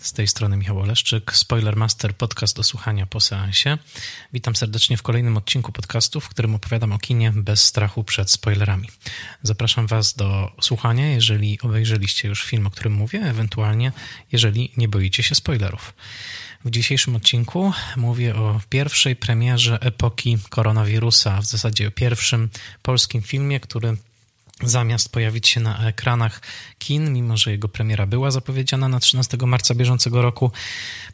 Z tej strony Michał Oleszczyk, Spoilermaster, podcast do słuchania po seansie. Witam serdecznie w kolejnym odcinku podcastu, w którym opowiadam o kinie bez strachu przed spoilerami. Zapraszam Was do słuchania, jeżeli obejrzeliście już film, o którym mówię, ewentualnie jeżeli nie boicie się spoilerów. W dzisiejszym odcinku mówię o pierwszej premierze epoki koronawirusa, w zasadzie o pierwszym polskim filmie, który zamiast pojawić się na ekranach kin, mimo że jego premiera była zapowiedziana na 13 marca bieżącego roku,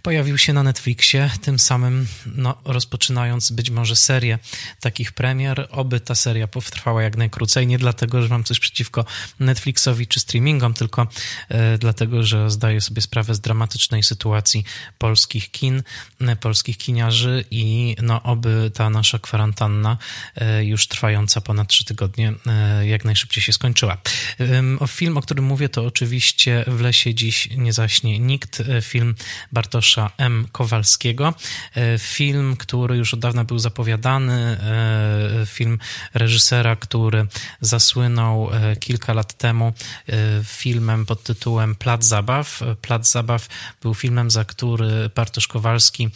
pojawił się na Netflixie, tym samym no, rozpoczynając być może serię takich premier. Oby ta seria potrwała jak najkrócej, nie dlatego, że mam coś przeciwko Netflixowi czy streamingom, tylko e, dlatego, że zdaję sobie sprawę z dramatycznej sytuacji polskich kin, e, polskich kiniarzy i no, oby ta nasza kwarantanna, e, już trwająca ponad trzy tygodnie, jak najszybciej się skończyła. Film, o którym mówię, to oczywiście W lesie dziś nie zaśnie nikt, e, film Bartosza M. Kowalskiego. E, film, który już od dawna był zapowiadany, e, film reżysera, który zasłynął kilka lat temu filmem pod tytułem Plac Zabaw. Plac Zabaw był filmem, za który Bartosz Kowalski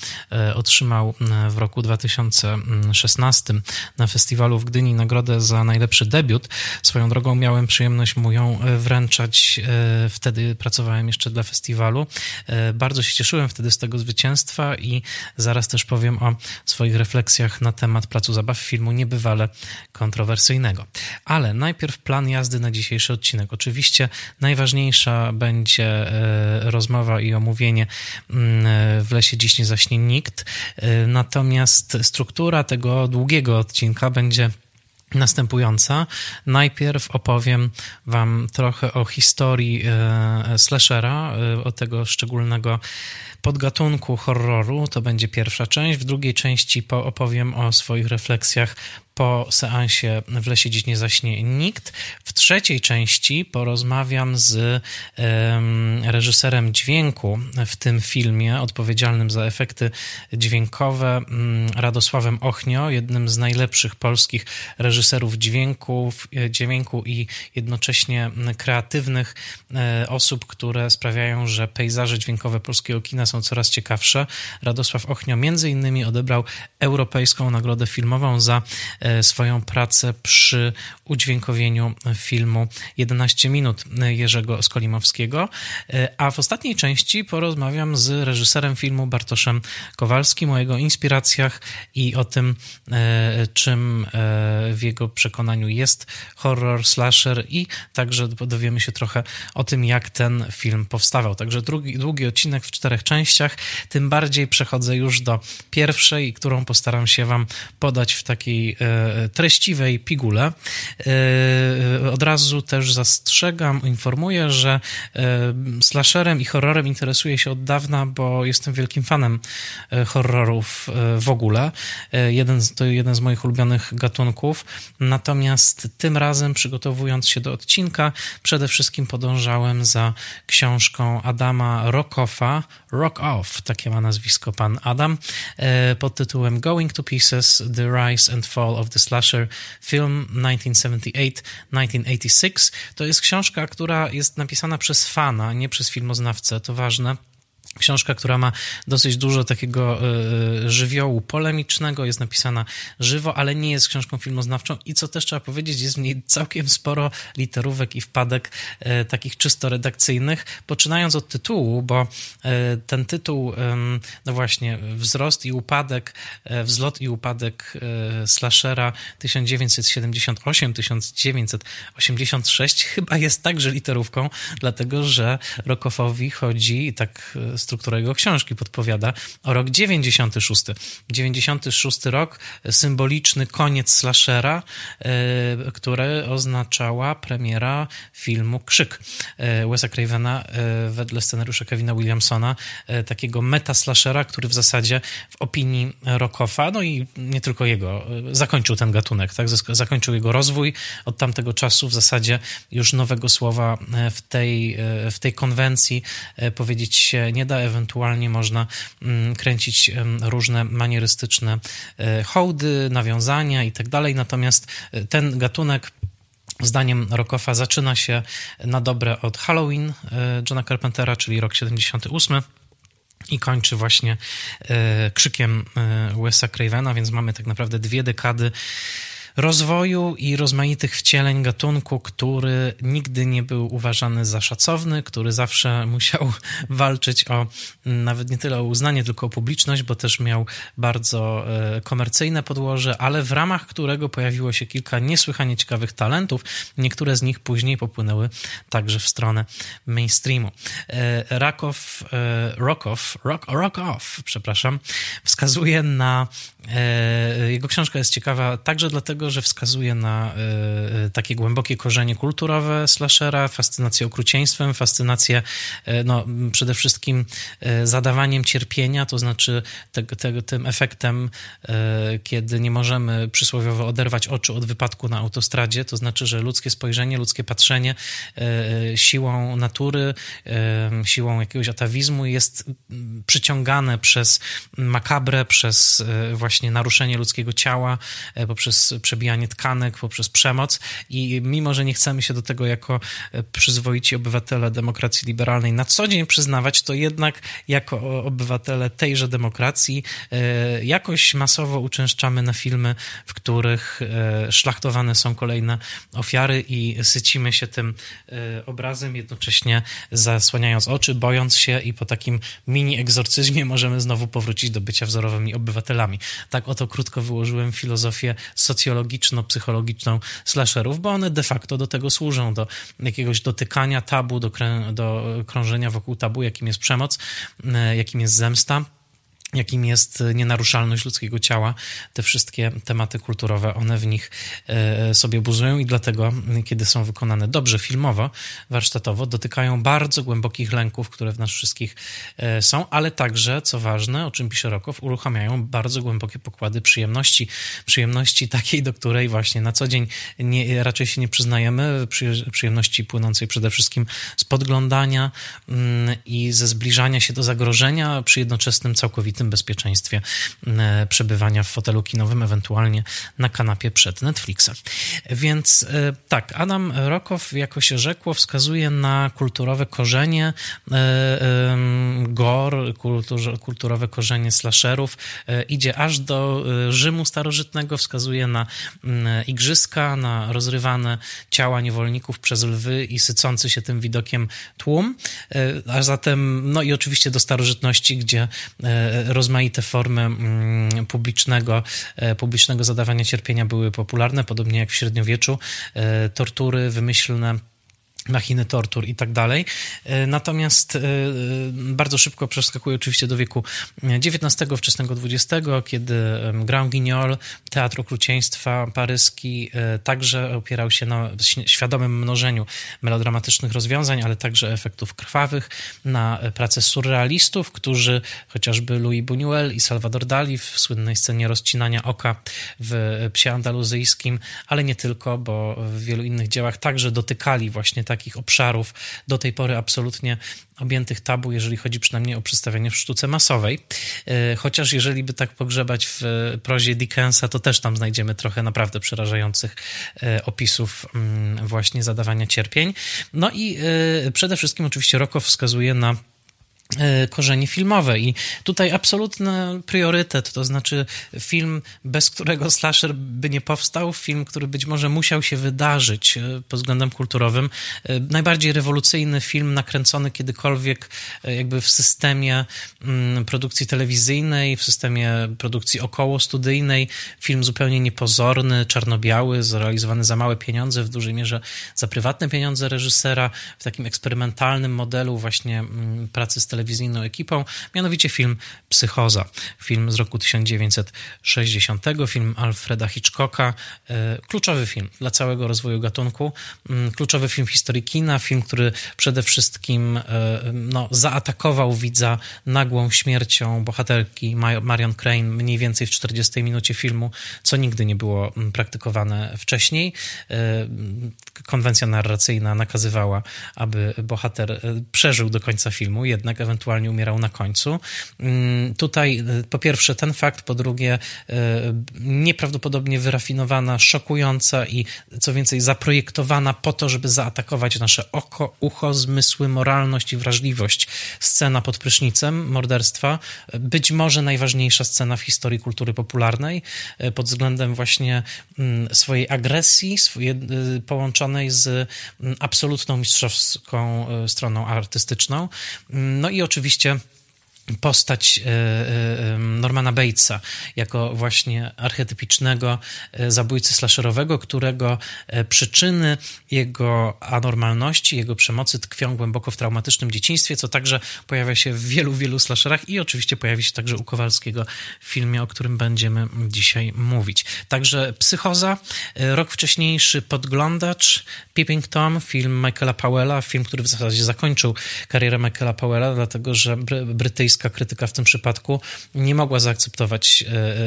otrzymał w roku 2016 na festiwalu w Gdyni nagrodę za najlepszy debiut. Swoją drogą miałem przyjemność mu ją wręczać. Wtedy pracowałem jeszcze dla festiwalu. Bardzo się cieszyłem wtedy z tego zwycięstwa i zaraz też powiem o swoich refleksjach na temat placu zabaw filmu niebywale kontrowersyjnego. Ale najpierw plan jazdy na dzisiejszy odcinek. Oczywiście najważniejsza będzie e, rozmowa i omówienie mm, w lesie dziś nie zaśnie nikt. E, natomiast struktura tego długiego odcinka będzie następująca. Najpierw opowiem Wam trochę o historii e, slashera, o tego szczególnego podgatunku horroru. To będzie pierwsza część. W drugiej części opowiem o swoich refleksjach po seansie w lesie dziś nie zaśnie nikt. W trzeciej części porozmawiam z um, reżyserem dźwięku w tym filmie, odpowiedzialnym za efekty dźwiękowe, um, Radosławem Ochnio, jednym z najlepszych polskich reżyserów dźwięków, e, dźwięku i jednocześnie kreatywnych e, osób, które sprawiają, że pejzaże dźwiękowe polskiego kina są coraz ciekawsze. Radosław Ochnio między innymi odebrał Europejską Nagrodę Filmową za swoją pracę przy udźwiękowieniu filmu 11 minut Jerzego Skolimowskiego. E, a w ostatniej części porozmawiam z reżyserem filmu Bartoszem Kowalskim o jego inspiracjach i o tym, e, czym w jego przekonaniu jest horror, slasher i także dowiemy się trochę o tym, jak ten film powstawał. Także długi, długi odcinek w czterech częściach. Tym bardziej przechodzę już do pierwszej, którą postaram się Wam podać w takiej treściwej pigule. E, od razu też zastrzegam, informuję, że e, slasherem i horrorem interesuję się od dawna, bo jestem wielkim fanem e, horrorów w ogóle. Jeden, to jeden z moich ulubionych gatunków. Natomiast tym razem, przygotowując się do odcinka, przede wszystkim podążałem za książką Adama Rockoffa, Rock Off, takie ma nazwisko pan Adam, pod tytułem Going to Pieces: The Rise and Fall of the Slasher Film 1978-1986. To jest książka, która jest napisana przez fana, nie przez filmoznawcę, to ważne. Książka, która ma dosyć dużo takiego y, żywiołu polemicznego, jest napisana żywo, ale nie jest książką filmoznawczą. I co też trzeba powiedzieć, jest w niej całkiem sporo literówek i wpadek y, takich czysto redakcyjnych, poczynając od tytułu, bo y, ten tytuł, no właśnie, wzrost i upadek, wzlot i upadek slashera 1978-1986 chyba jest także literówką, dlatego że Rockofowi chodzi tak struktura jego książki podpowiada, o rok 96. 96 rok, symboliczny koniec slashera, e, które oznaczała premiera filmu Krzyk e, Wesa Cravena e, wedle scenariusza Kevina Williamsona, takiego meta-slashera, który w zasadzie w opinii Rockofa, no i nie tylko jego, zakończył ten gatunek, tak? zakończył jego rozwój. Od tamtego czasu w zasadzie już nowego słowa w tej, w tej konwencji powiedzieć się nie da ewentualnie można mm, kręcić różne manierystyczne e, hołdy, nawiązania i tak. Natomiast e, ten gatunek zdaniem Rockofa zaczyna się na dobre od Halloween Johna Carpentera, czyli rok 78 i kończy właśnie krzykiem Wes'a Cravena, więc mamy tak naprawdę dwie dekady rozwoju i rozmaitych wcieleń gatunku, który nigdy nie był uważany za szacowny, który zawsze musiał walczyć o nawet nie tyle o uznanie, tylko o publiczność, bo też miał bardzo e, komercyjne podłoże, ale w ramach którego pojawiło się kilka niesłychanie ciekawych talentów. Niektóre z nich później popłynęły także w stronę mainstreamu. E, Rakow, e, Rockoff, Rock, Rock Off, przepraszam, wskazuje na jego książka jest ciekawa także dlatego, że wskazuje na y, takie głębokie korzenie kulturowe slashera, fascynację okrucieństwem, fascynację y, no, przede wszystkim zadawaniem cierpienia, to znaczy te, te, tym efektem, kiedy nie możemy przysłowiowo oderwać oczu od wypadku na autostradzie, to znaczy, że ludzkie spojrzenie, ludzkie patrzenie siłą natury, siłą jakiegoś atawizmu jest przyciągane przez makabrę, przez właśnie naruszenie ludzkiego ciała, poprzez przebijanie tkanek, poprzez przemoc i mimo, że nie chcemy się do tego jako e, przyzwoici obywatele demokracji liberalnej na co dzień przyznawać, to jednak jako obywatele tejże demokracji e, jakoś masowo uczęszczamy na filmy, w których e, szlachtowane są kolejne ofiary i sycimy się tym obrazem, jednocześnie zasłaniając oczy, bojąc się i po takim mini egzorcyzmie możemy znowu powrócić do bycia wzorowymi obywatelami. Tak oto krótko wyłożyłem filozofię socjologiczną psychologiczną slasherów, bo one de facto do tego służą, do jakiegoś dotykania tabu, do, krę do krążenia wokół tabu, jakim jest przemoc, e, jakim jest zemsta jakim jest nienaruszalność ludzkiego ciała, te wszystkie tematy kulturowe, one w nich e, sobie buzują i dlatego, kiedy są wykonane dobrze filmowo, warsztatowo, dotykają bardzo głębokich lęków, które w nas wszystkich e, są, ale także, co ważne, o czym pisze Rokow, uruchamiają bardzo głębokie pokłady przyjemności, przyjemności takiej, do której właśnie na co dzień nie, raczej się nie przyznajemy, przyjemności płynącej przede wszystkim z podglądania mm, i ze zbliżania się do zagrożenia przy jednoczesnym całkowitym tym bezpieczeństwie e, przebywania w fotelu kinowym, ewentualnie na kanapie przed Netflixem. Więc e, tak, Adam Rokow, jako się rzekło, wskazuje na kulturowe korzenie e, gore, kulturowe korzenie slasherów. Idzie aż do Rzymu starożytnego, wskazuje na igrzyska, na rozrywane ciała niewolników przez lwy i sycący się tym widokiem tłum. A zatem, no i oczywiście do starożytności, gdzie rozmaite formy mm, publicznego, e, publicznego zadawania cierpienia były popularne, podobnie jak w średniowieczu. E, tortury wymyślne machiny tortur i tak dalej. E, natomiast e, bardzo szybko przeskakuje oczywiście do wieku XIX, wczesnego XX, kiedy Grand Guignol, teatr okrucieństwa paryski e, także opierał się na świadomym mnożeniu melodramatycznych rozwiązań, ale także efektów krwawych, na pracę surrealistów, którzy chociażby Louis Buñuel i Salvador Dali w słynnej scenie rozcinania oka w Psie Andaluzyjskim, ale nie tylko, bo w wielu innych dziełach także dotykali właśnie takich obszarów do tej pory absolutnie objętych tabu, jeżeli chodzi przynajmniej o przedstawianie w sztuce masowej. E, chociaż jeżeli by tak pogrzebać w prozie Dickensa, to też tam znajdziemy trochę naprawdę przerażających e, opisów mm, właśnie zadawania cierpień. No i e, przede wszystkim oczywiście Rokow wskazuje na E, korzenie filmowe. I tutaj absolutny priorytet, to znaczy film, bez którego slasher by nie powstał, film, który być może musiał się wydarzyć e, pod względem kulturowym, e, najbardziej rewolucyjny film nakręcony kiedykolwiek jakby w systemie mm, produkcji telewizyjnej, w systemie produkcji około studyjnej, film zupełnie niepozorny, czarno-biały, zrealizowany za małe pieniądze, w dużej mierze za prywatne pieniądze reżysera, w takim eksperymentalnym modelu właśnie mm, pracy z telewizją telewizyjną ekipą, mianowicie film Psychoza, film z roku 1960, film Alfreda Hitchcocka, e, kluczowy film dla całego rozwoju gatunku, mm, kluczowy film historii kina, film, który przede wszystkim e, no, zaatakował widza nagłą śmiercią bohaterki Marion Crane mniej więcej w 40 minucie filmu, co nigdy nie było mm, praktykowane wcześniej. E, konwencja narracyjna nakazywała, aby bohater przeżył do końca filmu, jednak ewentualnie umierał na końcu. Mm, tutaj po pierwsze ten fakt, po drugie nieprawdopodobnie wyrafinowana, szokująca i co więcej zaprojektowana po to, żeby zaatakować nasze oko, ucho, zmysły, moralność i wrażliwość. Scena pod prysznicem morderstwa, być może najważniejsza scena w historii kultury popularnej pod względem właśnie mm, swojej agresji, połączonej z mm, absolutną mistrzowską stroną artystyczną. No i oczywiście postać e, e, Normana Batesa jako właśnie archetypicznego e, zabójcy slasherowego, którego przyczyny jego anormalności, jego przemocy tkwią głęboko w traumatycznym dzieciństwie, co także pojawia się w wielu, wielu slasherach i oczywiście pojawi się także u Kowalskiego w filmie, o którym będziemy dzisiaj mówić. Także Psychoza, rok wcześniejszy Podglądacz, Peeping Tom, film Michaela Powella, film, który w zasadzie zakończył karierę Michaela Powella, dlatego że brytyjski krytyka w tym przypadku nie mogła zaakceptować e, e,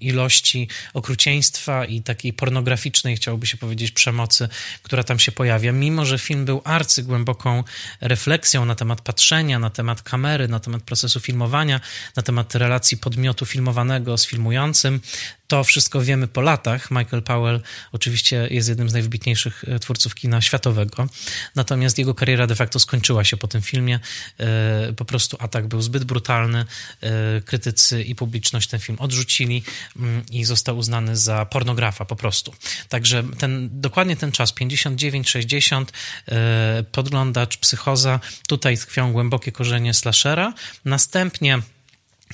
ilości okrucieństwa i takiej pornograficznej, chciałoby się powiedzieć, przemocy, która tam się pojawia. Mimo, że film był arcygłęboką refleksją na temat patrzenia, na temat kamery, na temat procesu filmowania, na temat relacji podmiotu filmowanego z filmującym, to wszystko wiemy po latach. Michael Powell oczywiście jest jednym z najwybitniejszych e, twórców kina światowego, natomiast jego kariera de facto skończyła się po tym filmie. E, po prostu atak był zbyt brutalny. E, krytycy i publiczność ten film odrzucili mm, i został uznany za pornografa po prostu. Także ten, dokładnie ten czas, 59-60, podglądacz, psychoza, tutaj tkwią głębokie korzenie slashera. Następnie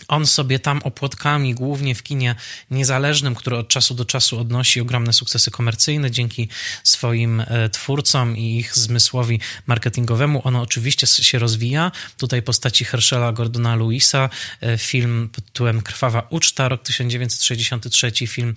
on sobie tam opłotkami, głównie w kinie niezależnym, który od czasu do czasu odnosi ogromne sukcesy komercyjne dzięki swoim e, twórcom i ich zmysłowi marketingowemu. Ono oczywiście się rozwija. Tutaj postaci Herschela Gordona Lewisa, e, film pod tytułem Krwawa Uczta, rok 1963, film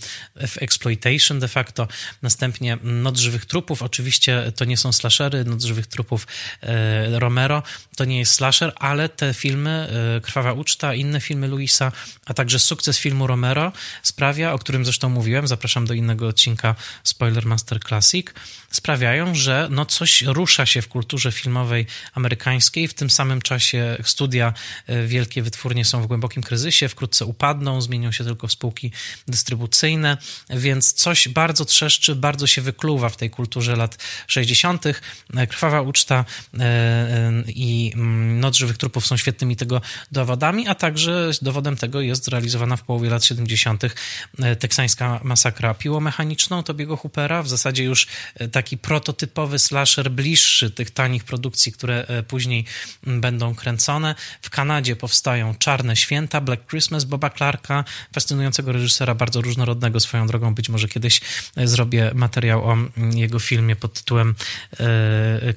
w Exploitation de facto. Następnie Noc Żywych Trupów. Oczywiście to nie są slashery, Noc Żywych Trupów e, Romero. To nie jest slasher, ale te filmy, Krwawa Uczta, inne filmy Luisa, a także sukces filmu Romero sprawia, o którym zresztą mówiłem, zapraszam do innego odcinka Spoiler Master Classic, sprawiają, że no coś rusza się w kulturze filmowej amerykańskiej. W tym samym czasie studia e, wielkie wytwórnie są w głębokim kryzysie, wkrótce upadną, zmienią się tylko spółki dystrybucyjne, więc coś bardzo trzeszczy, bardzo się wykluwa w tej kulturze lat 60. E, Krwawa uczta e, i mm, Noc żywych trupów są świetnymi tego dowodami, a także dowodem tego jest zrealizowana w połowie lat 70. E, teksańska masakra piłomechaniczną Tobiego Hoopera, w zasadzie już e, taki prototypowy slasher bliższy tych tanich produkcji, które e, później będą kręcone. W Kanadzie powstają Czarne Święta, Black Christmas Boba Clarka, fascynującego reżysera, bardzo różnorodnego swoją drogą. Być może kiedyś zrobię materiał o jego filmie pod tytułem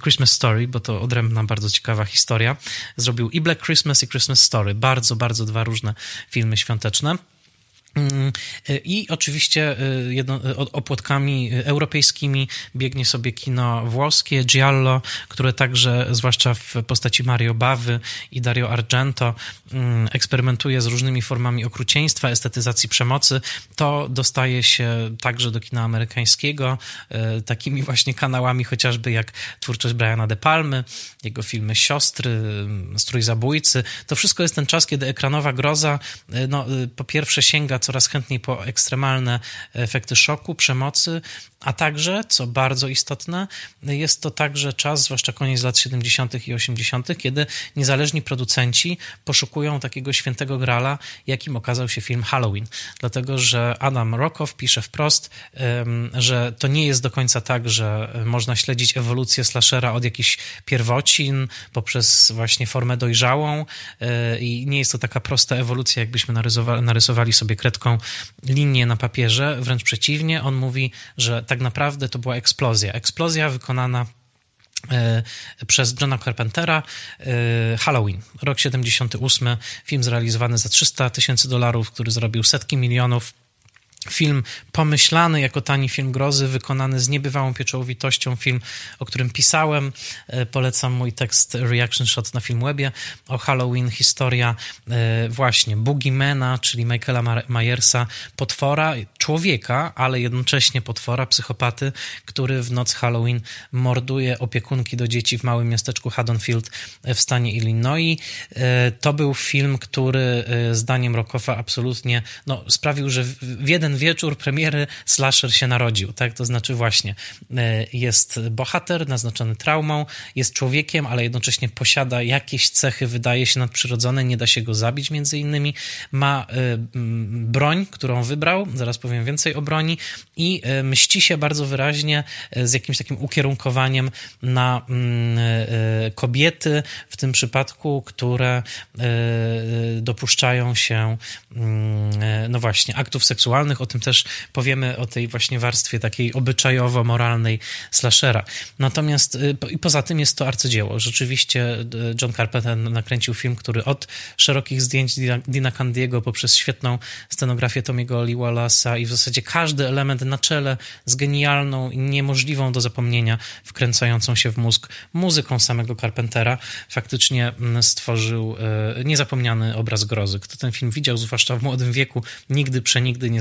Christmas Story, bo to odrębna, bardzo ciekawa historia. Zrobił i Black Christmas i Christmas Story. Bardzo, bardzo dwa różne filmy świąteczne. I oczywiście y, jedno, y, opłotkami europejskimi biegnie sobie kino włoskie, Giallo, które także, zwłaszcza w postaci Mario Bawy i Dario Argento, mm, eksperymentuje z różnymi formami okrucieństwa, estetyzacji przemocy. To dostaje się także do kina amerykańskiego, y, takimi właśnie kanałami chociażby jak twórczość Briana De Palmy, jego filmy Siostry, Strój Zabójcy. To wszystko jest ten czas, kiedy ekranowa groza, no, po pierwsze sięga coraz chętniej po ekstremalne efekty szoku, przemocy, a także, co bardzo istotne, jest to także czas, zwłaszcza koniec lat 70. i 80., kiedy niezależni producenci poszukują takiego świętego grala, jakim okazał się film Halloween. Dlatego, że Adam Rockoff pisze wprost, że to nie jest do końca tak, że można śledzić ewolucję slashera od jakichś pierwocin poprzez właśnie formę dojrzałą e, i nie jest to taka prosta ewolucja, jakbyśmy narysowali sobie kredką linię na papierze. Wręcz przeciwnie, on mówi, że tak naprawdę to była eksplozja. Eksplozja wykonana e, przez Johna Carpentera e, Halloween, rok 78, film zrealizowany za 300 tysięcy dolarów, który zrobił setki milionów Film pomyślany jako tani film grozy, wykonany z niebywałą pieczołowitością, film, o którym pisałem. E, polecam mój tekst Reaction Shot na Filmwebie o Halloween, historia e, właśnie Boogiemana, czyli Michaela Myersa, potwora, człowieka, ale jednocześnie potwora, psychopaty, który w noc Halloween morduje opiekunki do dzieci w małym miasteczku Haddonfield w stanie Illinois. E, to był film, który zdaniem Rockowa absolutnie no, sprawił, że w jeden wieczór premiery slasher się narodził, tak? To znaczy właśnie e, jest bohater naznaczony traumą, jest człowiekiem, ale jednocześnie posiada jakieś cechy, wydaje się nadprzyrodzone, nie da się go zabić między innymi, ma e, broń, którą wybrał, zaraz powiem więcej o broni i e, mści się bardzo wyraźnie z jakimś takim ukierunkowaniem na kobiety, w tym przypadku, które dopuszczają się no właśnie aktów seksualnych, o tym też powiemy, o tej właśnie warstwie takiej obyczajowo-moralnej slashera. Natomiast y, i poza tym jest to arcydzieło. Rzeczywiście y, John Carpenter nakręcił film, który od szerokich zdjęć Dina Candiego poprzez świetną scenografię Tomiego Lee Wallace'a i w zasadzie każdy element na czele z genialną i niemożliwą do zapomnienia wkręcającą się w mózg muzyką samego Carpentera faktycznie mm, stworzył y, niezapomniany obraz grozy. Kto ten film widział, zwłaszcza w młodym wieku, nigdy przenigdy nie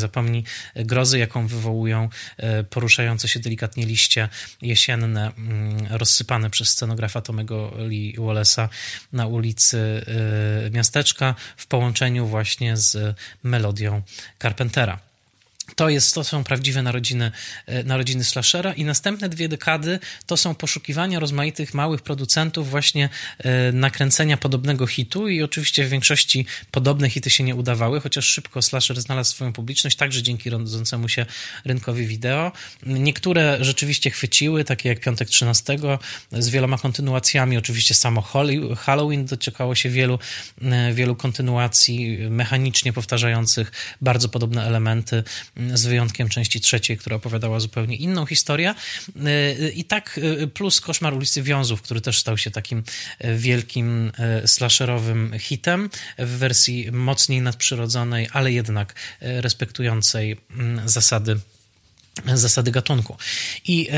grozy, jaką wywołują e, poruszające się delikatnie liście jesienne, mm, rozsypane przez scenografa Tomego Lee Wallace'a na ulicy e, miasteczka w połączeniu właśnie z melodią Carpentera. To, jest, to są prawdziwe narodziny, e, narodziny slashera i następne dwie dekady to są poszukiwania rozmaitych małych producentów właśnie e, nakręcenia podobnego hitu i oczywiście w większości podobne hity się nie udawały, chociaż szybko slasher znalazł swoją publiczność, także dzięki rodzącemu się rynkowi wideo. Niektóre rzeczywiście chwyciły, takie jak Piątek 13 z wieloma kontynuacjami, oczywiście samo Halloween doczekało się wielu, e, wielu kontynuacji mechanicznie powtarzających bardzo podobne elementy z wyjątkiem części trzeciej, która opowiadała zupełnie inną historię. Y, I tak y, plus Koszmar ulicy Wiązów, który też stał się takim y, wielkim slasherowym hitem w wersji mocniej nadprzyrodzonej, ale jednak respektującej mm, zasady zasady gatunku. I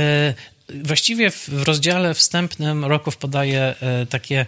właściwie w rozdziale wstępnym Rokow podaje takie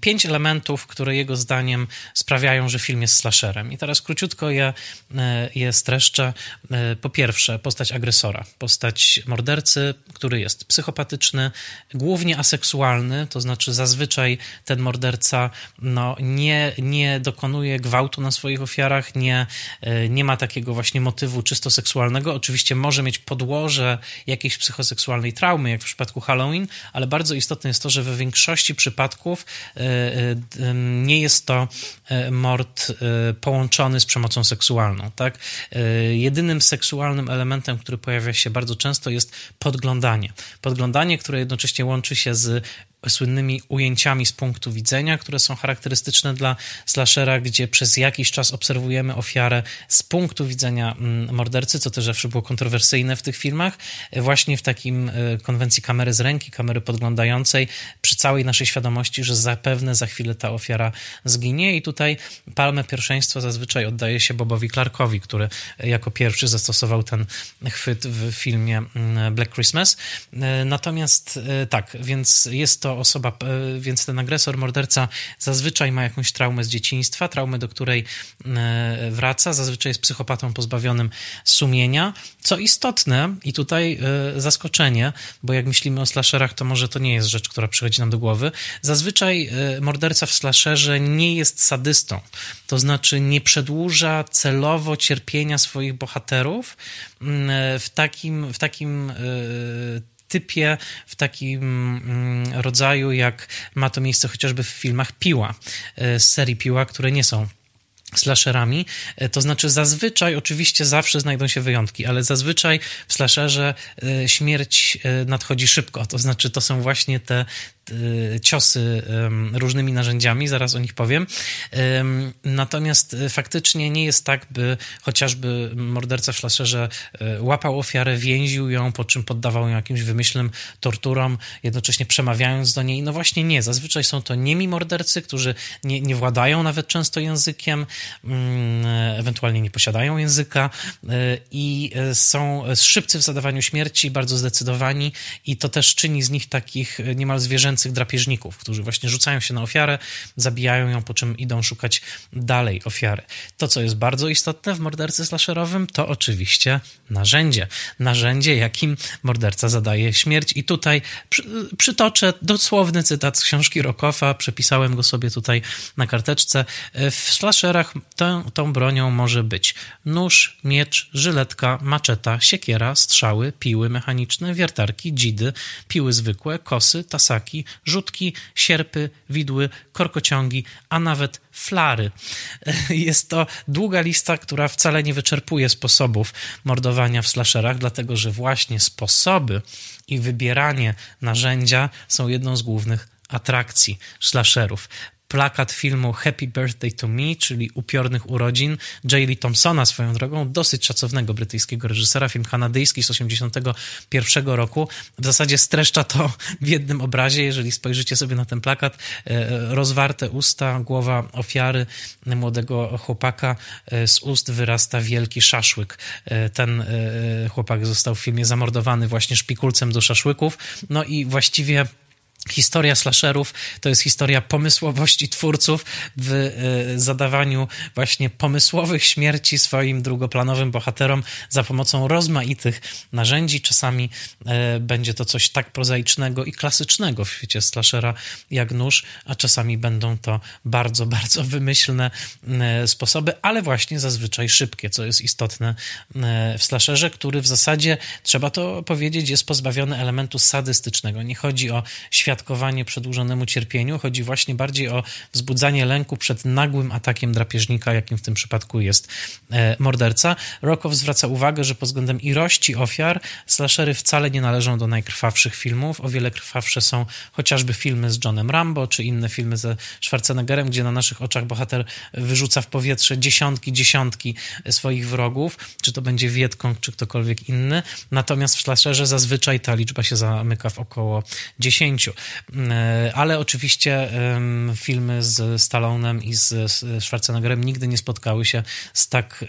pięć elementów, które jego zdaniem sprawiają, że film jest slasherem. I teraz króciutko je, e, je streszczę. E, po pierwsze, postać agresora, postać mordercy, który jest psychopatyczny, głównie aseksualny, to znaczy zazwyczaj ten morderca no, nie, nie dokonuje gwałtu na swoich ofiarach, nie, e, nie ma takiego właśnie motywu czysto seksualnego. Oczywiście może mieć podłoże jakiejś psychoseksualnej traumy, jak w przypadku Halloween, ale bardzo istotne jest to, że we większości większości przypadków e, e, nie jest to e, mord połączony z przemocą seksualną. Tak? Jedynym seksualnym elementem, który pojawia się bardzo często jest podglądanie. Podglądanie, które jednocześnie łączy się z słynnymi ujęciami z punktu widzenia, które są charakterystyczne dla slashera, gdzie przez jakiś czas obserwujemy ofiarę z punktu widzenia mm, mordercy, co też zawsze było kontrowersyjne w tych filmach, właśnie w takim e, konwencji kamery z ręki, kamery podglądającej, przy całej naszej świadomości, że zapewne za chwilę ta ofiara zginie i tutaj palmę pierwszeństwa zazwyczaj oddaje się Bobowi Clarkowi, który jako pierwszy zastosował ten chwyt w filmie mm, Black Christmas. E, natomiast e, tak, więc jest to osoba, e, więc ten agresor, morderca zazwyczaj ma jakąś traumę z dzieciństwa, traumę, do której e, wraca, zazwyczaj jest psychopatą pozbawionym sumienia. Co istotne, i tutaj e, zaskoczenie, bo jak myślimy o slasherach, to może to nie jest rzecz, która przychodzi nam do głowy. Zazwyczaj morderca w slasherze nie jest sadystą, to znaczy nie przedłuża celowo cierpienia swoich bohaterów w takim, w takim typie, w takim mm, rodzaju, jak ma to miejsce chociażby w filmach Piła, e, z serii Piła, które nie są slasherami, e, to znaczy zazwyczaj, oczywiście zawsze znajdą się wyjątki, ale zazwyczaj w slasherze e, śmierć nadchodzi szybko, to znaczy to są właśnie te ciosy różnymi narzędziami, zaraz o nich powiem. Natomiast faktycznie nie jest tak, by chociażby morderca w slasherze łapał ofiarę, więził ją, po czym poddawał ją jakimś wymyślnym torturom, jednocześnie przemawiając do niej. No właśnie nie. Zazwyczaj są to niemi mordercy, którzy nie, nie władają nawet często językiem, ewentualnie nie posiadają języka i są szybcy w zadawaniu śmierci, bardzo zdecydowani i to też czyni z nich takich niemal zwierzęcych drapieżników, którzy właśnie rzucają się na ofiarę, zabijają ją, po czym idą szukać dalej ofiary. To, co jest bardzo istotne w mordercy slasherowym, to oczywiście narzędzie. Narzędzie, jakim morderca zadaje śmierć. I tutaj przy, przytoczę dosłowny cytat z książki Rockowa, przepisałem go sobie tutaj na karteczce. W slasherach tą, tą bronią może być nóż, miecz, żyletka, maczeta, siekiera, strzały, piły mechaniczne, wiertarki, dzidy, piły zwykłe, kosy, tasaki, rzutki, sierpy, widły, korkociągi, a nawet flary. Jest to długa lista, która wcale nie wyczerpuje sposobów mordowania w slasherach, dlatego że właśnie sposoby i wybieranie narzędzia są jedną z głównych atrakcji slasherów plakat filmu Happy Birthday to Me, czyli Upiornych Urodzin J. Lee Thompsona swoją drogą, dosyć szacownego brytyjskiego reżysera, film kanadyjski z 81 roku. W zasadzie streszcza to w jednym obrazie, jeżeli spojrzycie sobie na ten plakat. E, rozwarte usta, głowa ofiary młodego chłopaka, e, z ust wyrasta wielki szaszłyk. E, ten chłopak został w filmie zamordowany właśnie szpikulcem do szaszłyków. No i właściwie Historia slasherów to jest historia pomysłowości twórców w e, zadawaniu właśnie pomysłowych śmierci swoim drugoplanowym bohaterom za pomocą rozmaitych narzędzi. Czasami e, będzie to coś tak prozaicznego i klasycznego w świecie slashera jak nóż, a czasami będą to bardzo, bardzo wymyślne e, sposoby, ale właśnie zazwyczaj szybkie, co jest istotne w slasherze, który w zasadzie, trzeba to powiedzieć, jest pozbawiony elementu sadystycznego. Nie chodzi o świat kwiatkowanie przedłużonemu cierpieniu, chodzi właśnie bardziej o wzbudzanie lęku przed nagłym atakiem drapieżnika, jakim w tym przypadku jest e, morderca. Rockoff zwraca uwagę, że pod względem ilości ofiar slashery wcale nie należą do najkrwawszych filmów. O wiele krwawsze są chociażby filmy z Johnem Rambo czy inne filmy ze Schwarzeneggerem, gdzie na naszych oczach bohater wyrzuca w powietrze dziesiątki, dziesiątki swoich wrogów, czy to będzie Wietkong, czy ktokolwiek inny. Natomiast w slasherze zazwyczaj ta liczba się zamyka w około 10 ale oczywiście filmy z Stallonem i z Schwarzeneggerem nigdy nie spotkały się z tak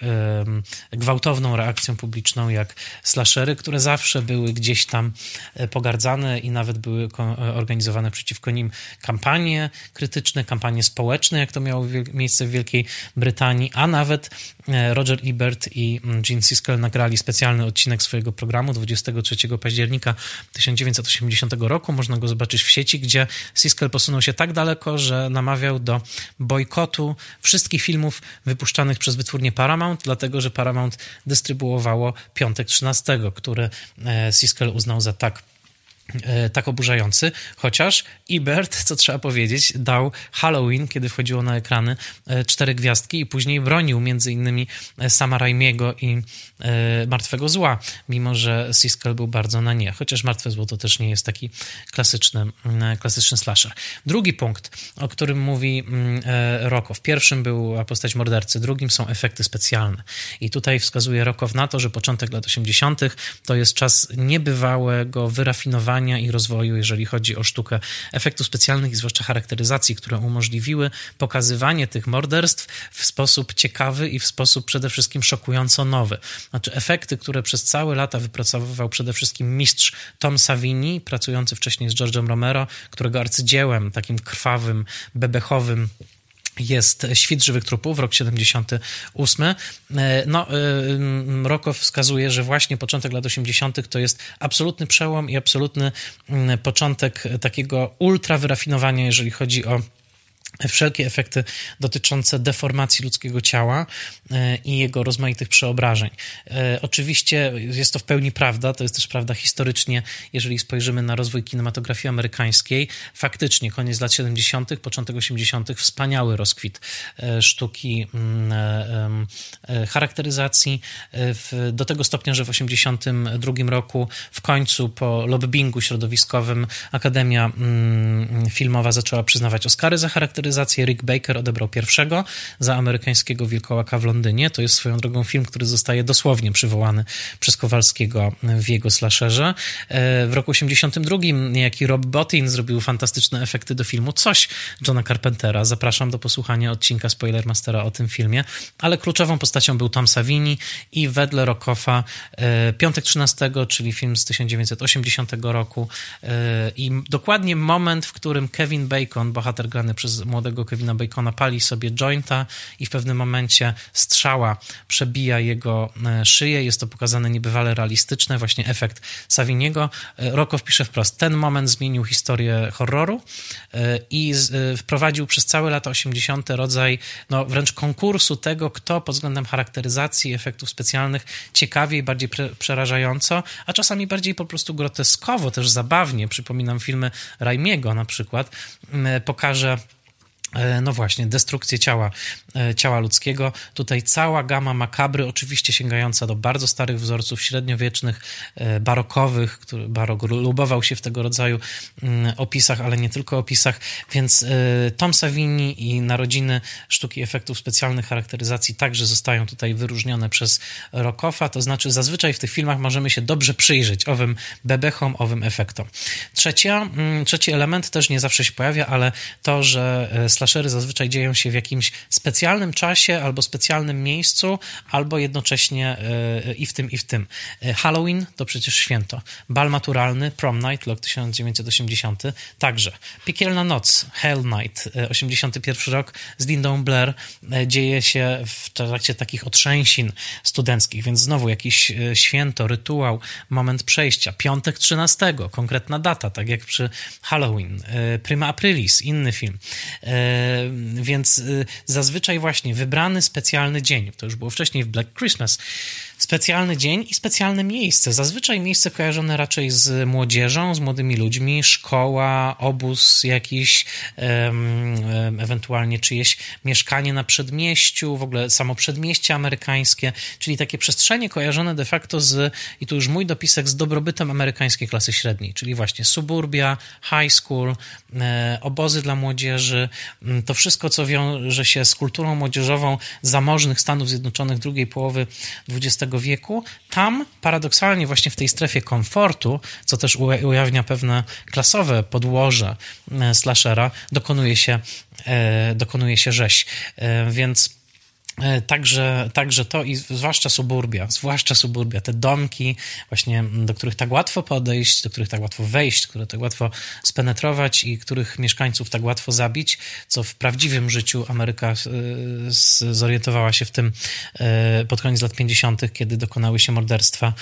gwałtowną reakcją publiczną jak slashery, które zawsze były gdzieś tam e, pogardzane i nawet były organizowane przeciwko nim kampanie krytyczne, kampanie społeczne, jak to miało miejsce w Wielkiej Brytanii, a nawet e, Roger Ebert i mm, Gene Siskel nagrali specjalny odcinek swojego programu 23 października 1980 roku. Można go zobaczyć w sieci, gdzie Siskel posunął się tak daleko, że namawiał do bojkotu wszystkich filmów wypuszczanych przez wytwórnię Paramount, dlatego że Paramount dystrybuowało Piątek 13, który e, Siskel uznał za tak tak oburzający, chociaż Ebert, co trzeba powiedzieć, dał Halloween, kiedy wchodziło na ekrany, e, cztery gwiazdki i później bronił między innymi e, Sama Raimiego i Martwego Zła, mimo że Siskel był bardzo na nie, chociaż Martwe Zło to też nie jest taki klasyczny, klasyczny slasher. Drugi punkt, o którym mówi Rokow. Pierwszym był postać mordercy, drugim są efekty specjalne. I tutaj wskazuje Rokow na to, że początek lat 80. to jest czas niebywałego wyrafinowania i rozwoju, jeżeli chodzi o sztukę efektów specjalnych i zwłaszcza charakteryzacji, które umożliwiły pokazywanie tych morderstw w sposób ciekawy i w sposób przede wszystkim szokująco nowy. Znaczy efekty, które przez całe lata wypracowywał przede wszystkim mistrz Tom Savini, pracujący wcześniej z George'em Romero, którego arcydziełem, takim krwawym, bebechowym, jest Świt żywych trupów, rok 78. E, no, e, Rokow wskazuje, że właśnie początek lat 80. to jest absolutny przełom i absolutny początek takiego ultra wyrafinowania, jeżeli chodzi o wszelkie efekty dotyczące deformacji ludzkiego ciała e, i jego rozmaitych przeobrażeń. E, oczywiście jest to w pełni prawda, to jest też prawda historycznie, jeżeli spojrzymy na rozwój kinematografii amerykańskiej. Faktycznie koniec lat 70., początek 80., wspaniały rozkwit e, sztuki mm, charakteryzacji do tego stopnia, że w 82 roku w końcu po lobbingu środowiskowym Akademia mm, Filmowa zaczęła przyznawać Oscary za charakteryzację charakteryzację Rick Baker odebrał pierwszego za amerykańskiego wilkołaka w Londynie. To jest swoją drogą film, który zostaje dosłownie przywołany przez Kowalskiego w jego slasherze. E, w roku 82 niejaki Rob Bottin zrobił fantastyczne efekty do filmu Coś Johna Carpentera. Zapraszam do posłuchania odcinka Spoilermastera o tym filmie, ale kluczową postacią był Tom Savini i wedle Rockofa e, Piątek 13, czyli film z 1980 roku e, i dokładnie moment, w którym Kevin Bacon, bohater grany przez młodego Kevina Bacona pali sobie jointa i w pewnym momencie strzała przebija jego e, szyję. Jest to pokazane niebywale realistyczne, właśnie efekt Saviniego. E, Rockow pisze wprost, ten moment zmienił historię horroru e, i wprowadził przez całe lata 80. rodzaj no, wręcz konkursu tego, kto pod względem charakteryzacji efektów specjalnych ciekawiej, bardziej przerażająco, a czasami bardziej po prostu groteskowo, też zabawnie, przypominam filmy Raimiego na przykład, pokaże no właśnie, destrukcję ciała, e, ciała ludzkiego. Tutaj cała gama makabry, oczywiście sięgająca do bardzo starych wzorców średniowiecznych, e, barokowych, który barok lubował się w tego rodzaju mm, opisach, ale nie tylko opisach, więc Tom Savini i narodziny sztuki efektów specjalnych charakteryzacji także zostają tutaj wyróżnione przez Rockofa, to znaczy zazwyczaj w tych filmach możemy się dobrze przyjrzeć owym bebechom, owym efektom. Trzecia, mm, trzeci element też nie zawsze się pojawia, ale to, że slashery zazwyczaj dzieją się w jakimś specjalnym czasie albo specjalnym miejscu, albo jednocześnie e, i w tym, i w tym. E, Halloween to przecież święto. Bal maturalny, Prom Night, rok 1980, także. Piekielna noc, Hell Night, 81 e, rok z Lindą Blair dzieje się w trakcie takich otrzęsin studenckich, więc znowu jakiś święto, rytuał, moment przejścia. Piątek 13, konkretna data, tak jak przy Halloween. Prima Aprilis, inny film. Więc y, zazwyczaj właśnie wybrany specjalny dzień, to już było wcześniej w Black Christmas, specjalny dzień i specjalne miejsce. Zazwyczaj miejsce kojarzone raczej z młodzieżą, z młodymi ludźmi, szkoła, obóz jakiś, ewentualnie czyjeś mieszkanie na przedmieściu, w ogóle samo przedmieście amerykańskie, czyli takie przestrzenie kojarzone de facto z, i tu już mój dopisek, z dobrobytem amerykańskiej klasy średniej, czyli właśnie suburbia, high school, e, obozy dla młodzieży, mm, to wszystko, co wiąże się z kulturą młodzieżową zamożnych Stanów Zjednoczonych drugiej połowy XX wieku, tam paradoksalnie właśnie w tej strefie komfortu, co też ujawnia pewne klasowe podłoże e, slashera, dokonuje się, e, dokonuje się rzeź. E, więc także, także to i zwłaszcza suburbia, zwłaszcza suburbia, te domki właśnie, do których tak łatwo podejść, do których tak łatwo wejść, które tak łatwo spenetrować i których mieszkańców tak łatwo zabić, co w prawdziwym życiu Ameryka e, zorientowała się w tym e, pod koniec lat 50., kiedy dokonały się morderstwa,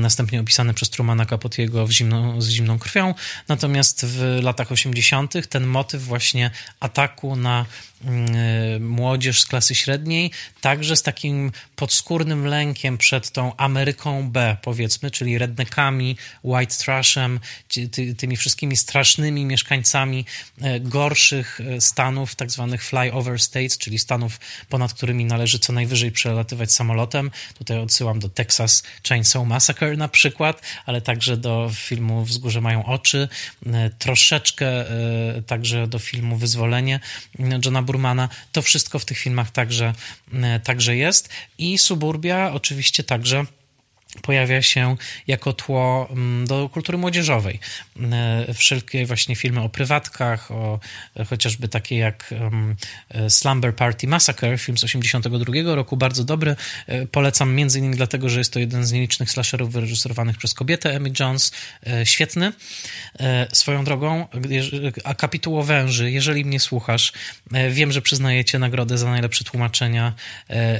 następnie opisane przez Trumana Capotiego zimną, z zimną krwią. Natomiast w latach 80. ten motyw właśnie ataku na młodzież z klasy średniej, także z takim podskórnym lękiem przed tą Ameryką B, powiedzmy, czyli redneckami, white trashem, ty, tymi wszystkimi strasznymi mieszkańcami y, gorszych y, stanów, tak zwanych flyover states, czyli stanów, ponad którymi należy co najwyżej przelatywać samolotem. Tutaj odsyłam do Texas Chainsaw Massacre na przykład, ale także do filmu Wzgórze mają oczy, troszeczkę także do filmu Wyzwolenie Johna Burmana. To wszystko w tych filmach także, e, także jest. I Suburbia oczywiście także pojawia się jako tło mm, do kultury młodzieżowej. E, wszelkie właśnie filmy o prywatkach, o e, chociażby takie jak e, Slumber Party Massacre, film z 82 roku, bardzo dobry. Polecam między innymi dlatego, że jest to jeden z nielicznych slasherów wyreżyserowanych przez kobietę, Emmy Jones. Świetny. Swoją drogą, a kapituło węży, jeżeli mnie słuchasz, wiem, że przyznajecie nagrodę za najlepsze tłumaczenia,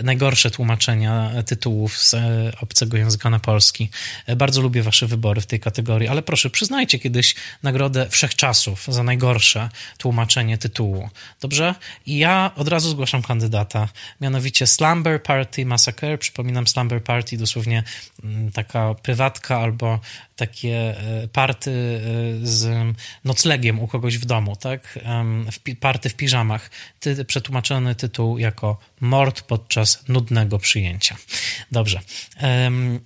najgorsze tłumaczenia tytułów z obcego języka języka na polski. Bardzo lubię wasze wybory w tej kategorii, ale proszę, przyznajcie kiedyś nagrodę wszechczasów za najgorsze tłumaczenie tytułu. Dobrze? I ja od razu zgłaszam kandydata, mianowicie Slumber Party Massacre. Przypominam, Slumber Party dosłownie mm, taka prywatka albo takie e, party e, z noclegiem u kogoś w domu, tak? Party w piżamach. Ty, przetłumaczony tytuł jako mord podczas nudnego przyjęcia. Dobrze.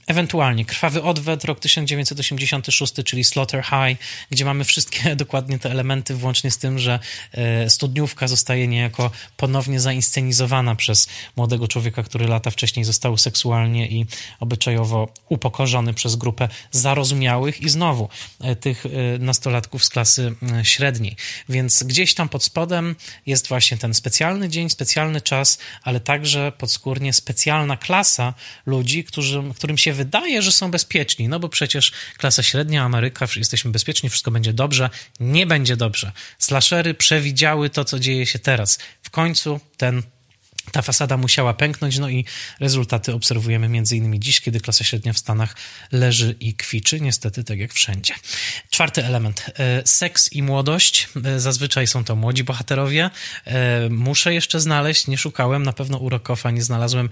Ewentualnie Krwawy Odwet, rok 1986, czyli Slaughter High, gdzie mamy wszystkie dokładnie te elementy, włącznie z tym, że e, studniówka zostaje niejako ponownie zainscenizowana przez młodego człowieka, który lata wcześniej został seksualnie i obyczajowo upokorzony przez grupę zarozumiałych i znowu e, tych e, nastolatków z klasy średniej. Więc gdzieś tam pod spodem jest właśnie ten specjalny dzień, specjalny czas, ale także podskórnie specjalna klasa ludzi, którzy, którym się wydaje, że są bezpieczni, no bo przecież klasa średnia, Ameryka, jesteśmy bezpieczni, wszystko będzie dobrze. Nie będzie dobrze. Slashery przewidziały to, co dzieje się teraz. W końcu ten ta fasada musiała pęknąć, no i rezultaty obserwujemy między innymi dziś, kiedy klasa średnia w Stanach leży i kwiczy, niestety tak jak wszędzie. Czwarty element. E, seks i młodość. E, zazwyczaj są to młodzi bohaterowie. E, muszę jeszcze znaleźć, nie szukałem, na pewno u Rockofa nie znalazłem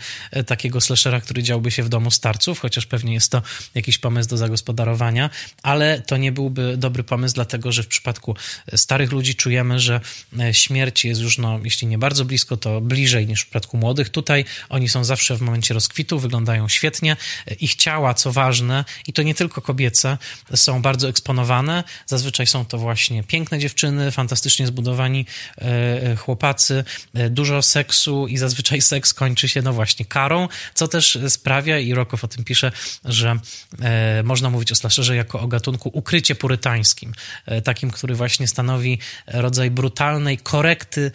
takiego slashera, który działby się w domu starców, chociaż pewnie jest to jakiś pomysł do zagospodarowania, ale to nie byłby dobry pomysł, dlatego że w przypadku starych ludzi czujemy, że śmierć jest już, no, jeśli nie bardzo blisko, to bliżej niż w przypadku młodych. Tutaj oni są zawsze w momencie rozkwitu, wyglądają świetnie. Ich ciała, co ważne, i to nie tylko kobiece, są bardzo eksponowane. Zazwyczaj są to właśnie piękne dziewczyny, fantastycznie zbudowani e, e, chłopacy, e, dużo seksu i zazwyczaj seks kończy się, no właśnie, karą, co też sprawia, i Rokow o tym pisze, że można mówić o slasherze jako o gatunku ukrycie purytańskim, takim, który właśnie stanowi rodzaj brutalnej korekty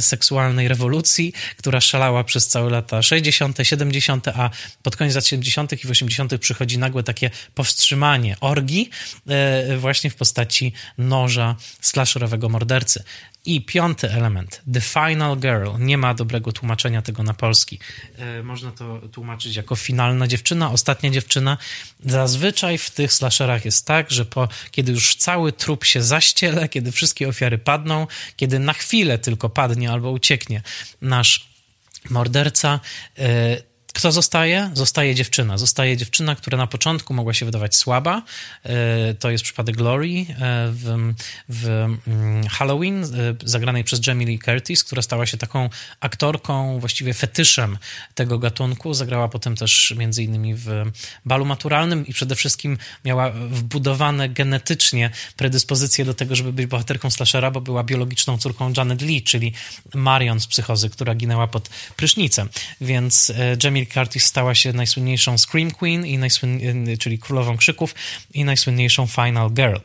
seksualnej rewolucji, która szalała przez całe lata 60., 70., a pod koniec lat 70. i 80. przychodzi nagłe takie powstrzymanie orgi e, właśnie w postaci noża slasherowego mordercy. I piąty element, The Final Girl. Nie ma dobrego tłumaczenia tego na polski. E, można to tłumaczyć jako finalna dziewczyna, ostatnia dziewczyna. Zazwyczaj w tych slasherach jest tak, że po, kiedy już cały trup się zaściele, kiedy wszystkie ofiary padną, kiedy na chwilę tylko padnie albo ucieknie nasz morderca, e, kto zostaje? Zostaje dziewczyna. Zostaje dziewczyna, która na początku mogła się wydawać słaba. E, to jest przypadek Glory e, w, w mm, Halloween, e, zagranej przez Jamie Lee Curtis, która stała się taką aktorką, właściwie fetyszem tego gatunku. Zagrała potem też między innymi w balu maturalnym i przede wszystkim miała wbudowane genetycznie predyspozycje do tego, żeby być bohaterką slashera, bo była biologiczną córką Janet Lee, czyli Marion z Psychozy, która ginęła pod prysznicem. Więc Jamie Curtis stała się najsłynniejszą Scream Queen, i najsłyn... czyli królową krzyków i najsłynniejszą Final Girl.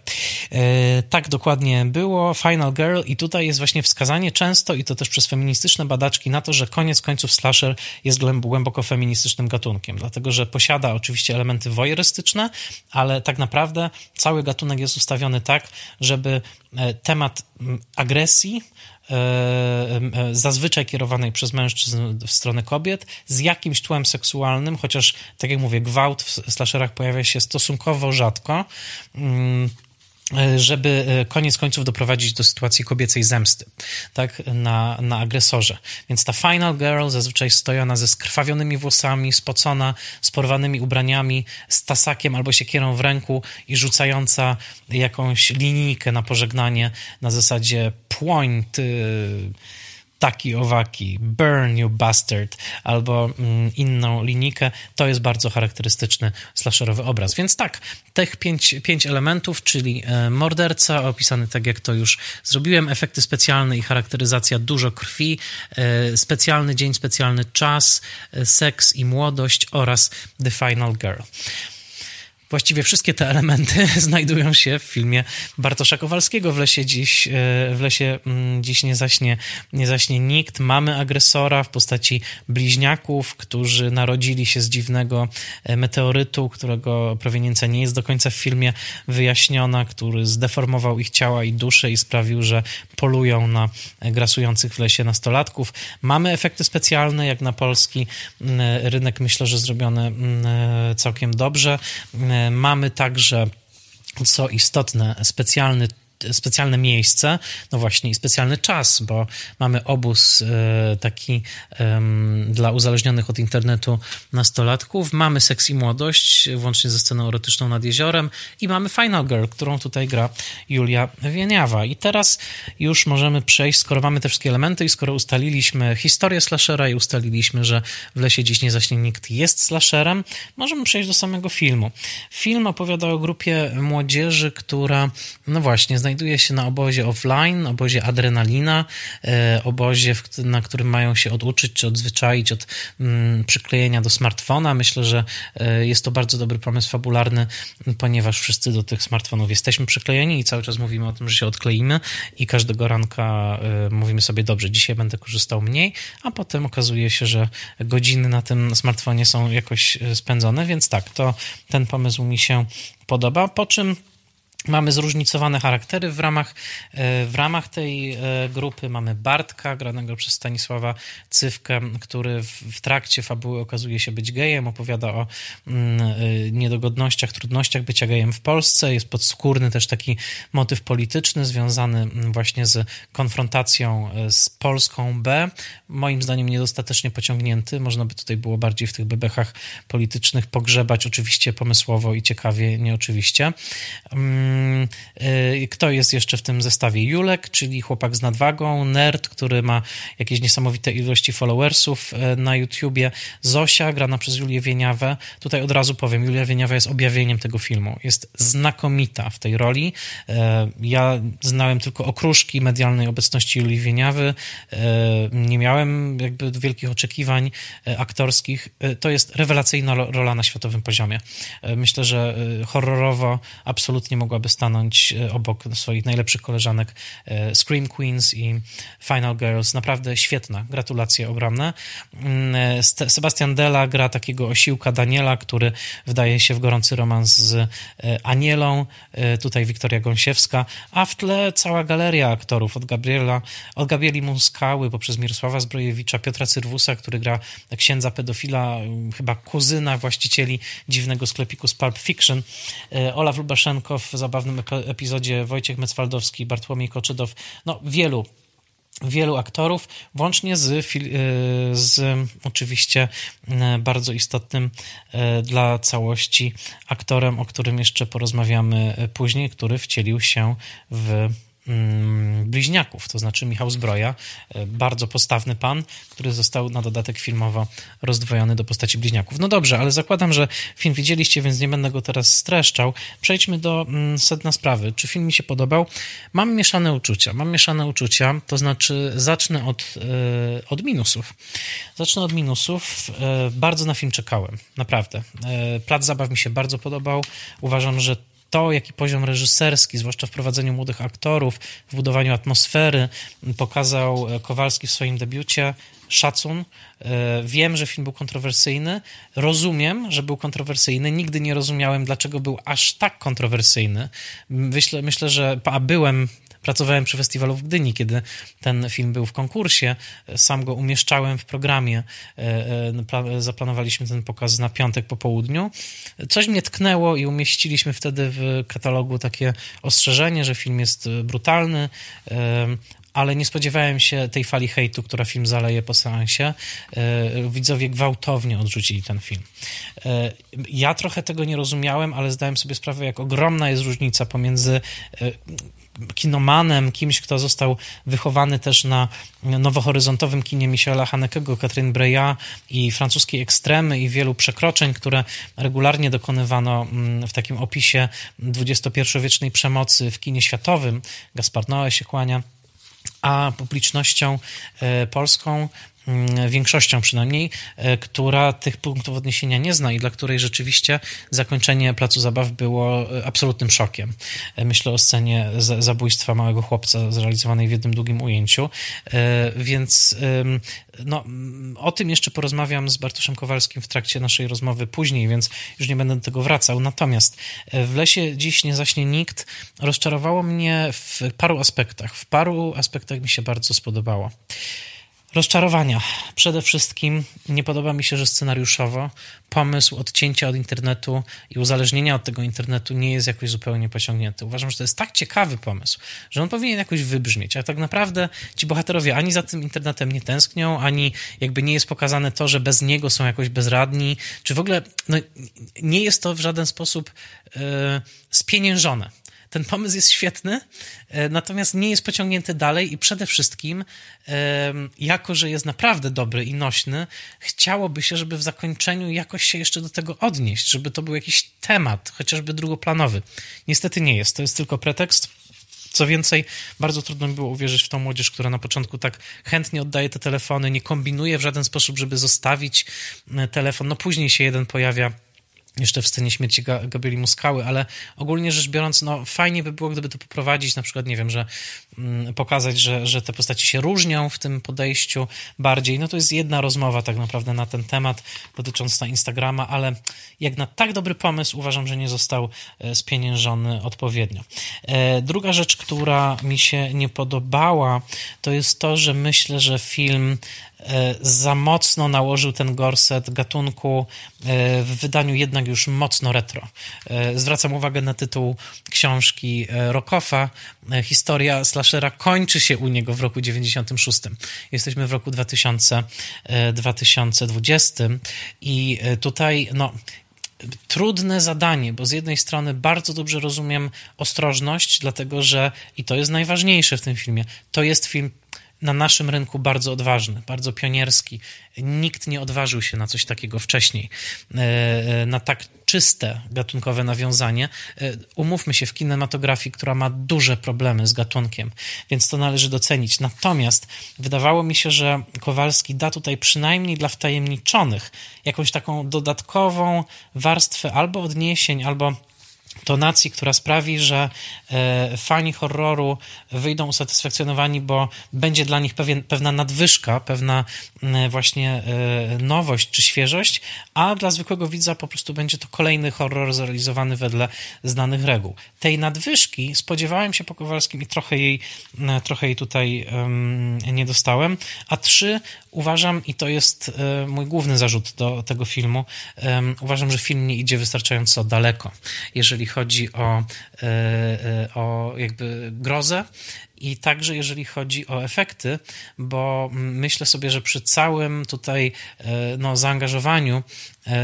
E, tak dokładnie było, Final Girl i tutaj jest właśnie wskazanie często, i to też przez feministyczne badaczki, na to, że koniec końców slasher jest głęboko feministycznym gatunkiem, dlatego że posiada oczywiście elementy wojerystyczne, ale tak naprawdę cały gatunek jest ustawiony tak, żeby temat agresji, E, e, zazwyczaj kierowanej przez mężczyzn w stronę kobiet, z jakimś tłem seksualnym, chociaż, tak jak mówię, gwałt w slasherach pojawia się stosunkowo rzadko. E, żeby e, koniec końców doprowadzić do sytuacji kobiecej zemsty, tak, na, na agresorze. Więc ta final girl zazwyczaj stojona ze skrwawionymi włosami, spocona, z porwanymi ubraniami, z tasakiem albo siekierą w ręku i rzucająca jakąś linijkę na pożegnanie na zasadzie point, taki owaki, burn you bastard, albo mm, inną linijkę, to jest bardzo charakterystyczny slasherowy obraz. Więc tak, tych pięć, pięć elementów, czyli e, morderca, opisany tak jak to już zrobiłem, efekty specjalne i charakteryzacja, dużo krwi, e, specjalny dzień, specjalny czas, e, seks i młodość oraz The Final Girl. Właściwie wszystkie te elementy znajdują się w filmie Bartosza Kowalskiego w lesie dziś, e, w lesie mm, dziś nie zaśnie, nie zaśnie nikt. Mamy agresora w postaci bliźniaków, którzy narodzili się z dziwnego e, meteorytu, którego proweniencja nie jest do końca w filmie wyjaśniona, który zdeformował ich ciała i dusze i sprawił, że polują na grasujących w lesie nastolatków. Mamy efekty specjalne, jak na polski mm, rynek, myślę, że zrobione mm, całkiem dobrze. Mamy także co istotne, specjalny specjalne miejsce, no właśnie i specjalny czas, bo mamy obóz e, taki dla uzależnionych od internetu nastolatków, mamy seks i młodość, włącznie ze sceną erotyczną nad jeziorem i mamy Final Girl, którą tutaj gra Julia Wieniawa. I teraz już możemy przejść, skoro mamy te wszystkie elementy i skoro ustaliliśmy historię slashera i ustaliliśmy, że w lesie dziś nie zaśnie nikt jest slasherem, możemy przejść do samego filmu. Film opowiada o grupie młodzieży, która, no właśnie, znajduje znajduje się na obozie offline, obozie adrenalina, e, obozie, na którym mają się oduczyć czy odzwyczaić od mm, przyklejenia do smartfona. Myślę, że e, jest to bardzo dobry pomysł fabularny, ponieważ wszyscy do tych smartfonów jesteśmy przyklejeni i cały czas mówimy o tym, że się odkleimy i każdego ranka e, mówimy sobie, dobrze, dzisiaj będę korzystał mniej, a potem okazuje się, że godziny na tym smartfonie są jakoś spędzone, więc tak, to ten pomysł mi się podoba. Po czym Mamy zróżnicowane charaktery w ramach, e, w ramach tej e, grupy. Mamy Bartka, granego przez Stanisława Cywkę, który w, trakcie fabuły okazuje się być gejem, opowiada o mm, e, niedogodnościach, trudnościach bycia gejem w Polsce. Jest podskórny też taki motyw polityczny związany mm, właśnie z konfrontacją z Polską B. Moim zdaniem niedostatecznie pociągnięty. Można by tutaj było bardziej w tych bebechach politycznych pogrzebać, oczywiście pomysłowo i ciekawie, nie oczywiście. Y, kto jest jeszcze w tym zestawie? Julek, czyli chłopak z nadwagą, nerd, który ma jakieś niesamowite ilości followersów y, na YouTubie. Zosia, grana przez Julię Wieniawę. Tutaj od razu powiem, Julia Wieniawa jest objawieniem tego filmu. Jest znakomita w tej roli. Y, ja znałem tylko okruszki medialnej obecności Julii Wieniawy. Nie miałem jakby wielkich oczekiwań aktorskich. To jest rewelacyjna rola na światowym poziomie. Myślę, że horrorowo absolutnie mogła mogłaby stanąć e, obok swoich najlepszych koleżanek e, Scream Queens i Final Girls. Naprawdę świetna, gratulacje ogromne. Mm, e, Sebastian Della gra takiego osiłka Daniela, który wdaje się w gorący romans z Anielą, tutaj Wiktoria Gąsiewska, a w tle cała galeria aktorów od Gabriela, od Gabrieli Muskały poprzez Mirosława Zbrojewicza, Piotra Cyrwusa, który gra księdza pedofila, chyba kuzyna właścicieli dziwnego sklepiku z Pulp Fiction, Olaf Lubaszenkow zabawnym epizodzie Wojciech Mecwaldowski, Bartłomiej Koczydow, no wielu wielu aktorów, włącznie z, e, z oczywiście e, bardzo istotnym e, dla całości aktorem, o którym jeszcze porozmawiamy później, który wcielił się w bliźniaków, to znaczy Michał Zbroja, e, bardzo postawny pan, który został na dodatek filmowo rozdwojony do postaci bliźniaków. No dobrze, ale zakładam, że film widzieliście, więc nie będę go teraz streszczał. Przejdźmy do mm, sedna sprawy. Czy film mi się podobał? Mam mieszane uczucia. Mam mieszane uczucia, to znaczy zacznę od, e, od minusów. Zacznę od minusów. E, bardzo na film czekałem, naprawdę. Plac zabaw mi się bardzo podobał. Uważam, że to, jaki poziom reżyserski, zwłaszcza w prowadzeniu młodych aktorów, w budowaniu atmosfery, pokazał e, Kowalski w swoim debiucie, szacun. E, wiem, że film był kontrowersyjny. Rozumiem, że był kontrowersyjny. Nigdy nie rozumiałem, dlaczego był aż tak kontrowersyjny. Myślę, myślę że a byłem Pracowałem przy festiwalu w Gdyni, kiedy ten film był w konkursie. Sam go umieszczałem w programie. E, e, zaplanowaliśmy ten pokaz na piątek po południu. Coś mnie tknęło i umieściliśmy wtedy w katalogu takie ostrzeżenie, że film jest brutalny, e, ale nie spodziewałem się tej fali hejtu, która film zaleje po seansie. Widzowie gwałtownie odrzucili ten film. Ja trochę tego nie rozumiałem, ale zdałem sobie sprawę, jak ogromna jest różnica pomiędzy kinomanem, kimś, kto został wychowany też na nowohoryzontowym kinie Michela Hanekego, Katrin Breya i francuskiej ekstremy i wielu przekroczeń, które regularnie dokonywano mm, w takim opisie XXI-wiecznej przemocy w kinie światowym. Gaspar Noé się kłania a publicznością e, polską, większością przynajmniej, e, która tych punktów odniesienia nie zna i dla której rzeczywiście zakończenie Placu Zabaw było e, absolutnym szokiem. E, myślę o scenie zabójstwa małego chłopca zrealizowanej w jednym długim ujęciu, więc no, o tym jeszcze porozmawiam z Bartoszem Kowalskim w trakcie naszej rozmowy później, więc już nie będę do tego wracał. Natomiast w lesie dziś nie zaśnie nikt. Rozczarowało mnie w paru aspektach. W paru aspektach mi się bardzo spodobało. Rozczarowania. Przede wszystkim nie podoba mi się, że scenariuszowo pomysł odcięcia od internetu i uzależnienia od tego internetu nie jest jakoś zupełnie pociągnięty. Uważam, że to jest tak ciekawy pomysł, że on powinien jakoś wybrzmieć, a tak naprawdę ci bohaterowie ani za tym internetem nie tęsknią, ani jakby nie jest pokazane to, że bez niego są jakoś bezradni, czy w ogóle no, nie jest to w żaden sposób yy, spieniężone ten pomysł jest świetny, e, natomiast nie jest pociągnięty dalej i przede wszystkim, e, jako że jest naprawdę dobry i nośny, chciałoby się, żeby w zakończeniu jakoś się jeszcze do tego odnieść, żeby to był jakiś temat, chociażby drugoplanowy. Niestety nie jest, to jest tylko pretekst. Co więcej, bardzo trudno mi było uwierzyć w tą młodzież, która na początku tak chętnie oddaje te telefony, nie kombinuje w żaden sposób, żeby zostawić e, telefon. No później się jeden pojawia jeszcze w scenie śmierci Gabrieli Muskały, ale ogólnie rzecz biorąc, no fajnie by było, gdyby to poprowadzić, na przykład, nie wiem, że mm, pokazać, że, że te postaci się różnią w tym podejściu bardziej. No to jest jedna rozmowa tak naprawdę na ten temat dotycząca Instagrama, ale jak na tak dobry pomysł uważam, że nie został e, spieniężony odpowiednio. E, druga rzecz, która mi się nie podobała, to jest to, że myślę, że film za mocno nałożył ten gorset gatunku e, w wydaniu jednak już mocno retro. E, zwracam uwagę na tytuł książki Rokoffa. Historia slashera kończy się u niego w roku 96. Jesteśmy w roku 2000, 2020 i tutaj no, trudne zadanie, bo z jednej strony bardzo dobrze rozumiem ostrożność, dlatego że, i to jest najważniejsze w tym filmie, to jest film na naszym rynku bardzo odważny, bardzo pionierski. Nikt nie odważył się na coś takiego wcześniej, e, e, na tak czyste gatunkowe nawiązanie. E, umówmy się, w kinematografii, która ma duże problemy z gatunkiem, więc to należy docenić. Natomiast wydawało mi się, że Kowalski da tutaj przynajmniej dla wtajemniczonych jakąś taką dodatkową warstwę albo odniesień, albo tonacji, która sprawi, że e, fani horroru wyjdą usatysfakcjonowani, bo będzie dla nich pewien, pewna nadwyżka, pewna właśnie e, nowość czy świeżość, a dla zwykłego widza po prostu będzie to kolejny horror zrealizowany wedle znanych reguł. Tej nadwyżki spodziewałem się po Kowalskim i trochę jej, trochę jej tutaj nie dostałem, a trzy uważam, i to jest e, mój główny zarzut do tego filmu, uważam, że film nie idzie wystarczająco daleko, jeżeli chodzi o, e, e, o jakby grozę i także jeżeli chodzi o efekty, bo myślę sobie, że przy całym tutaj e, no, zaangażowaniu,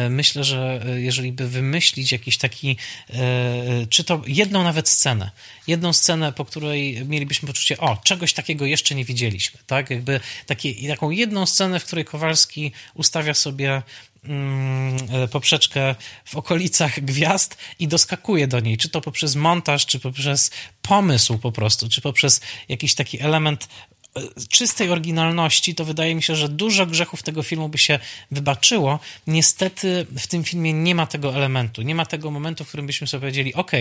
myślę, że jeżeli by wymyślić jakiś taki, czy to jedną nawet scenę, jedną scenę, po której mielibyśmy poczucie, o, czegoś takiego jeszcze nie widzieliśmy, tak? Jakby takie, taką jedną scenę, w której Kowalski ustawia sobie poprzeczkę w okolicach gwiazd i doskakuje do niej, czy to poprzez montaż, czy poprzez pomysł po prostu, czy poprzez jakiś taki element e, czystej oryginalności, to wydaje mi się, że dużo grzechów tego filmu by się wybaczyło. Niestety w tym filmie nie ma tego elementu, nie ma tego momentu, w którym byśmy sobie powiedzieli, ok,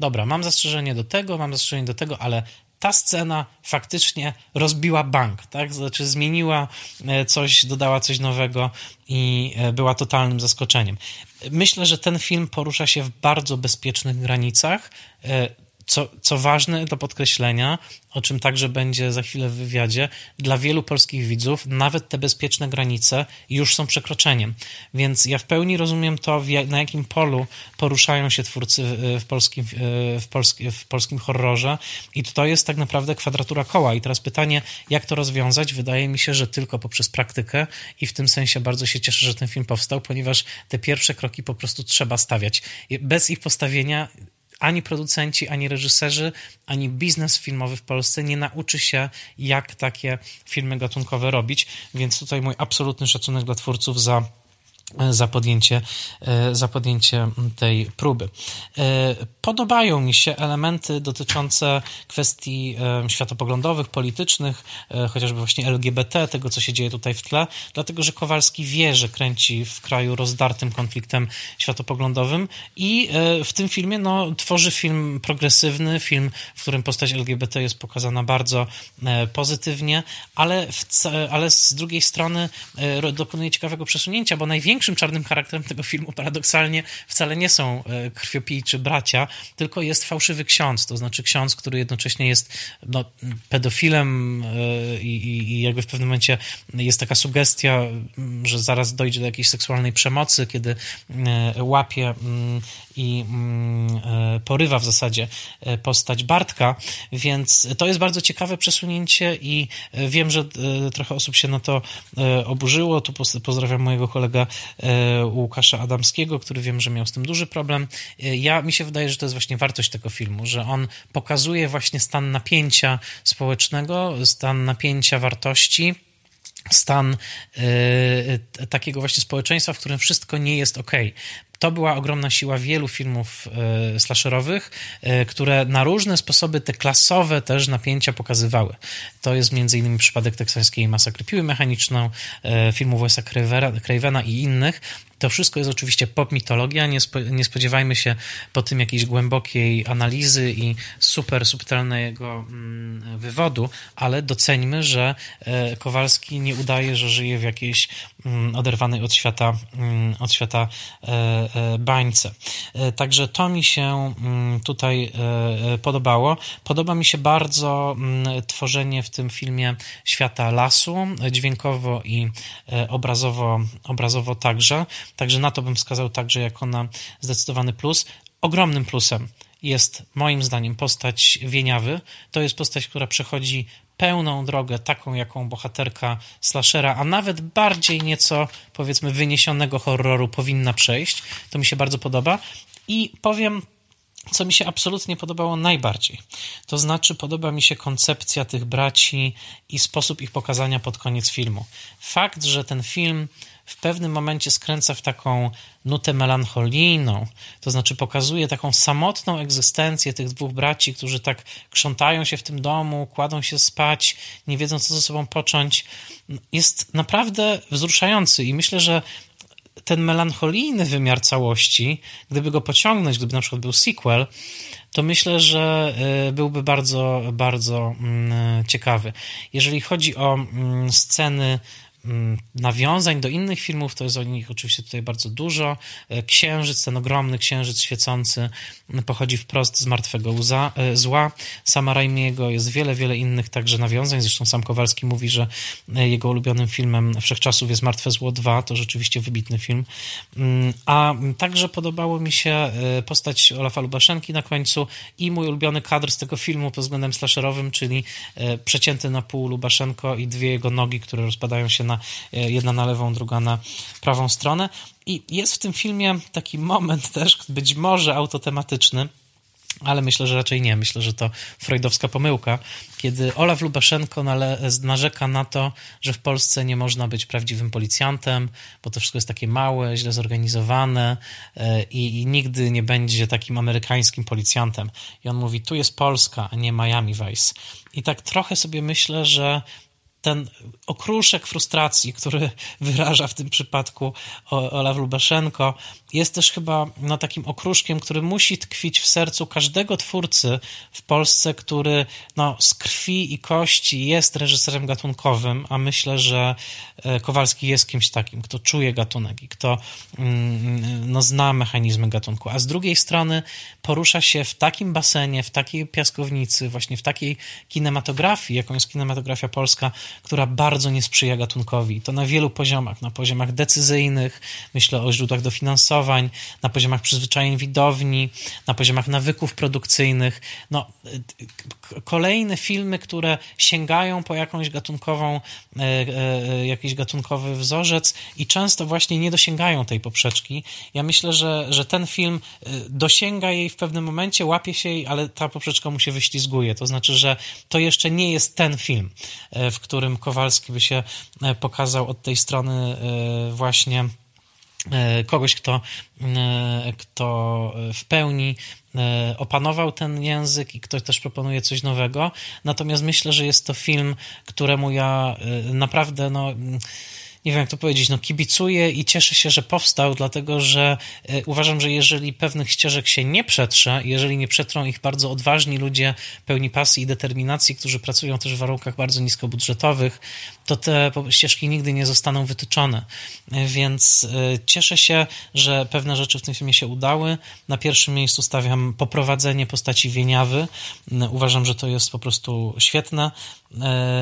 dobra, mam zastrzeżenie do tego, mam zastrzeżenie do tego, ale ta scena faktycznie rozbiła bank, tak? Znaczy zmieniła e, coś, dodała coś nowego i e, była totalnym zaskoczeniem. Myślę, że ten film porusza się w bardzo bezpiecznych granicach. Co, co ważne do podkreślenia, o czym także będzie za chwilę w wywiadzie, dla wielu polskich widzów nawet te bezpieczne granice już są przekroczeniem. Więc ja w pełni rozumiem to, na jakim polu poruszają się twórcy w polskim, w, polski, w polskim horrorze i to jest tak naprawdę kwadratura koła. I teraz pytanie, jak to rozwiązać? Wydaje mi się, że tylko poprzez praktykę i w tym sensie bardzo się cieszę, że ten film powstał, ponieważ te pierwsze kroki po prostu trzeba stawiać. Bez ich postawienia ani producenci, ani reżyserzy, ani biznes filmowy w Polsce nie nauczy się, jak takie filmy gatunkowe robić. Więc tutaj mój absolutny szacunek dla twórców za za podjęcie, za podjęcie tej próby. Podobają mi się elementy dotyczące kwestii światopoglądowych, politycznych, chociażby właśnie LGBT, tego co się dzieje tutaj w tle, dlatego że Kowalski wie, że kręci w kraju rozdartym konfliktem światopoglądowym i w tym filmie no, tworzy film progresywny, film, w którym postać LGBT jest pokazana bardzo pozytywnie, ale, w, ale z drugiej strony dokonuje ciekawego przesunięcia, bo największy największym czarnym charakterem tego filmu paradoksalnie wcale nie są e, krwiopijczy bracia, tylko jest fałszywy ksiądz, to znaczy ksiądz, który jednocześnie jest no, pedofilem e, i, i jakby w pewnym momencie jest taka sugestia, że zaraz dojdzie do jakiejś seksualnej przemocy, kiedy e, łapie i porywa w zasadzie postać Bartka, więc to jest bardzo ciekawe przesunięcie i wiem, że trochę osób się na to oburzyło. Tu pozdrawiam mojego kolega E, Łukasza Adamskiego, który wiem, że miał z tym duży problem. E, ja mi się wydaje, że to jest właśnie wartość tego filmu, że on pokazuje właśnie stan napięcia społecznego, stan napięcia wartości stan y, takiego właśnie społeczeństwa, w którym wszystko nie jest ok. To była ogromna siła wielu filmów y, slasherowych, y, które na różne sposoby te klasowe też napięcia pokazywały. To jest innymi przypadek teksańskiej masakry piły mechaniczną, filmu Wes'a Cravena i innych, to wszystko jest oczywiście pop mitologia. Nie, spo, nie spodziewajmy się po tym jakiejś głębokiej analizy i super subtelnego mm, wywodu, ale doceńmy, że e, Kowalski nie udaje, że żyje w jakiejś oderwanej od świata, mm, od świata e, e, bańce. Także to mi się tutaj podobało. Podoba mi się bardzo tworzenie w tym filmie świata lasu, dźwiękowo i obrazowo, obrazowo także. Także na to bym wskazał także jako na zdecydowany plus. Ogromnym plusem jest moim zdaniem postać Wieniawy. To jest postać, która przechodzi pełną drogę, taką jaką bohaterka slashera, a nawet bardziej nieco powiedzmy wyniesionego horroru powinna przejść. To mi się bardzo podoba. I powiem co mi się absolutnie podobało najbardziej. To znaczy, podoba mi się koncepcja tych braci i sposób ich pokazania pod koniec filmu. Fakt, że ten film w pewnym momencie skręca w taką nutę melancholijną, to znaczy pokazuje taką samotną egzystencję tych dwóch braci, którzy tak krzątają się w tym domu, kładą się spać, nie wiedzą, co ze sobą począć, jest naprawdę wzruszający i myślę, że ten melancholijny wymiar całości, gdyby go pociągnąć, gdyby na przykład był sequel, to myślę, że e, byłby bardzo, bardzo mm, ciekawy. Jeżeli chodzi o mm, sceny nawiązań do innych filmów, to jest o nich oczywiście tutaj bardzo dużo. E, księżyc, ten ogromny księżyc świecący mm, pochodzi wprost z Martwego łza, e, Zła. Sama Raimiego jest wiele, wiele innych także nawiązań. Zresztą sam Kowalski mówi, że e, jego ulubionym filmem wszechczasów jest Martwe Zło 2. To rzeczywiście wybitny film. Mm, a także podobało mi się postać Olafa Lubaszenki na końcu i mój ulubiony kadr z tego filmu pod względem slasherowym, czyli przecięty na pół Lubaszenko i dwie jego nogi, które rozpadają się na na, e, jedna na lewą, druga na prawą stronę. I jest w tym filmie taki moment też, być może autotematyczny, ale myślę, że raczej nie. Myślę, że to freudowska pomyłka, kiedy Olaf Lubaszenko narzeka na to, że w Polsce nie można być prawdziwym policjantem, bo to wszystko jest takie małe, źle zorganizowane e, i, i nigdy nie będzie takim amerykańskim policjantem. I on mówi, tu jest Polska, a nie Miami Vice. I tak trochę sobie myślę, że ten okruszek frustracji, który wyraża w tym przypadku Olaf Lubaszenko, jest też chyba no, takim okruszkiem, który musi tkwić w sercu każdego twórcy w Polsce, który no, z krwi i kości jest reżyserem gatunkowym, a myślę, że e, Kowalski jest kimś takim, kto czuje gatunek i kto mm, no, zna mechanizmy gatunku, a z drugiej strony porusza się w takim basenie, w takiej piaskownicy, właśnie w takiej kinematografii, jaką jest kinematografia polska, która bardzo nie sprzyja gatunkowi. To na wielu poziomach, na poziomach decyzyjnych, myślę o źródłach na poziomach przyzwyczajeń widowni, na poziomach nawyków produkcyjnych. No, kolejne filmy, które sięgają po jakąś gatunkową, e, e, jakiś gatunkowy wzorzec i często właśnie nie dosięgają tej poprzeczki. Ja myślę, że, że ten film e, dosięga jej w pewnym momencie, łapie się jej, ale ta poprzeczka mu się wyślizguje. To znaczy, że to jeszcze nie jest ten film, w którym Kowalski by się pokazał od tej strony właśnie kogoś, kto, kto w pełni opanował ten język i ktoś też proponuje coś nowego. Natomiast myślę, że jest to film, któremu ja naprawdę no nie wiem jak to powiedzieć, no kibicuję i cieszę się, że powstał, dlatego że e, uważam, że jeżeli pewnych ścieżek się nie przetrze, jeżeli nie przetrą ich bardzo odważni ludzie pełni pasji i determinacji, którzy pracują też w warunkach bardzo niskobudżetowych, to te ścieżki nigdy nie zostaną wytyczone. E, więc e, cieszę się, że pewne rzeczy w tym filmie się udały. Na pierwszym miejscu stawiam poprowadzenie postaci Wieniawy. Uważam, że to jest po prostu świetne.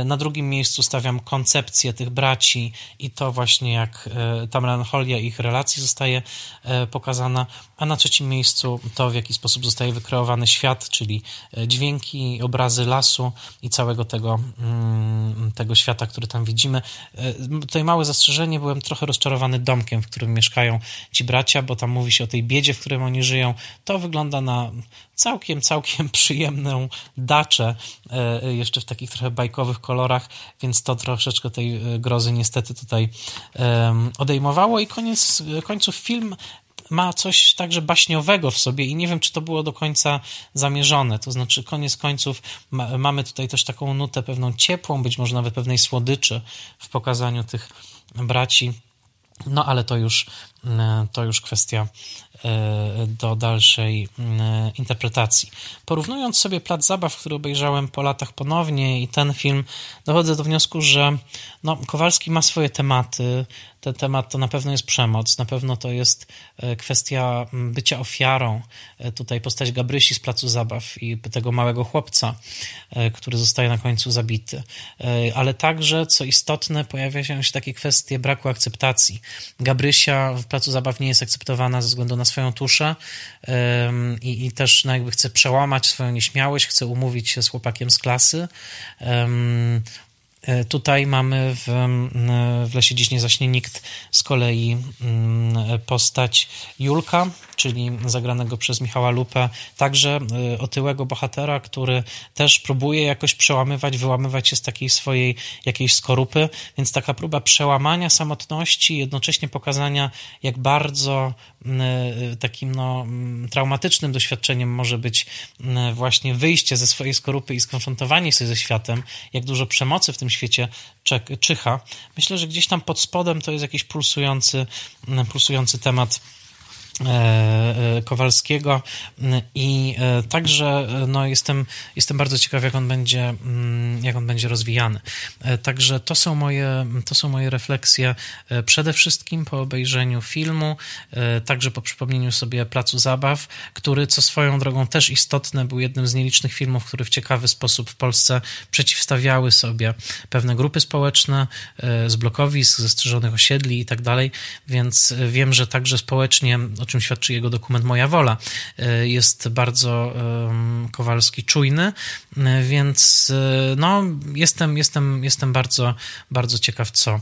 Na drugim miejscu stawiam koncepcję tych braci i to właśnie jak e, ta melancholia ich relacji zostaje e, pokazana, a na trzecim miejscu to w jaki sposób zostaje wykreowany świat, czyli e, dźwięki, obrazy lasu i całego tego, mm, tego świata, który tam widzimy. Tutaj małe zastrzeżenie, byłem trochę rozczarowany domkiem, w którym mieszkają ci bracia, bo tam mówi się o tej biedzie, w którym oni żyją. To wygląda na całkiem, całkiem przyjemną daczę, jeszcze w takich trochę bajkowych kolorach, więc to troszeczkę tej grozy niestety tutaj odejmowało i koniec końców film ma coś także baśniowego w sobie i nie wiem, czy to było do końca zamierzone. To znaczy, koniec końców ma, mamy tutaj też taką nutę pewną ciepłą, być może nawet pewnej słodyczy w pokazaniu tych braci. No ale to już, to już kwestia E, do dalszej e, interpretacji. Porównując sobie plac zabaw, który obejrzałem po latach ponownie i ten film, dochodzę do wniosku, że no, Kowalski ma swoje tematy, ten temat to na pewno jest przemoc, na pewno to jest e, kwestia bycia ofiarą. E, tutaj postać Gabrysi z placu zabaw i tego małego chłopca, e, który zostaje na końcu zabity. Ale także, co istotne, pojawia się takie kwestie braku akceptacji. Gabrysia w placu zabaw nie jest akceptowana ze względu na swoją tuszę i, i też no, jakby chce przełamać swoją nieśmiałość, chce umówić się z chłopakiem z klasy. E, tutaj mamy w, w Lesie Dziś nie zaśnie nikt z kolei postać Julka, czyli zagranego przez Michała Lupę, także y, otyłego bohatera, który też próbuje jakoś przełamywać, wyłamywać się z takiej swojej jakiejś skorupy, więc taka próba przełamania samotności, jednocześnie pokazania, jak bardzo takim no, traumatycznym doświadczeniem może być właśnie wyjście ze swojej skorupy i skonfrontowanie się ze światem, jak dużo przemocy w tym świecie czyha. Myślę, że gdzieś tam pod spodem to jest jakiś pulsujący, pulsujący temat E, e, Kowalskiego i e, także no, jestem, jestem bardzo ciekaw, jak on, będzie, mm, jak on będzie rozwijany. Także to są, moje, to są moje refleksje przede wszystkim po obejrzeniu filmu, także po przypomnieniu sobie Placu Zabaw, który co swoją drogą też istotne był jednym z nielicznych filmów, które w ciekawy sposób w Polsce przeciwstawiały sobie pewne grupy społeczne z blokowisk, ze strzeżonych osiedli i tak dalej, więc wiem, że także społecznie czym świadczy jego dokument Moja Wola. E, jest bardzo Kowalski czujny, e, więc e, no, jestem, jestem, jestem bardzo, bardzo ciekaw, co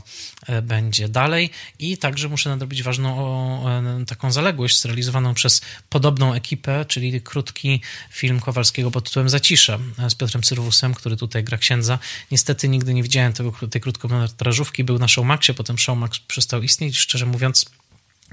będzie dalej i także muszę nadrobić ważną taką zaległość zrealizowaną przez podobną ekipę, czyli krótki film Kowalskiego pod tytułem Zacisze z Piotrem Cyrwusem, który tutaj gra księdza. Niestety nigdy nie widziałem tego, tej krótkometrażówki, był na Showmaxie, potem Showmax przestał istnieć, szczerze mówiąc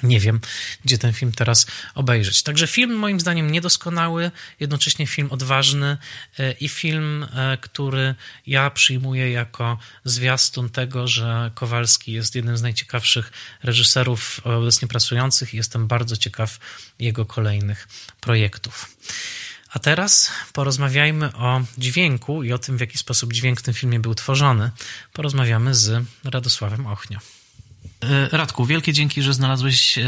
nie wiem, gdzie ten film teraz obejrzeć. Także film moim zdaniem niedoskonały, jednocześnie film odważny e, i film, e, który ja przyjmuję jako zwiastun tego, że Kowalski jest jednym z najciekawszych reżyserów obecnie pracujących i jestem bardzo ciekaw jego kolejnych projektów. A teraz porozmawiajmy o dźwięku i o tym, w jaki sposób dźwięk w tym filmie był tworzony. Porozmawiamy z Radosławem Ochnio. E, Radku, wielkie dzięki, że znalazłeś e,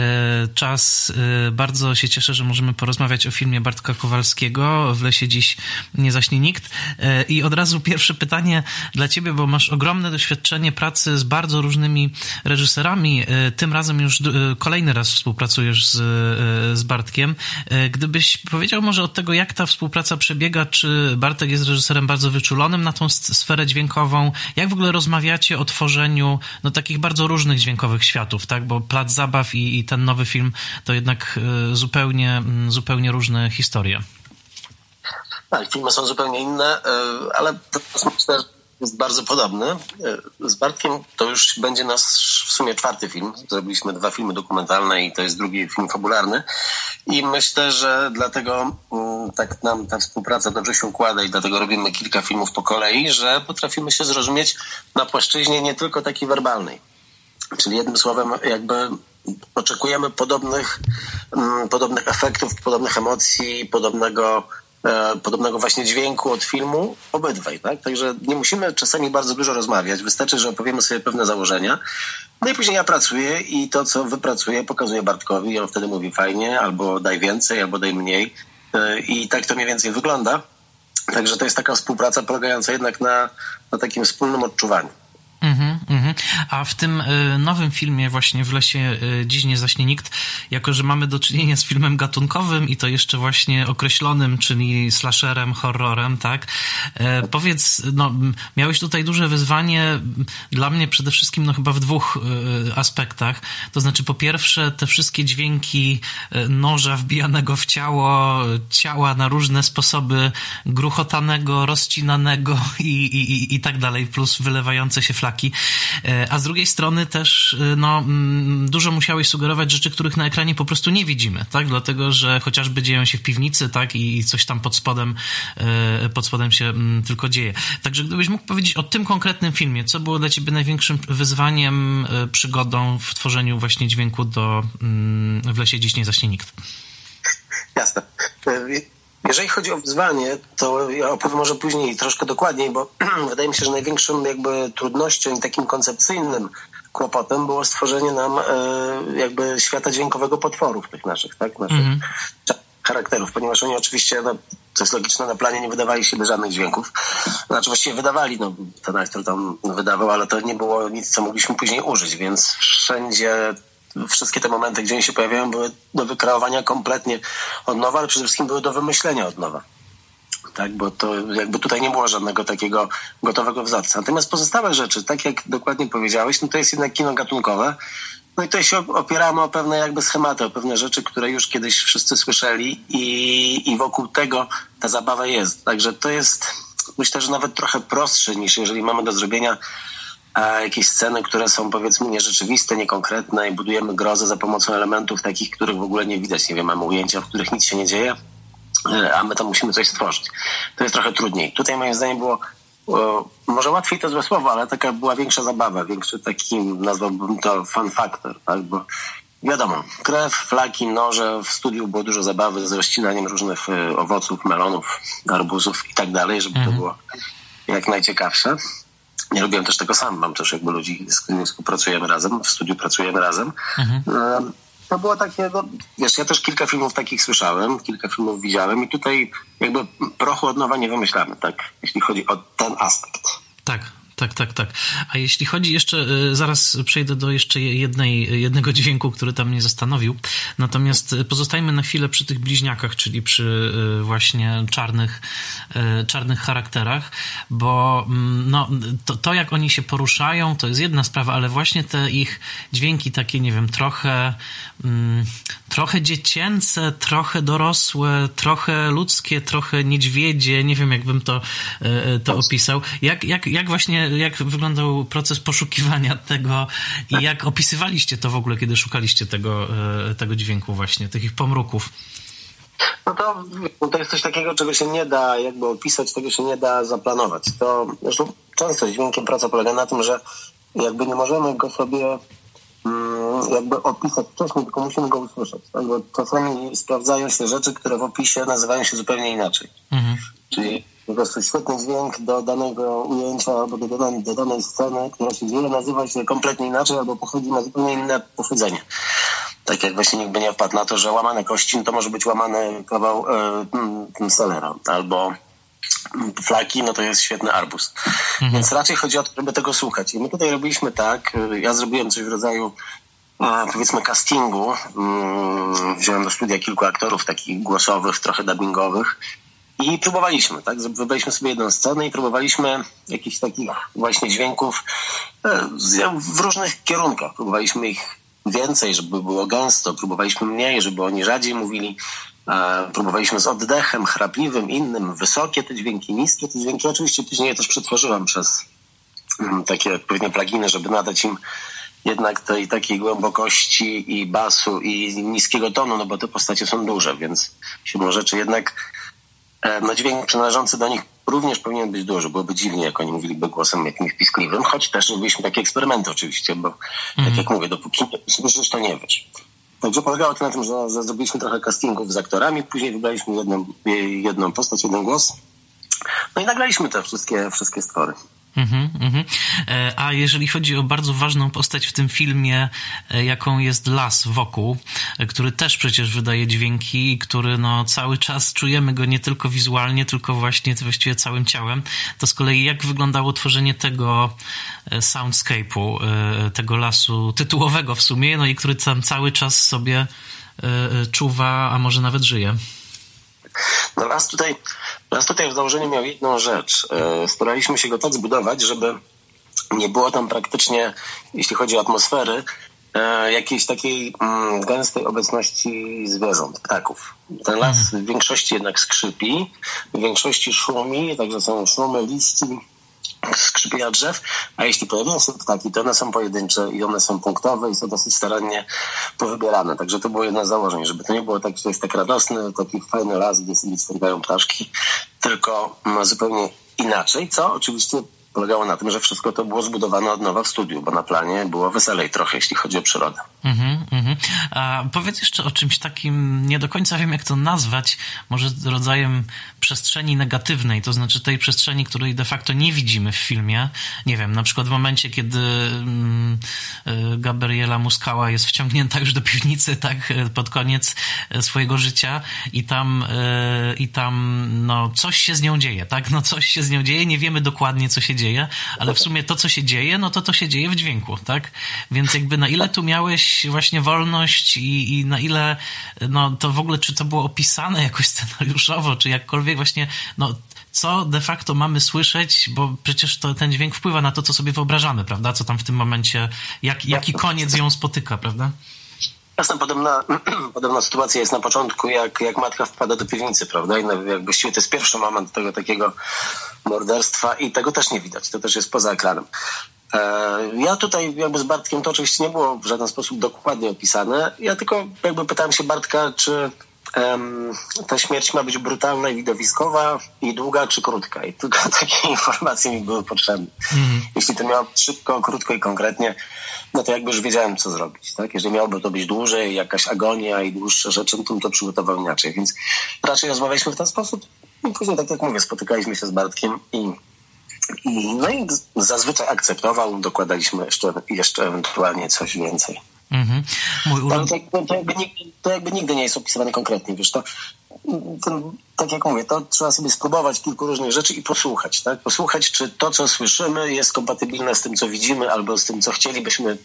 czas. E, bardzo się cieszę, że możemy porozmawiać o filmie Bartka Kowalskiego. W lesie dziś nie zaśnie nikt. I od razu pierwsze pytanie dla ciebie, bo masz ogromne doświadczenie pracy z bardzo różnymi reżyserami. Tym razem już kolejny raz współpracujesz z, z Bartkiem. Gdybyś powiedział może od tego, jak ta współpraca przebiega, czy Bartek jest reżyserem bardzo wyczulonym na tą sferę dźwiękową? Jak w ogóle rozmawiacie o tworzeniu no, takich bardzo różnych dźwięków? Dźwiękowych światów, tak? Bo Plac Zabaw i, i ten nowy film to jednak e, zupełnie, zupełnie różne historie. Tak, filmy są zupełnie inne, e, ale myślę, jest bardzo podobny. Z Bartkiem to już będzie nasz w sumie czwarty film. Zrobiliśmy dwa filmy dokumentalne i to jest drugi film fabularny. I myślę, że dlatego tak nam ta współpraca dobrze się układa i dlatego robimy kilka filmów po kolei, że potrafimy się zrozumieć na płaszczyźnie nie tylko takiej werbalnej. Czyli jednym słowem, jakby oczekujemy podobnych, mm, podobnych efektów, podobnych emocji, podobnego E, podobnego właśnie dźwięku od filmu obydwaj, tak? Także nie musimy czasami bardzo dużo rozmawiać, wystarczy, że opowiemy sobie pewne założenia. No i później ja pracuję i to, co wypracuję, pokazuję Bartkowi i on wtedy mówi fajnie, albo daj więcej, albo daj mniej. E, I tak to mniej więcej wygląda. Także to jest taka współpraca polegająca jednak na, na takim wspólnym odczuwaniu. Mm-hmm. A w tym y, nowym filmie właśnie w lesie y, dziś nie zaśnie nikt, jako że mamy do czynienia z filmem gatunkowym i to jeszcze właśnie określonym, czyli slasherem, horrorem, tak? E, powiedz, no, miałeś tutaj duże wyzwanie dla mnie przede wszystkim, no chyba w dwóch y, aspektach. To znaczy, po pierwsze, te wszystkie dźwięki noża wbijanego w ciało, ciała na różne sposoby, gruchotanego, rozcinanego i, i, i, i tak dalej, plus wylewające się flaki E, a z drugiej strony też e, no, mm, dużo musiałeś sugerować rzeczy, których na ekranie po prostu nie widzimy, tak? Dlatego, że chociażby dzieją się w piwnicy, tak? I coś tam pod spodem, e, pod spodem się mm, tylko dzieje. Także gdybyś mógł powiedzieć o tym konkretnym filmie, co było dla ciebie największym wyzwaniem, przygodą w tworzeniu właśnie dźwięku do mm, W lesie dziś nie zaśnie nikt? Jasne. Jeżeli chodzi o wyzwanie, to ja opowiem może później troszkę dokładniej, bo wydaje mi się, że największą jakby trudnością i takim koncepcyjnym kłopotem było stworzenie nam e, jakby świata dźwiękowego potworów tych naszych, tak? Naszych mm -hmm. charakterów, ponieważ oni oczywiście, no, to jest logiczne, na planie nie wydawali się żadnych dźwięków. Znaczy właściwie wydawali, no, ten aktor tam wydawał, ale to nie było nic, co mogliśmy później użyć, więc wszędzie wszystkie te momenty, gdzie oni się pojawiają, były do wykreowania kompletnie od nowa, ale przede wszystkim były do wymyślenia od nowa. Tak, bo to jakby tutaj nie było żadnego takiego gotowego wzorca. Natomiast pozostałe rzeczy, tak jak dokładnie powiedziałeś, no to jest jednak kino gatunkowe. No i tutaj się opieramy o pewne jakby schematy, o pewne rzeczy, które już kiedyś wszyscy słyszeli i, i wokół tego ta zabawa jest. Także to jest, myślę, że nawet trochę prostsze niż jeżeli mamy do zrobienia jakieś sceny, które są powiedzmy nierzeczywiste, niekonkretne i budujemy grozę za pomocą elementów takich, których w ogóle nie widać. Nie wiem, mamy ujęcia, w których nic się nie dzieje, e, a my tam musimy coś stworzyć. To jest trochę trudniej. Tutaj moim zdaniem było może łatwiej to złe słowo, ale taka była większa zabawa, większy taki, nazwałbym to fun factor, tak? Bo wiadomo, krew, flaki, noże, w studiu było dużo zabawy z rozcinaniem różnych e, owoców, melonów, arbuzów i tak dalej, żeby mhm. to było jak najciekawsze nie robiłem też tego sam. Mam też jakby ludzi, z którymi współpracujemy razem, w studiu pracujemy razem. Mhm. To było takie, no, wiesz, ja też kilka filmów takich słyszałem, kilka filmów widziałem i tutaj jakby prochu od nowa nie wymyślamy, tak? Jeśli chodzi o ten aspekt. Tak, tak, tak, tak. A jeśli chodzi jeszcze, y, zaraz przejdę do jeszcze jednej, jednego dźwięku, który tam mnie zastanowił. Natomiast pozostajmy na chwilę przy tych bliźniakach, czyli przy y, właśnie czarnych, y, czarnych charakterach, bo mm, no, to, to jak oni się poruszają, to jest jedna sprawa, ale właśnie te ich dźwięki takie, nie wiem, trochę, trochę dziecięce, trochę dorosłe, trochę ludzkie, trochę niedźwiedzie, nie wiem, jakbym to, to opisał. Jak, jak, jak właśnie jak wyglądał proces poszukiwania tego i jak opisywaliście to w ogóle, kiedy szukaliście tego, e, tego dźwięku właśnie, takich pomruków? No to, to jest coś takiego, czego się nie da jakby opisać, tego się nie da zaplanować. To zresztą często z dźwiękiem praca polega na tym, że jakby nie możemy go sobie mm, jakby opisać wcześniej, tylko musimy go usłyszeć. Tak? Bo czasami sprawdzają się rzeczy, które w opisie nazywają się zupełnie inaczej. Mhm. Czyli po prostu świetny dźwięk do danego ujęcia albo do danej, do danej sceny, która się dzieje, nazywa się kompletnie inaczej albo pochodzi na zupełnie inne pochodzenie. Tak jak właśnie nikt by nie wpadł na to, że łamane kości to może być łamany kawał e, selera albo flaki, no to jest świetny arbus. Mhm. Więc raczej chodzi o to, żeby tego słuchać. I my tutaj robiliśmy tak, e, ja zrobiłem coś w rodzaju powiedzmy castingu. Mm, wziąłem do studia kilku aktorów takich głosowych, trochę dubbingowych i próbowaliśmy, tak? Wybraliśmy sobie jedną scenę i próbowaliśmy jakichś takich właśnie dźwięków e, w różnych kierunkach. Próbowaliśmy ich więcej, żeby było gęsto, próbowaliśmy mniej, żeby oni rzadziej mówili. E, próbowaliśmy z oddechem chrapliwym, innym, wysokie te dźwięki, niskie te dźwięki. Oczywiście później je też przetworzyłem przez mm, takie odpowiednie pluginy, żeby nadać im jednak tej takiej głębokości i basu i niskiego tonu, no bo te postacie są duże, więc siłą rzeczy jednak e, no dźwięk przynależący do nich również powinien być duży. Byłoby dziwnie, jak oni mówiliby głosem jakimś piskliwym, choć też robiliśmy takie eksperymenty oczywiście, bo mm. tak mhm. jak mówię, dopóki nie słyszysz, to nie wiesz. Także polegało to na tym, że, że zrobiliśmy trochę castingów z aktorami, później wybraliśmy jedną, jedną postać, jeden głos. No i nagraliśmy te wszystkie, wszystkie stwory. Mm-hmm, mm-hmm. A jeżeli chodzi o bardzo ważną postać w tym filmie, e, jaką jest las wokół, e, który też przecież wydaje dźwięki i który no, cały czas czujemy go nie tylko wizualnie, tylko właśnie właściwie całym ciałem, to z kolei jak wyglądało tworzenie tego soundscape'u, tego lasu tytułowego w sumie, no i który tam cały czas sobie czuwa, a może nawet żyje? No tutaj, las tutaj w założeniu miał jedną rzecz. E, staraliśmy się go tak zbudować, żeby nie było tam praktycznie, jeśli chodzi o atmosfery, e, jakiejś takiej mm, gęstej obecności zwierząt, ptaków. Ten las mhm. w większości jednak skrzypi, w większości szumi, także są szumy liści, skrzypienia drzew, a jeśli pojawiają się ptaki, to one są pojedyncze i one są punktowe i są dosyć starannie powybierane. Także to było jedno z założeń, żeby to nie było tak, że to jest tak radosny, taki fajny las, gdzie sobie stergają ptaszki, tylko zupełnie inaczej, co oczywiście polegało na tym, że wszystko to było zbudowane od nowa w studiu, bo na planie było weselej trochę, jeśli chodzi o przyrodę. Mm-hmm, mm-hmm. A powiedz jeszcze o czymś takim, nie do końca wiem jak to nazwać, może rodzajem przestrzeni negatywnej, to znaczy tej przestrzeni, której de facto nie widzimy w filmie. Nie wiem, na przykład w momencie, kiedy mm, y, Gabriela Muskała jest wciągnięta już do piwnicy, tak, pod koniec e, swojego życia i tam, y, i tam, no, coś się z nią dzieje, tak, no, coś się z nią dzieje, nie wiemy dokładnie, co się dzieje, ale w sumie to, co się dzieje, no to to się dzieje w dźwięku, tak? Więc jakby na ile tu miałeś właśnie wolność i, i na ile, no, to w ogóle, czy to było opisane jakoś scenariuszowo, czy jakkolwiek właśnie, no, co de facto mamy słyszeć, bo przecież to, ten dźwięk wpływa na to, co sobie wyobrażamy, prawda? Co tam w tym momencie, jak, jaki koniec ją spotyka, prawda? Jasne, podobna, podobna sytuacja jest na początku, jak, jak matka wpada do piwnicy, prawda? I jak właściwie to jest pierwszy moment tego takiego morderstwa i tego też nie widać. To też jest poza ekranem. E, ja tutaj jakby z Bartkiem to oczywiście nie było w żaden sposób dokładnie opisane. Ja tylko jakby pytałem się Bartka, czy ta śmierć ma być brutalna i widowiskowa i długa czy krótka. I tylko takie informacje mi były potrzebne. Mm. Jeśli to miało być szybko, krótko i konkretnie, no to jakby już wiedziałem, co zrobić. Tak? Jeżeli miałoby to być dłużej, jakaś agonia i dłuższe rzeczy, to bym to przygotował inaczej. Więc raczej rozmawialiśmy w ten sposób. I później, tak jak mówię, spotykaliśmy się z Bartkiem i, no i zazwyczaj akceptował, dokładaliśmy jeszcze, jeszcze ewentualnie coś więcej. Mhm. Mój to, to, to, jakby nigdy, to jakby nigdy nie jest opisywane konkretnie, wiesz, to ten, tak jak mówię, to trzeba sobie spróbować kilku różnych rzeczy i posłuchać, tak? Posłuchać, czy to, co słyszymy, jest kompatybilne z tym, co widzimy, albo z tym, co chcielibyśmy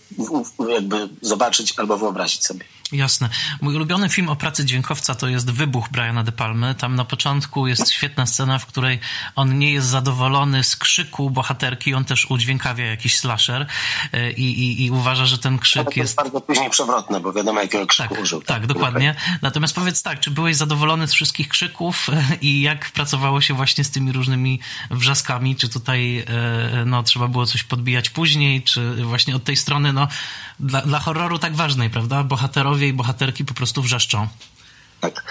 jakby zobaczyć albo wyobrazić sobie. Jasne. Mój ulubiony film o pracy dźwiękowca to jest Wybuch Briana De Palmy. Tam na początku jest świetna scena, w której on nie jest zadowolony z krzyku bohaterki, on też udźwiękawia jakiś slasher e, i, i, i uważa, że ten krzyk jest... jest... bardzo później przewrotne, bo wiadomo, jakiego krzyku tak, użył. Tak, tak dokładnie. Natomiast powiedz tak, czy byłeś zadowolony z wszystkich krzyków i jak pracowało się właśnie z tymi różnymi wrzaskami? Czy tutaj e, no, trzeba było coś podbijać później, czy właśnie od tej strony, no, dla, dla horroru tak ważnej, prawda? Bohaterowie i bohaterki po prostu wrzeszczą. Tak.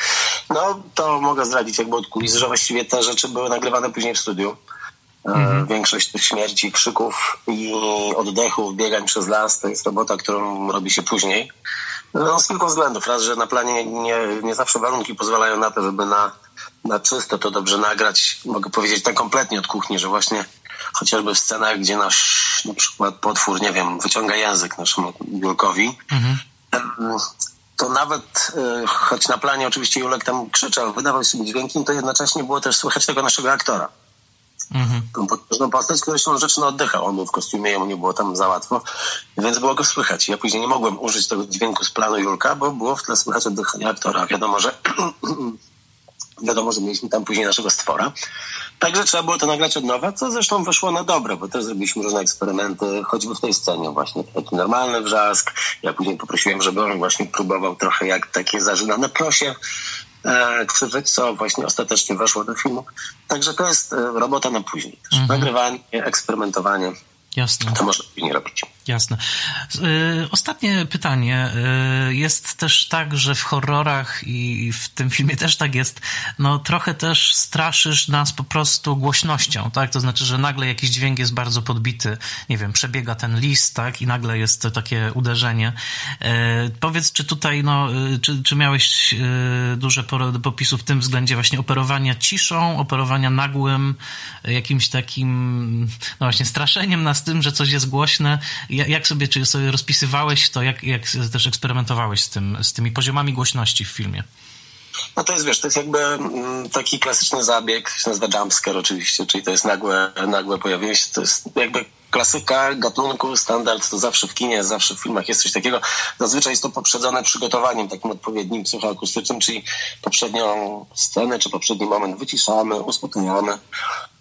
No, to mogę zdradzić jakby od kulis, że właściwie te rzeczy były nagrywane później w studiu. E, mhm. Większość tych śmierci, krzyków i oddechów, biegań przez las to jest robota, którą robi się później. No, z kilku względów. Raz, że na planie nie, nie zawsze warunki pozwalają na to, żeby na, na czysto to dobrze nagrać. Mogę powiedzieć tak kompletnie od kuchni, że właśnie chociażby w scenach, gdzie nasz na przykład potwór, nie wiem, wyciąga język naszemu Julkowi, mhm. to nawet, e, choć na planie oczywiście Julek tam krzyczał, wydawał sobie dźwięki, to jednocześnie było też słychać tego naszego aktora. Mhm. Tą potężną postać, która się rzeczy no oddychał. On był w kostiumie, jemu nie było tam za łatwo, więc było go słychać. Ja później nie mogłem użyć tego dźwięku z planu Julka, bo było w tle słychać oddychanie aktora. Wiadomo, że wiadomo, że mieliśmy tam później naszego stwora. Także trzeba było to nagrać od nowa, co zresztą wyszło na dobre, bo też zrobiliśmy różne eksperymenty, choćby w tej scenie właśnie. Taki normalny wrzask. Ja później poprosiłem, żeby on właśnie próbował trochę jak takie zażynane prosie krzyżyć, co właśnie ostatecznie weszło do filmu. Także to jest robota na później. Też. Mhm. Nagrywanie, eksperymentowanie. Jasne. To można później robić. Jasne. Y, ostatnie pytanie. Y, jest też tak, że w horrorach i w tym filmie też tak jest, no trochę też straszysz nas po prostu głośnością, tak? To znaczy, że nagle jakiś dźwięk jest bardzo podbity, nie wiem, przebiega ten list, tak? I nagle jest to takie uderzenie. Y, powiedz, czy tutaj, no, czy, czy miałeś duże popisy w tym względzie właśnie operowania ciszą, operowania nagłym, jakimś takim, no właśnie, straszeniem nas tym, że coś jest głośne, jak sobie, czy sobie rozpisywałeś to, jak, jak też eksperymentowałeś z, tym, z tymi poziomami głośności w filmie? No to jest, wiesz, to jest jakby mm, taki klasyczny zabieg, się nazywa jumpscare oczywiście, czyli to jest nagłe, nagłe pojawienie się, to jest jakby klasyka gatunku, standard, to zawsze w kinie, zawsze w filmach jest coś takiego. Zazwyczaj jest to poprzedzone przygotowaniem takim odpowiednim psychoakustycznym, czyli poprzednią scenę czy poprzedni moment wyciszamy, uspokajamy,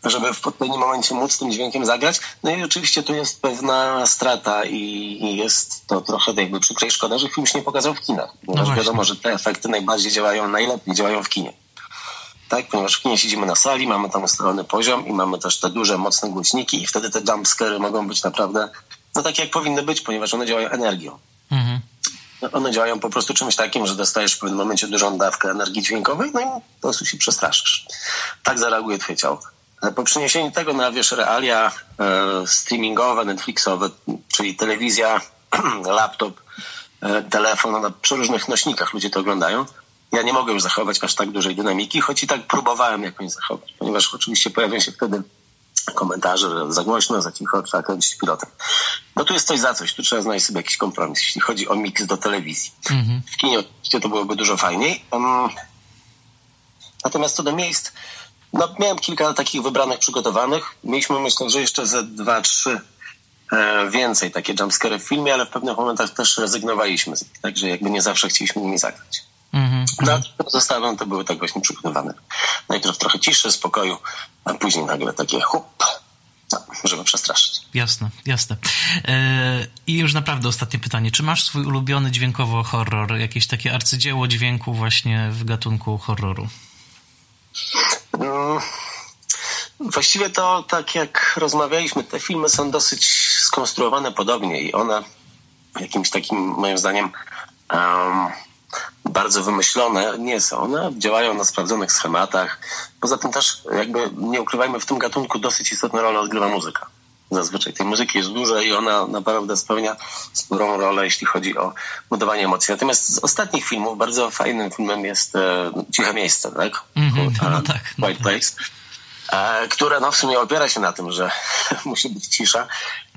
żeby w odpowiednim momencie móc tym dźwiękiem zagrać. No i oczywiście tu jest pewna strata i, jest to trochę jakby przykre i szkoda, że film się nie pokazał w kinach, ponieważ no wiadomo, że te efekty najbardziej działają, najlepiej działają w kinie tak? Ponieważ w kinie siedzimy na sali, mamy tam ustalony poziom i mamy też te duże, mocne głośniki i wtedy te jumpscary mogą być naprawdę, no takie jak powinny być, ponieważ one działają energią. Mhm. One działają po prostu czymś takim, że dostajesz w pewnym momencie dużą dawkę energii dźwiękowej, no i po prostu się przestraszysz. Tak zareaguje twoje ciało. Po przeniesieniu tego na, wiesz, realia e, streamingowe, Netflixowe, czyli telewizja, laptop, e, telefon, no, na przeróżnych nośnikach ludzie to oglądają, ja nie mogę już zachować aż tak dużej dynamiki, choć i tak próbowałem jakąś zachować, ponieważ oczywiście pojawią się wtedy komentarze, że za głośno, za cicho, trzeba kręcić pilotem. No tu jest coś za coś, tu trzeba znaleźć sobie jakiś kompromis, jeśli chodzi o miks do telewizji. Mhm. W kinie oczywiście to byłoby dużo fajniej. Um, natomiast co do miejsc, no miałem kilka takich wybranych, przygotowanych. Mieliśmy myślę, że jeszcze ze dwa, trzy e, więcej takie jumpscare w filmie, ale w pewnych momentach też rezygnowaliśmy z nich, także jakby nie zawsze chcieliśmy nimi zagrać. Mm-hmm. No, pozostałe to były tak właśnie przygotowane. Najpierw trochę ciszy, spokoju, a później nagle takie hup, no, żeby przestraszyć. Jasne, jasne. E, I już naprawdę ostatnie pytanie. Czy masz swój ulubiony dźwiękowo horror? Jakieś takie arcydzieło dźwięku właśnie w gatunku horroru? Mm, właściwie to tak jak rozmawialiśmy, te filmy są dosyć skonstruowane podobnie i one jakimś takim, moim zdaniem, um, bardzo wymyślone nie są. One działają na sprawdzonych schematach. Poza tym też, jakby nie ukrywajmy, w tym gatunku dosyć istotną rolę odgrywa muzyka. Zazwyczaj tej muzyki jest dużo i ona naprawdę spełnia sporą rolę, jeśli chodzi o budowanie emocji. Natomiast z ostatnich filmów bardzo fajnym filmem jest e, Ciche Miejsce, tak? Mm -hmm, no tak no White tak. Place. E, które no, w sumie opiera się na tym, że musi być cisza,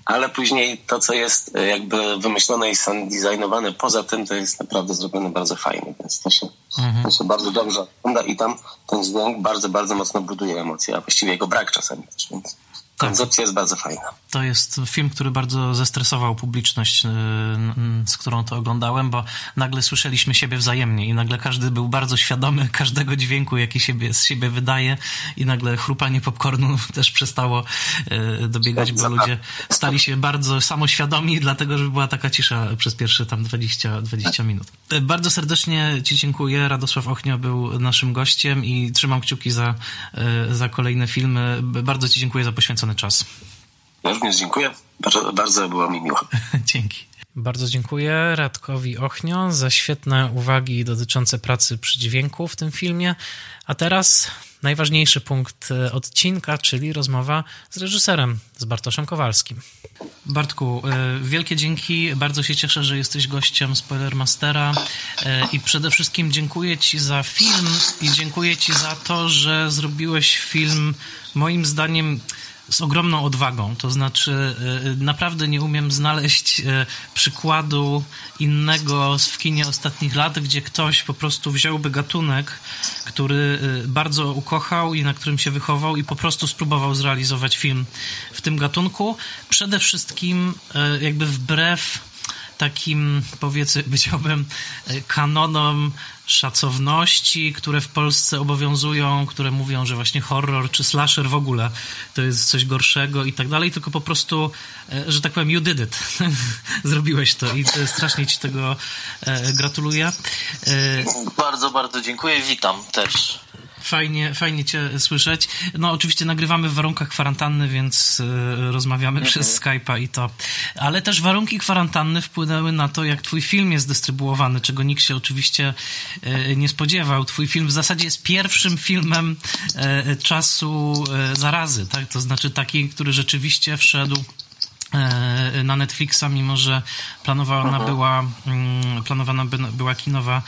ale później to, co jest e, jakby wymyślone i sound designowane poza tym, to jest naprawdę zrobione bardzo fajnie, więc to się, mhm. to się bardzo dobrze ogląda i tam ten dźwięk bardzo, bardzo mocno buduje emocje, a właściwie jego brak czasami też, więc. Koncepcja jest bardzo fajna. To jest film, który bardzo zestresował publiczność, y, z którą to oglądałem, bo nagle słyszeliśmy siebie wzajemnie i nagle każdy był bardzo świadomy każdego dźwięku, jaki siebie, z siebie wydaje i nagle chrupanie popcornu też przestało y, dobiegać, bo ludzie stali się bardzo samoświadomi, dlatego, że była taka cisza przez pierwsze tam 20, 20 minut. Y, bardzo serdecznie Ci dziękuję. Radosław Ochnio był naszym gościem i trzymam kciuki za, za kolejne filmy. Bardzo Ci dziękuję za poświęcony czas. Ja również dziękuję. Bardzo, bardzo było mi miło. Dzięki. Bardzo dziękuję Radkowi Ochnio za świetne uwagi dotyczące pracy przy dźwięku w tym filmie. A teraz najważniejszy punkt e, odcinka, czyli rozmowa z reżyserem, z Bartoszem Kowalskim. Bartku, e, wielkie dzięki. Bardzo się cieszę, że jesteś gościem Spoilermastera e, i przede wszystkim dziękuję Ci za film i dziękuję Ci za to, że zrobiłeś film moim zdaniem z ogromną odwagą. To znaczy, y, naprawdę nie umiem znaleźć y, przykładu innego w kinie ostatnich lat, gdzie ktoś po prostu wziąłby gatunek, który y, bardzo ukochał i na którym się wychował i po prostu spróbował zrealizować film w tym gatunku. Przede wszystkim jakby wbrew takim, powiedzmy, powiedziałbym, kanonom szacowności, które w Polsce obowiązują, które mówią, że właśnie horror czy slasher w ogóle to jest coś gorszego i tak dalej, tylko po prostu, e, że tak powiem, you did it. Zrobiłeś to i strasznie ci tego e, gratuluję. E, bardzo, bardzo dziękuję. Witam też. Fajnie, fajnie Cię słyszeć. No, oczywiście nagrywamy w warunkach kwarantanny, więc y, rozmawiamy mhm. przez Skype'a i to. Ale też warunki kwarantanny wpłynęły na to, jak Twój film jest dystrybuowany, czego nikt się oczywiście y, nie spodziewał. Twój film w zasadzie jest pierwszym filmem y, czasu zarazy, tak? To znaczy taki, który rzeczywiście wszedł E, na Netflixa, mimo że planowana Aha. była, mm, planowana była kinowa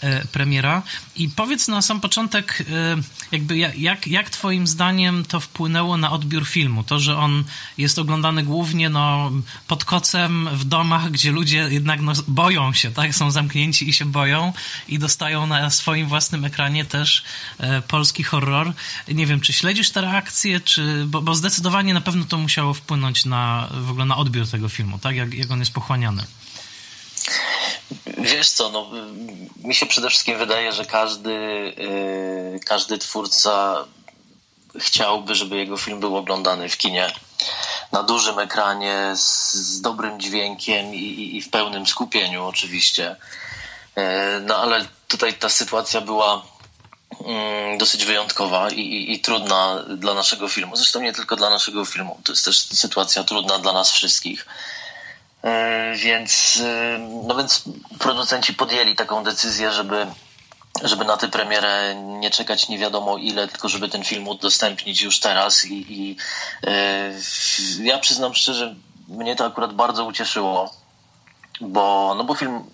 e, premiera. I powiedz na sam początek, e, jakby jak, jak twoim zdaniem to wpłynęło na odbiór filmu? To, że on jest oglądany głównie no, pod kocem w domach, gdzie ludzie jednak no, boją się, tak? Są zamknięci i się boją i dostają na swoim własnym ekranie też polski horror. Nie wiem, czy śledzisz te reakcje, czy, bo, bo zdecydowanie na pewno to musiało wpłynąć na w ogóle na odbiór tego filmu, tak? Jak, jak on jest pochłaniany. Wiesz co, no, mi się przede wszystkim wydaje, że każdy, yy, każdy twórca chciałby, żeby jego film był oglądany w kinie na dużym ekranie z, z dobrym dźwiękiem i, i, w pełnym skupieniu oczywiście. Yy, no ale tutaj ta sytuacja była dosyć wyjątkowa i, i, i, trudna dla naszego filmu. Zresztą nie tylko dla naszego filmu. To jest też sytuacja trudna dla nas wszystkich. E, więc, e, no więc producenci podjęli taką decyzję, żeby, żeby na tę premierę nie czekać nie wiadomo ile, tylko żeby ten film udostępnić już teraz. I, i e, ja przyznam szczerze, mnie to akurat bardzo ucieszyło, bo, no bo film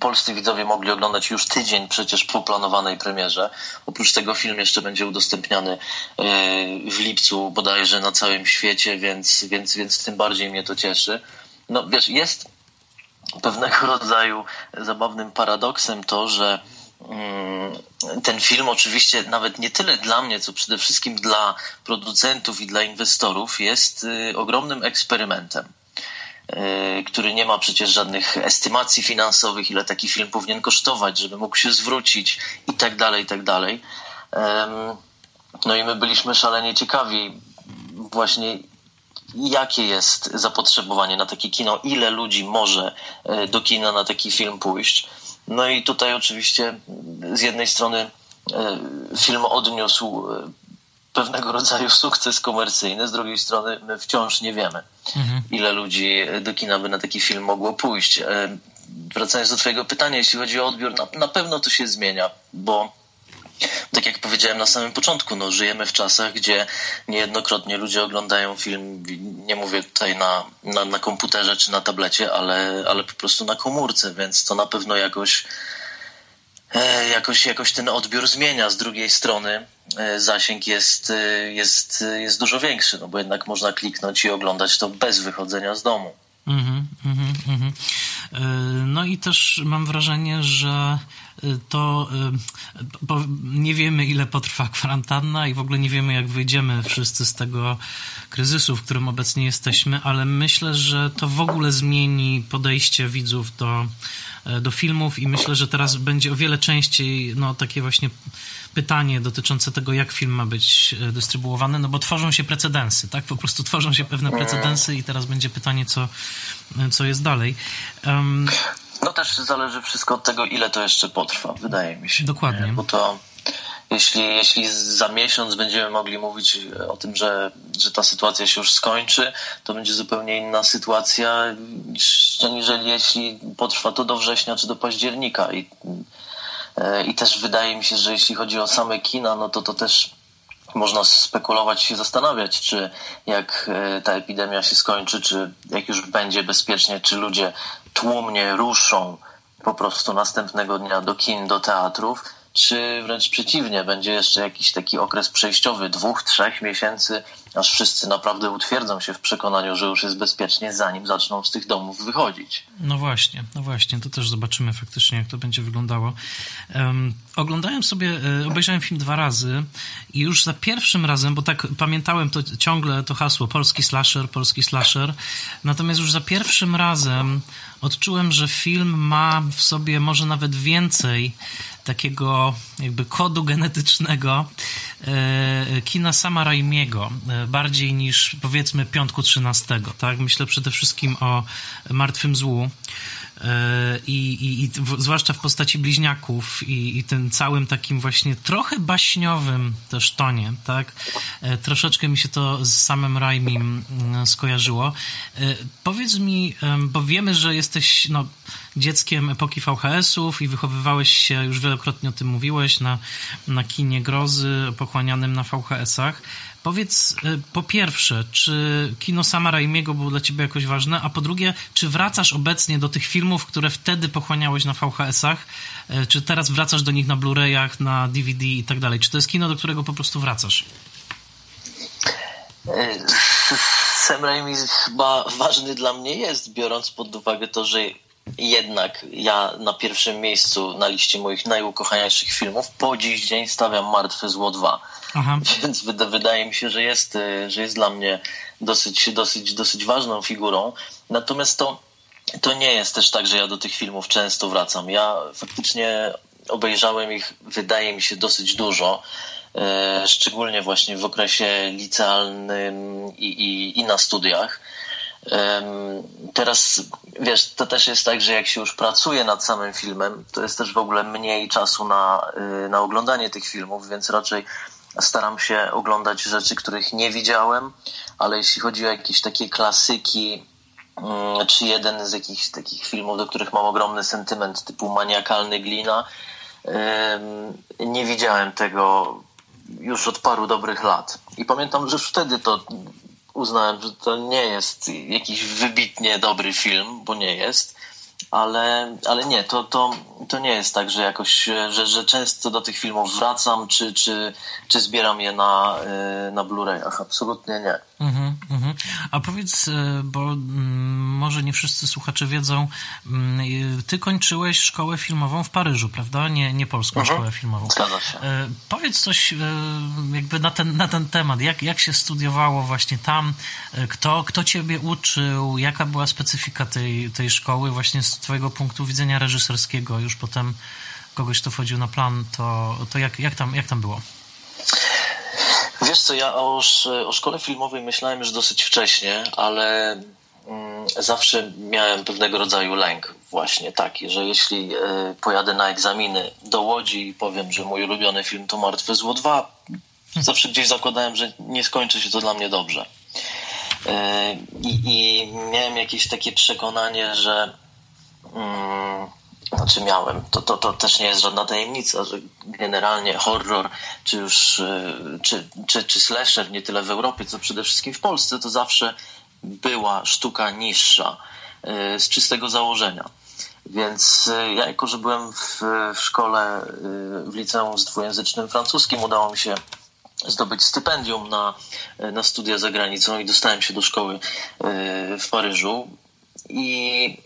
polscy widzowie mogli oglądać już tydzień przecież po planowanej premierze. Oprócz tego film jeszcze będzie udostępniany e, w lipcu bodajże na całym świecie, więc, więc, więc tym bardziej mnie to cieszy. No wiesz, jest pewnego rodzaju zabawnym paradoksem to, że mm, ten film oczywiście nawet nie tyle dla mnie, co przede wszystkim dla producentów i dla inwestorów jest y, ogromnym eksperymentem. E, który nie ma przecież żadnych estymacji finansowych, ile taki film powinien kosztować, żeby mógł się zwrócić i tak dalej, i tak dalej. No i my byliśmy szalenie ciekawi właśnie jakie jest zapotrzebowanie na takie kino, ile ludzi może e, do kina na taki film pójść. No i tutaj oczywiście z jednej strony e, film odniósł pewnego rodzaju sukces komercyjny, z drugiej strony my wciąż nie wiemy, mhm. ile ludzi do kina by na taki film mogło pójść. E, wracając do Twojego pytania, jeśli chodzi o odbiór, na, na pewno to się zmienia, bo tak jak powiedziałem na samym początku, no, żyjemy w czasach, gdzie niejednokrotnie ludzie oglądają film, nie mówię tutaj na, na, na komputerze czy na tablecie, ale, ale po prostu na komórce, więc to na pewno jakoś jakoś, jakoś ten odbiór zmienia. Z drugiej strony e, zasięg jest, e, jest, jest dużo większy, no bo jednak można kliknąć i oglądać to bez wychodzenia z domu. -hmm, mm -hmm. No i też mam wrażenie, że to nie wiemy, ile potrwa kwarantanna i w ogóle nie wiemy, jak wyjdziemy wszyscy z tego kryzysu, w którym obecnie jesteśmy, ale myślę, że to w ogóle zmieni podejście widzów do E, do filmów i myślę, że teraz będzie o wiele częściej no, takie właśnie pytanie dotyczące tego, jak film ma być e, dystrybuowany, no bo tworzą się precedensy, tak? Po prostu tworzą się pewne precedensy i teraz będzie pytanie, co, e, co jest dalej. Um, no też zależy wszystko od tego, ile to jeszcze potrwa, wydaje mi się. Dokładnie. Nie? Bo to jeśli, jeśli za miesiąc będziemy mogli mówić o tym, że, że ta sytuacja się już skończy, to będzie zupełnie inna sytuacja niż aniżeli jeśli potrwa to do września czy do października. I, e, i też wydaje mi się, że jeśli chodzi o same kina, no to to też można spekulować się zastanawiać, czy jak e, ta epidemia się skończy, czy jak już będzie bezpiecznie, czy ludzie tłumnie ruszą po prostu następnego dnia do kin, do teatrów, czy wręcz przeciwnie, będzie jeszcze jakiś taki okres przejściowy, dwóch, trzech miesięcy, aż wszyscy naprawdę utwierdzą się w przekonaniu, że już jest bezpiecznie, zanim zaczną z tych domów wychodzić. No właśnie, no właśnie, to też zobaczymy faktycznie, jak to będzie wyglądało. Um, oglądałem sobie, e, obejrzałem film dwa razy i już za pierwszym razem, bo tak pamiętałem to ciągle to hasło polski slasher, polski slasher, natomiast już za pierwszym razem odczułem, że film ma w sobie może nawet więcej takiego jakby kodu genetycznego e, kina sama Raimiego, e, bardziej niż powiedzmy Piątku 13, tak? Myślę przede wszystkim o Martwym Złu, i, i, i zwłaszcza w postaci bliźniaków i, i tym całym takim właśnie trochę baśniowym też tonie, tak? E, troszeczkę mi się to z samym Raimim mm, skojarzyło. E, powiedz mi, bo wiemy, że jesteś no, dzieckiem epoki VHS-ów i wychowywałeś się, już wielokrotnie o tym mówiłeś, na, na kinie grozy pochłanianym na VHS-ach. Powiedz y, po pierwsze, czy kino sama Raimiego było dla ciebie jakoś ważne, a po drugie, czy wracasz obecnie do tych filmów, które wtedy pochłaniałeś na VHS-ach, y, czy teraz wracasz do nich na Blu-rayach, na DVD i tak dalej? Czy to jest kino, do którego po prostu wracasz? Y, Sam Raimi ważny dla mnie jest, biorąc pod uwagę to, że jednak ja na pierwszym miejscu na liście moich najukochańszych filmów po dziś dzień stawiam Martwe Zło 2 Aha. Więc wydaje mi się, że jest, y, że jest dla mnie dosyć, dosyć, dosyć ważną figurą. Natomiast to, to nie jest też tak, że ja do tych filmów często wracam. Ja faktycznie obejrzałem ich, wydaje mi się, dosyć dużo. Y, szczególnie właśnie w okresie licealnym i, i, i na studiach. Teraz, wiesz, to też jest tak, że jak się już pracuje nad samym filmem, to jest też w ogóle mniej czasu na, y, na oglądanie tych filmów, więc raczej staram się oglądać rzeczy, których nie widziałem, ale jeśli chodzi o jakieś takie klasyki, mm, czy jeden z jakichś takich filmów, do których mam ogromny sentyment, typu Maniakalny Glina, nie widziałem tego już od paru dobrych lat. I pamiętam, że wtedy to uznałem, że to nie jest jakiś wybitnie dobry film, bo nie jest ale, ale nie, to, to, to nie jest tak, że jakoś, że, że często do tych filmów wracam, czy, czy, czy zbieram je na, y, na Blu-rayach. Absolutnie nie. Mhm, mhm. A powiedz, y, bo mm, może nie wszyscy słuchacze wiedzą, mm, ty kończyłeś szkołę filmową w Paryżu, prawda? Nie, nie polską mhm. szkołę filmową. Zgadza się. Powiedz coś jakby na ten, na ten temat. Jak, jak się studiowało właśnie tam? Kto, kto ciebie uczył? Jaka była specyfika tej, tej szkoły właśnie z twojego punktu widzenia reżyserskiego, już potem kogoś, kto wchodził na plan, to, to jak, jak, tam, jak tam było? Wiesz co, ja o, o szkole filmowej myślałem już dosyć wcześnie, ale mm, zawsze miałem pewnego rodzaju lęk właśnie taki, że jeśli y, pojadę na egzaminy do Łodzi i powiem, że mój ulubiony film to Martwe Zło 2, zawsze gdzieś zakładałem, że nie skończy się to dla mnie dobrze. Y, I, miałem jakieś takie przekonanie, że Hmm, znaczy miałem, to, to, to też nie jest żadna tajemnica, że generalnie horror, czy już, e, czy, czy, czy slasher, nie tyle w Europie, co przede wszystkim w Polsce, to zawsze była sztuka niższa e, z czystego założenia. Więc e, ja, jako że byłem w, w szkole, w liceum z dwujęzycznym francuskim, udało mi się zdobyć stypendium na, na studia za granicą i dostałem się do szkoły w Paryżu. I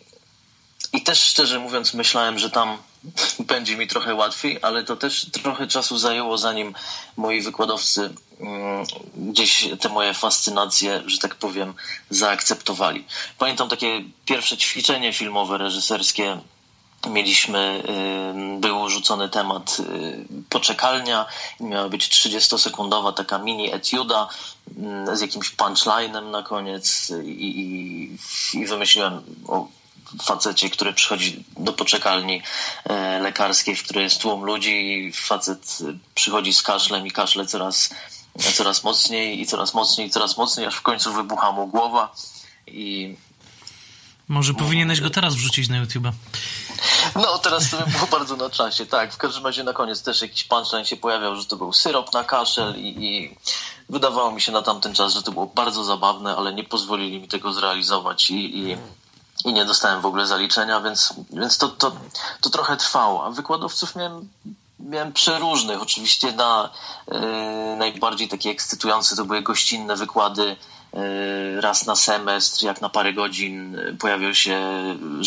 i też szczerze mówiąc, myślałem, że tam będzie mi trochę łatwiej, ale to też trochę czasu zajęło, zanim moi wykładowcy mm, gdzieś te moje fascynacje, że tak powiem, zaakceptowali. Pamiętam takie pierwsze ćwiczenie filmowe, reżyserskie. Mieliśmy, był rzucony temat y, poczekalnia, miała być 30-sekundowa taka mini etiuda z jakimś punchlinem na koniec i, i, i wymyśliłem o facecie, który przychodzi do poczekalni e, lekarskiej, w której jest tłum ludzi i facet przychodzi z kaszlem i kaszle coraz, coraz mocniej i coraz mocniej i coraz mocniej, aż w końcu wybucha mu głowa i... Może powinieneś go teraz wrzucić na YouTube. No, teraz to by było bardzo na czasie, tak. W każdym razie na koniec też jakiś punchline się pojawiał, że to był syrop na kaszel i, i wydawało mi się na tamten czas, że to było bardzo zabawne, ale nie pozwolili mi tego zrealizować i, i i nie dostałem w ogóle zaliczenia, więc, więc to, to, to trochę trwało. A wykładowców miałem miałem przeróżnych. Oczywiście na y, najbardziej takie ekscytujące to były gościnne wykłady y, raz na semestr, jak na parę godzin pojawiał się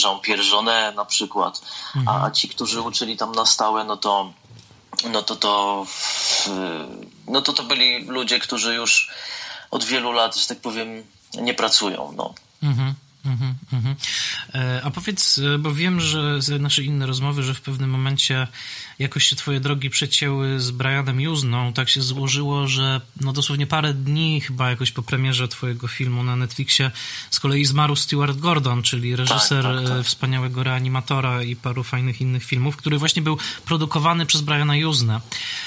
Jean-Pierre Jeunet na przykład, a ci, którzy uczyli tam na stałe, no to no to to no to to byli ludzie, którzy już od wielu lat, że tak powiem, nie pracują. No. Mhm. Mm-hmm, mm-hmm. A powiedz, e, bo wiem, że z naszej innej rozmowy, że w pewnym momencie jakoś się twoje drogi przecięły z Brianem Juzną. Tak się złożyło, że no dosłownie parę dni chyba jakoś po premierze twojego filmu na Netflixie z kolei zmarł Stewart Gordon, czyli reżyser tak, tak, tak. wspaniałego reanimatora i paru fajnych innych filmów, który właśnie był produkowany przez Briana Juznę.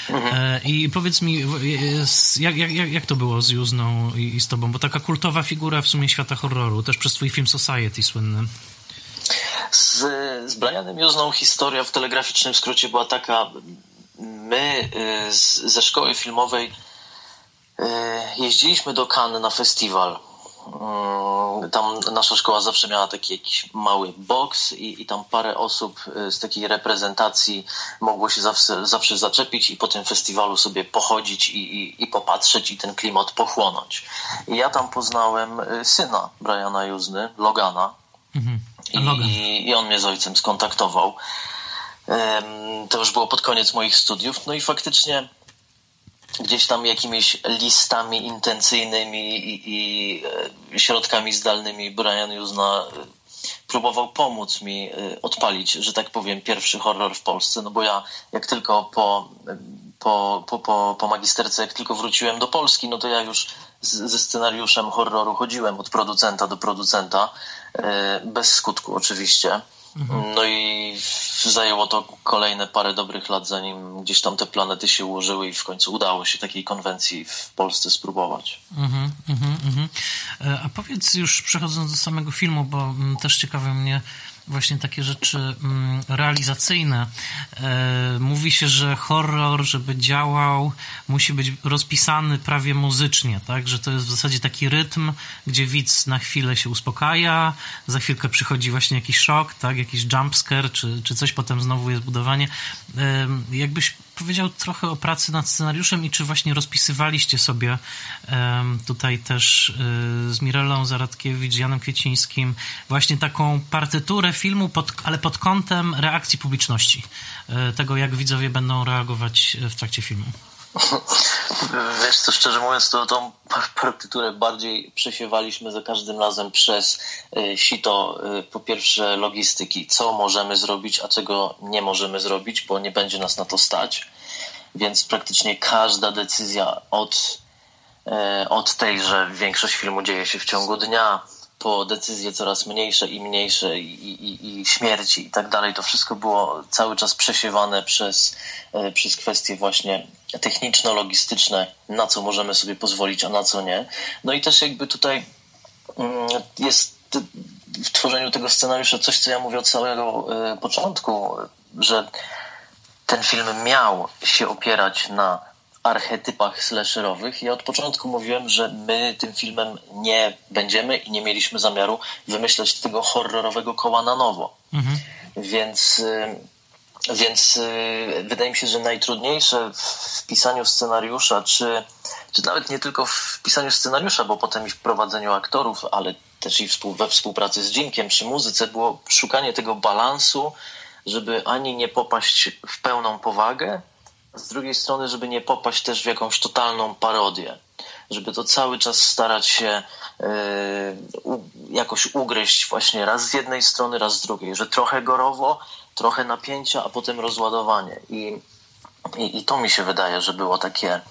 Mhm. I powiedz mi, jak, jak, jak to było z Juzną i, i z tobą? Bo taka kultowa figura w sumie świata horroru, też przez twój film Society słynny. Z, z Brianem Juzną historia w telegraficznym skrócie była taka. My y, z, ze szkoły filmowej y, jeździliśmy do Cannes na festiwal. Y, tam nasza szkoła zawsze miała taki jakiś mały box i, i tam parę osób z takiej reprezentacji mogło się zawsze, zawsze zaczepić i po tym festiwalu sobie pochodzić i, i, i popatrzeć i ten klimat pochłonąć. I ja tam poznałem syna Briana Juzny, Logana. Mhm. I, I on mnie z ojcem skontaktował. To już było pod koniec moich studiów. No i faktycznie gdzieś tam jakimiś listami intencyjnymi i, i e, środkami zdalnymi Brian Juzna e, próbował pomóc mi e, odpalić, że tak powiem, pierwszy horror w Polsce. No bo ja jak tylko po, po, po, po, po magisterce, jak tylko wróciłem do Polski, no to ja już z, ze scenariuszem horroru chodziłem od producenta do producenta bez skutku oczywiście. Mhm. No i zajęło to kolejne parę dobrych lat, zanim gdzieś tam te planety się ułożyły i w końcu udało się takiej konwencji w Polsce spróbować. Mhm, mhm, mhm. E, a powiedz już przechodząc do samego filmu, bo mm, też ciekawe mnie właśnie takie rzeczy mm, realizacyjne. E, mówi się, że horror, żeby działał, musi być rozpisany prawie muzycznie, tak? Że to jest w zasadzie taki rytm, gdzie widz na chwilę się uspokaja, za chwilkę przychodzi właśnie jakiś szok, tak? Jakiś jumpscare, czy, czy coś, potem znowu jest budowanie. E, jakbyś powiedział trochę o pracy nad scenariuszem i czy właśnie rozpisywaliście sobie tutaj też e, z Mirelą Zaradkiewicz, Janem Kwiecińskim właśnie taką partyturę filmu, pod, ale pod kątem reakcji publiczności, e, tego jak widzowie będą reagować w trakcie filmu. Wiesz co, szczerze mówiąc, to tą partyturę bardziej przesiewaliśmy za każdym razem przez e, sito, e, po pierwsze logistyki, co możemy zrobić, a czego nie możemy zrobić, bo nie będzie nas na to stać. Więc praktycznie każda decyzja od, e, od tej, że większość filmu dzieje się w ciągu dnia, po decyzje coraz mniejsze i mniejsze i, i, i śmierci i tak dalej, to wszystko było cały czas przesiewane przez, e, przez kwestie właśnie techniczno-logistyczne, na co możemy sobie pozwolić, a na co nie. No i też jakby tutaj mm, jest w tworzeniu tego scenariusza coś, co ja mówię od samego e, początku, że ten film miał się opierać na archetypach slasherowych. Ja od początku mówiłem, że my tym filmem nie będziemy i nie mieliśmy zamiaru wymyśleć tego horrorowego koła na nowo. Mhm. Więc, y, więc y, wydaje mi się, że najtrudniejsze w pisaniu scenariusza, czy, czy nawet nie tylko w pisaniu scenariusza, bo potem i w prowadzeniu aktorów, ale też i we współpracy z Jimkiem przy muzyce, było szukanie tego balansu, żeby ani nie popaść w pełną powagę, z drugiej strony, żeby nie popaść też w jakąś totalną parodię, żeby to cały czas starać się yy, u, jakoś ugryźć właśnie raz z jednej strony, raz z drugiej, że trochę gorowo, trochę napięcia, a potem rozładowanie. I, i, i to mi się wydaje, że było takie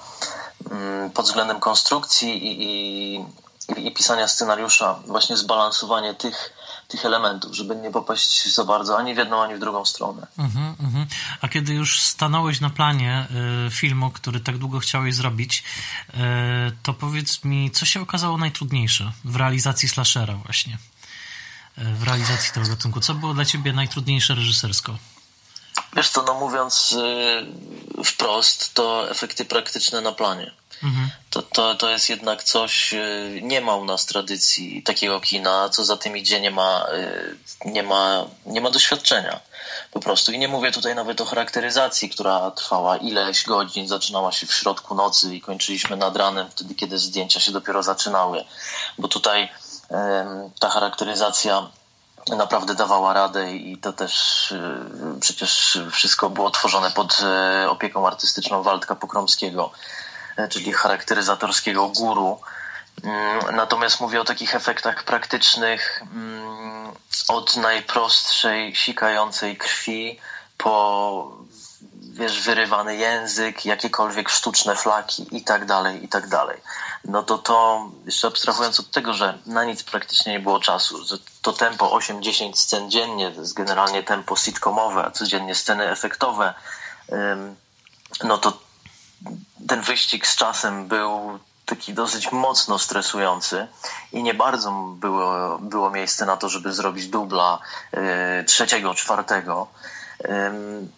yy, pod względem konstrukcji i, i, i pisania scenariusza, właśnie zbalansowanie tych tych elementów, żeby nie popaść za bardzo ani w jedną, ani w drugą stronę. Uh-huh, uh-huh. A kiedy już stanąłeś na planie y, filmu, który tak długo chciałeś zrobić, y, to powiedz mi, co się okazało najtrudniejsze w realizacji slashera właśnie? Y, w realizacji tego gatunku. Co było dla ciebie najtrudniejsze reżysersko? Wiesz co, no mówiąc y, wprost, to efekty praktyczne na planie. Mhm. To, to, to jest jednak coś, y, nie ma u nas tradycji takiego kina, co za tym idzie, nie ma, y, nie ma, nie ma doświadczenia po prostu. I nie mówię tutaj nawet o charakteryzacji, która trwała ileś godzin, zaczynała się w środku nocy i kończyliśmy nad ranem, wtedy kiedy zdjęcia się dopiero zaczynały. Bo tutaj ta charakteryzacja naprawdę dawała radę i to też y, przecież wszystko było tworzone pod e, opieką artystyczną Waldka Pokromskiego, e, czyli charakteryzatorskiego guru. Mm, natomiast mówię o takich efektach praktycznych mm, od najprostszej sikającej krwi po wiesz, wyrywany język, jakiekolwiek sztuczne flaki i tak dalej, i tak dalej. No to to, jeszcze abstrahując od tego, że na nic praktycznie nie było czasu, że to tempo 8-10 scen dziennie, to jest generalnie tempo sitcomowe, a codziennie sceny efektowe, no to ten wyścig z czasem był taki dosyć mocno stresujący i nie bardzo było, było miejsce na to, żeby zrobić dubla y, trzeciego, czwartego,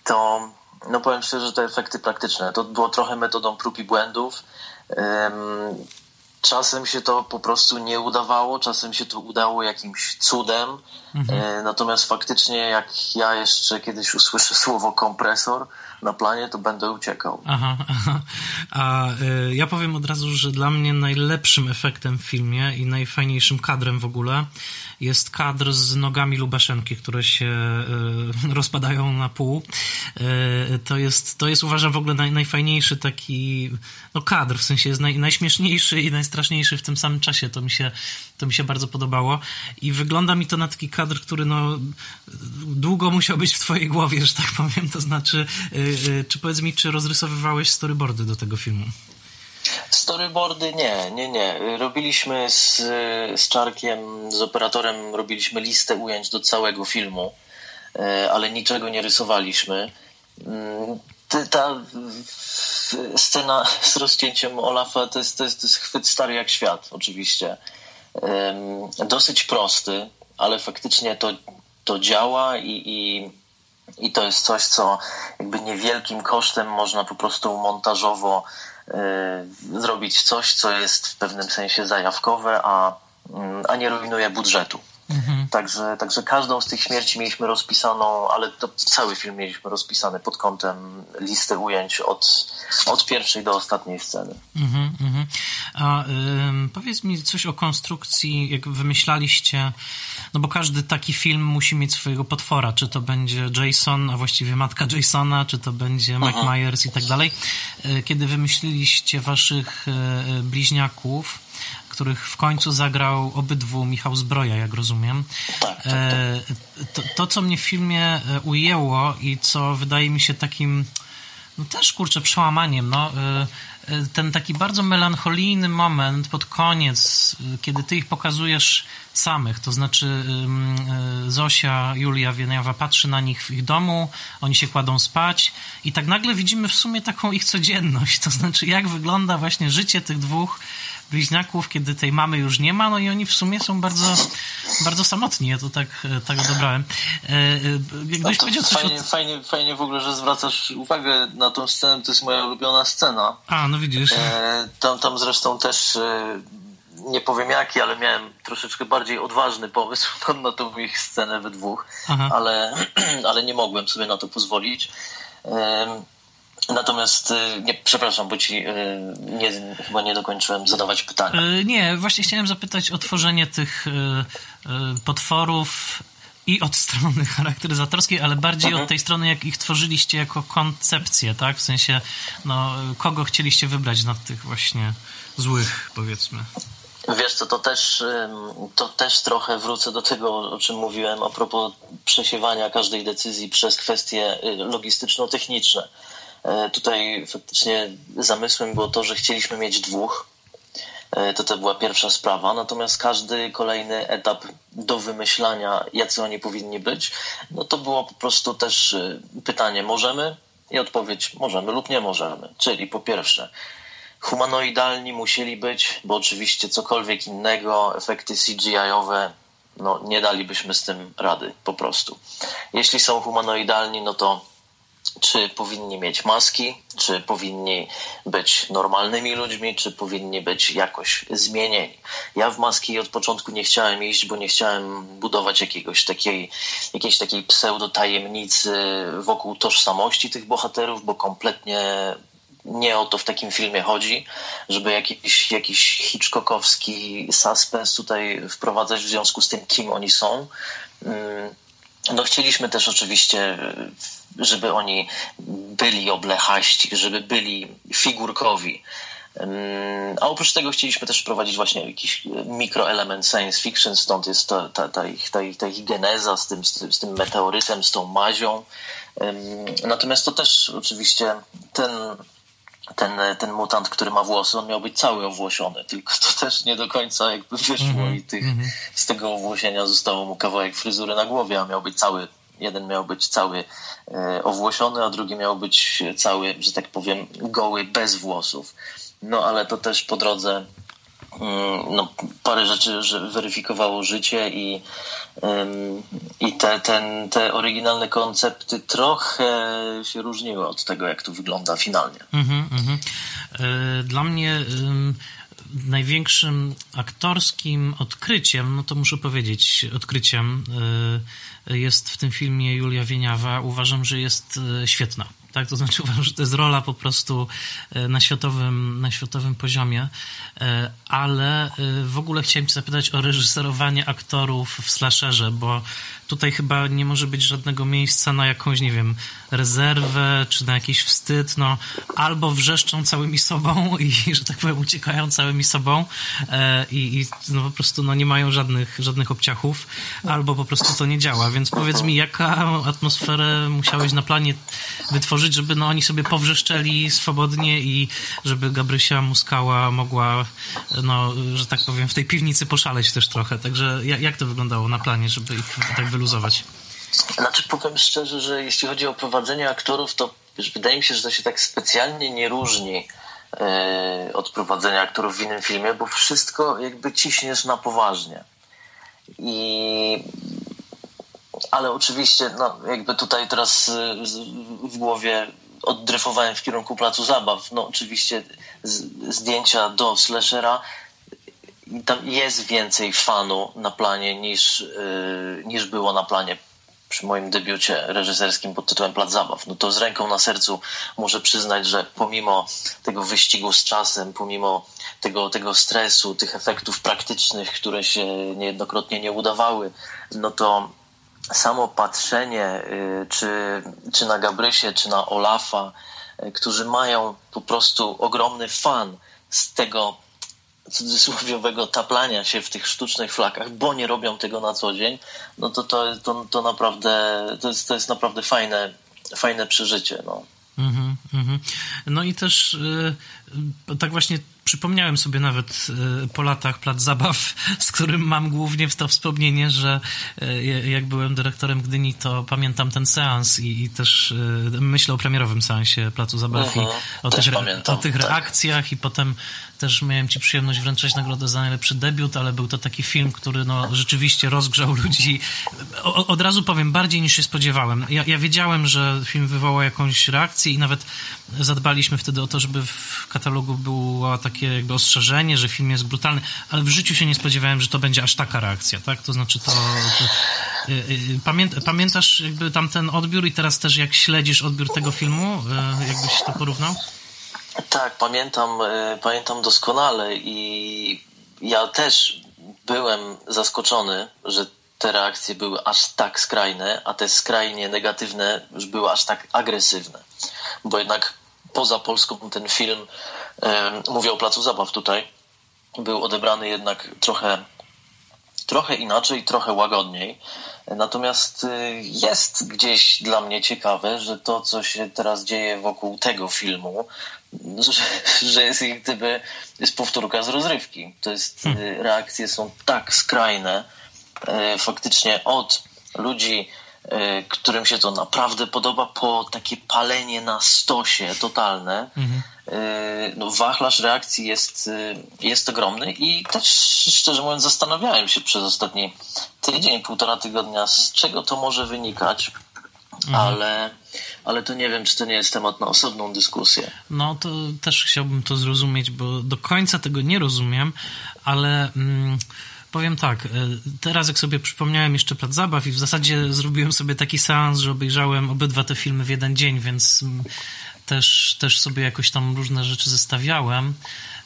to no powiem szczerze, że te efekty praktyczne to było trochę metodą prób i błędów. Czasem się to po prostu nie udawało, czasem się to udało jakimś cudem. Mhm. E, natomiast faktycznie, jak ja jeszcze kiedyś usłyszę słowo kompresor, na planie, to będę uciekał. Aha, aha. A y, ja powiem od razu, że dla mnie najlepszym efektem w filmie i najfajniejszym kadrem w ogóle jest kadr z nogami Lubaszenki, które się y, rozpadają na pół. Y, to, jest, to jest uważam w ogóle naj, najfajniejszy taki no, kadr, w sensie jest naj, najśmieszniejszy i najstraszniejszy w tym samym czasie. To mi, się, to mi się bardzo podobało. I wygląda mi to na taki kadr, który no, długo musiał być w twojej głowie, że tak powiem. To znaczy, y, czy powiedz mi, czy rozrysowywałeś storyboardy do tego filmu? Storyboardy nie, nie, nie. Robiliśmy z, z Czarkiem, z operatorem, robiliśmy listę ujęć do całego filmu, e, ale niczego nie rysowaliśmy. Mm, ta scena z rozcięciem Olafa to jest, to jest, to jest chwyt stary jak świat, oczywiście. Dosyć prosty, ale faktycznie to, to działa i, i, i to jest coś, co jakby niewielkim kosztem można po prostu montażowo zrobić coś, co jest w pewnym sensie zajawkowe, a, mm, a nie rujnuje budżetu. Mhm. Także, także każdą z tych śmierci mieliśmy rozpisaną, ale to cały film mieliśmy rozpisany pod kątem listy ujęć od, od pierwszej do ostatniej sceny. Mhm, mhm. A powiedz mi coś o konstrukcji, jak wymyślaliście, no bo każdy taki film musi mieć swojego potwora, czy to będzie Jason, a właściwie matka Jasona, czy to będzie Mike mhm. Myers i tak dalej. E, kiedy wymyśliliście waszych e, bliźniaków, których w końcu zagrał obydwu Michał Zbroja, jak rozumiem. Tak, tak, tak. E, to, to, co mnie w filmie e, ujęło i co wydaje mi się takim, no też kurczę, przełamaniem, no e, ten taki bardzo melancholijny moment pod koniec, kiedy ty ich pokazujesz samych, to znaczy Zosia, Julia Wieniawa patrzy na nich w ich domu, oni się kładą spać i tak nagle widzimy w sumie taką ich codzienność, to znaczy jak wygląda właśnie życie tych dwóch bliźniaków, kiedy tej mamy już nie ma, no i oni w sumie są bardzo, bardzo samotni. Ja to tak, tak odebrałem. E, e, Gdybyś no powiedział coś fajnie, fajnie, fajnie w ogóle, że zwracasz uwagę na tą scenę, to jest moja ulubiona scena. A, no widzisz. E, tam, tam zresztą też nie powiem jaki, ale miałem troszeczkę bardziej odważny pomysł na tą ich scenę we dwóch, ale, ale nie mogłem sobie na to pozwolić. Natomiast, y, nie, przepraszam, bo ci y, nie, chyba nie dokończyłem zadawać pytania. Y, nie, właśnie chciałem zapytać o tworzenie tych potworów i od strony charakteryzatorskiej, ale bardziej mhm. od tej strony, jak ich tworzyliście jako koncepcję, tak? W sensie, no, kogo chcieliście wybrać na tych właśnie złych, powiedzmy. Wiesz co, to też, to też trochę wrócę do tego, o czym mówiłem a propos przesiewania każdej decyzji przez kwestie logistyczno-techniczne tutaj faktycznie zamysłem było to, że chcieliśmy mieć dwóch. E, to to była pierwsza sprawa. Natomiast każdy kolejny etap do wymyślania, jacy oni powinni być, no to było po prostu też e, pytanie, możemy? I odpowiedź, możemy lub nie możemy. Czyli po pierwsze, humanoidalni musieli być, bo oczywiście cokolwiek innego, efekty CGI-owe, no nie dalibyśmy z tym rady po prostu. Jeśli są humanoidalni, no to czy powinni mieć maski, czy powinni być normalnymi ludźmi, czy powinni być jakoś zmienieni. Ja w maski od początku nie chciałem iść, bo nie chciałem budować jakiegoś takiej, jakiejś takiej pseudo-tajemnicy wokół tożsamości tych bohaterów, bo kompletnie nie o to w takim filmie chodzi, żeby jakiś, jakiś hitchcockowski suspens tutaj wprowadzać w związku z tym, kim oni są. Mm, no chcieliśmy też oczywiście, żeby oni byli oblechaści, żeby byli figurkowi. A oprócz tego chcieliśmy też wprowadzić właśnie jakiś mikroelement science fiction, stąd jest ta, ta, ta, ich, ta, ich, ta ich geneza z tym, z, tym, z tym meteorytem, z tą mazią. Natomiast to też oczywiście ten ten, ten mutant, który ma włosy, on miał być cały owłosiony, tylko to też nie do końca jakby wyszło mm -hmm. i tych, mm -hmm. z tego owłosienia zostało mu kawałek fryzury na głowie, a miał być cały, jeden miał być cały e, owłosiony, a drugi miał być cały, że tak powiem, goły, bez włosów. No ale to też po drodze no, parę rzeczy że weryfikowało życie i, i te, ten, te oryginalne koncepty trochę się różniły od tego, jak to wygląda finalnie. Mm-hmm, mm-hmm. Dla mnie największym aktorskim odkryciem, no to muszę powiedzieć, odkryciem e, jest w tym filmie Julia Wieniawa. Uważam, że jest e, świetna tak? To znaczy uważam, że to jest rola po prostu e, na światowym, na światowym poziomie, e, ale e, w ogóle chciałem cię zapytać o reżyserowanie aktorów w slasherze, bo tutaj chyba nie może być żadnego miejsca na jakąś, nie wiem, rezerwę, czy na jakiś wstyd, no, albo wrzeszczą całymi sobą i, że tak powiem, uciekają całymi sobą i, i no, po prostu no, nie mają żadnych, żadnych obciachów, albo po prostu to nie działa, więc powiedz mi, jaka atmosferę musiałeś na planie wytworzyć, żeby no, oni sobie powrzeszczeli swobodnie i żeby Gabrysia Muskała mogła, no, że tak powiem, w tej piwnicy poszaleć też trochę. Także jak, jak to wyglądało na planie, żeby ich tak wyluzować? Znaczy powiem szczerze, że jeśli chodzi o prowadzenie aktorów, to wiesz, wydaje mi się, że to się tak specjalnie nie różni e, od prowadzenia aktorów w innym filmie, bo wszystko jakby ciśniesz na poważnie. I ale oczywiście, no, jakby tutaj teraz y, w głowie oddrefowałem w kierunku placu zabaw. No, oczywiście zdjęcia do slashera jest więcej fanu na planie niż, yy, niż było na planie przy moim debiucie reżyserskim pod tytułem Plac Zabaw. No to z ręką na sercu muszę przyznać, że pomimo tego wyścigu z czasem, pomimo tego, tego stresu, tych efektów praktycznych, które się niejednokrotnie nie udawały, no to samo patrzenie y, czy, czy na Gabrysię, czy na Olafa, y, którzy mają po prostu ogromny fan z tego cudzysłowiowego taplania się w tych sztucznych flakach, bo nie robią tego na co dzień, no to to, to, to naprawdę to jest, to jest naprawdę fajne, fajne przeżycie. No. Mm -hmm. No i też yy, tak właśnie przypomniałem sobie nawet e, po latach plac zabaw, z którym mam głównie w to wspomnienie, że e, jak byłem dyrektorem Gdyni, to pamiętam ten seans i, i też e, myślę o premierowym seansie placu zabaw -huh. i mhm. o tych, o tych tak. reakcjach i potem też miałem ci przyjemność wręczać nagrodę za najlepszy debiut, ale był to taki film, który no, rzeczywiście rozgrzał ludzi. O, od razu powiem, bardziej niż się spodziewałem. Ja, ja wiedziałem, że film wywoła jakąś reakcję i nawet zadbaliśmy wtedy o to, żeby w katalogu było takie jakby ostrzeżenie, że film jest brutalny, ale w życiu się nie spodziewałem, że to będzie aż taka reakcja, tak? To znaczy to... to y, y, pamię, pamiętasz jakby tamten odbiór i teraz też jak śledzisz odbiór tego filmu? Y, jakbyś to porównał? Tak, pamiętam, pamiętam doskonale i ja też byłem zaskoczony, że te reakcje były aż tak skrajne, a te skrajnie negatywne już były aż tak agresywne. Bo jednak poza Polską ten film, e, mówię o Placu Zabaw tutaj, był odebrany jednak trochę, trochę inaczej, trochę łagodniej. Natomiast e, jest gdzieś dla mnie ciekawe, że to, co się teraz dzieje wokół tego filmu, że, że jest jak gdyby jest powtórka z rozrywki. To jest, hmm. reakcje są tak skrajne, E, faktycznie od ludzi, e, którym się to naprawdę podoba, po takie palenie na stosie totalne. E, no, wachlarz reakcji jest, jest ogromny i też szczerze mówiąc zastanawiałem się przez ostatni tydzień, półtora tygodnia, z czego to może wynikać. Mhm. ale, ale to nie wiem, czy to nie jest temat na osobną dyskusję. No to też chciałbym to zrozumieć, bo do końca tego nie rozumiem, ale... Mm, powiem tak, e, teraz jak sobie przypomniałem jeszcze plac zabaw i w zasadzie zrobiłem sobie taki seans, że obejrzałem obydwa te filmy w jeden dzień, więc mm, też, też sobie jakoś tam różne rzeczy zestawiałem.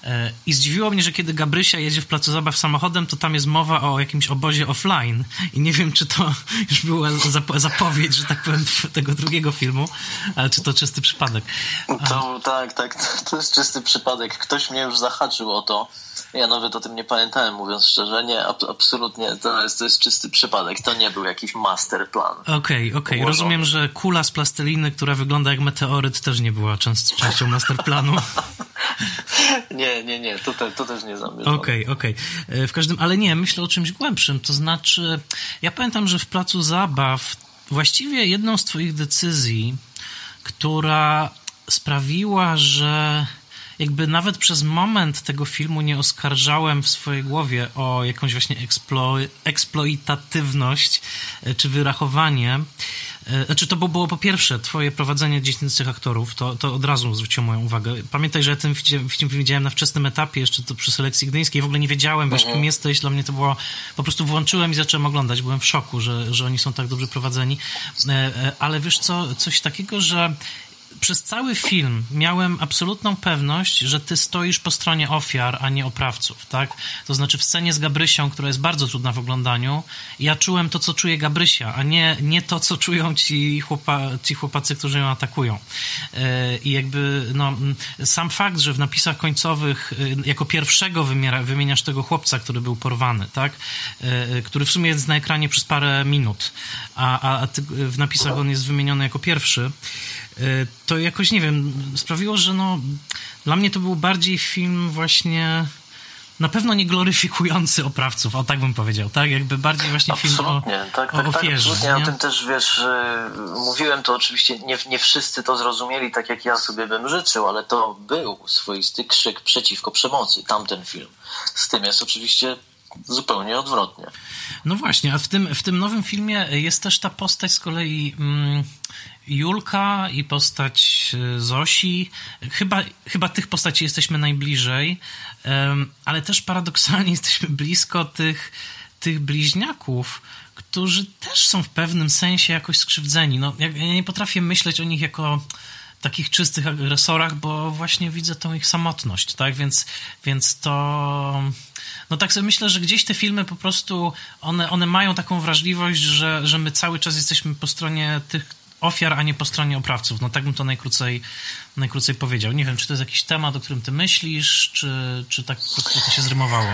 E, I zdziwiło mnie, że kiedy Gabrysia jedzie w placu zabaw samochodem, to tam jest mowa o jakimś obozie offline. I nie wiem, czy to już była zapowiedź, że tak powiem, tego drugiego filmu, ale czy to czysty przypadek. To, tak, tak, to jest czysty przypadek. Ktoś mnie już zahaczył o to ja nawet o tym nie pamiętałem, mówiąc szczerze. Nie, ab absolutnie, to jest, to jest czysty przypadek. To nie był jakiś master plan. Okej, okay, okej. Okay. Rozumiem, że kula z plasteliny, która wygląda jak meteoryt, też nie była częst częścią master planu. nie, nie, nie. To, te, to też nie zamierzam. Okej, okay, okej. E, w każdym, ale nie, myślę o czymś głębszym. To znaczy, ja pamiętam, że w placu zabaw właściwie jedną z twoich decyzji, która sprawiła, że jakby nawet przez moment tego filmu nie oskarżałem w swojej głowie o jakąś właśnie eksplo, eksploitatywność e, czy wyrachowanie. E, znaczy, to było po pierwsze twoje prowadzenie dziecięcych aktorów, to, to od razu zwróciło moją uwagę. Pamiętaj, że ja ten film widziałem na wczesnym etapie, jeszcze to przy selekcji gdyńskiej, w ogóle nie wiedziałem, wiesz, kim mhm. jesteś, dla mnie to było, po prostu włączyłem i zacząłem oglądać, byłem w szoku, że, że oni są tak dobrze prowadzeni, e, ale wiesz co, coś takiego, że przez cały film miałem absolutną pewność, że ty stoisz po stronie ofiar, a nie oprawców, tak? To znaczy w scenie z Gabrysią, która jest bardzo trudna w oglądaniu, ja czułem to, co czuje Gabrysia, a nie, nie to, co czują ci, chłopa, ci chłopacy, którzy ją atakują. E, I jakby, no, sam fakt, że w napisach końcowych e, jako pierwszego wymiera, wymieniasz tego chłopca, który był porwany, tak? E, który w sumie jest na ekranie przez parę minut, a, a, w napisach on jest wymieniony jako pierwszy, to jakoś, nie wiem, sprawiło, że no, dla mnie to był bardziej film właśnie na pewno nie gloryfikujący oprawców, o tak bym powiedział, tak? Jakby bardziej właśnie film absolutnie, o, tak, tak, o ofierze. Tak, absolutnie, nie? o tym też, wiesz, mówiłem to oczywiście, nie, nie wszyscy to zrozumieli tak, jak ja sobie bym życzył, ale to był swoisty krzyk przeciwko przemocy, tamten film. Z tym jest oczywiście zupełnie odwrotnie. No właśnie, a w tym, w tym nowym filmie jest też ta postać z kolei... Mm, Julka i postać e, Zosi. Chyba, chyba tych postaci jesteśmy najbliżej, ale też paradoksalnie jesteśmy blisko tych, tych bliźniaków, którzy też są w pewnym sensie jakoś skrzywdzeni. No, ja nie potrafię myśleć o nich jako takich czystych agresorach, bo właśnie widzę tą ich samotność, tak? Więc, więc to. No tak sobie myślę, że gdzieś te filmy po prostu one, one mają taką wrażliwość, że, że my cały czas jesteśmy po stronie tych, ofiar, a nie po stronie oprawców. No tak bym to najkrócej, najkrócej powiedział. Nie wiem, czy to jest jakiś temat, o którym ty myślisz, czy, czy tak po prostu to się zrymowało?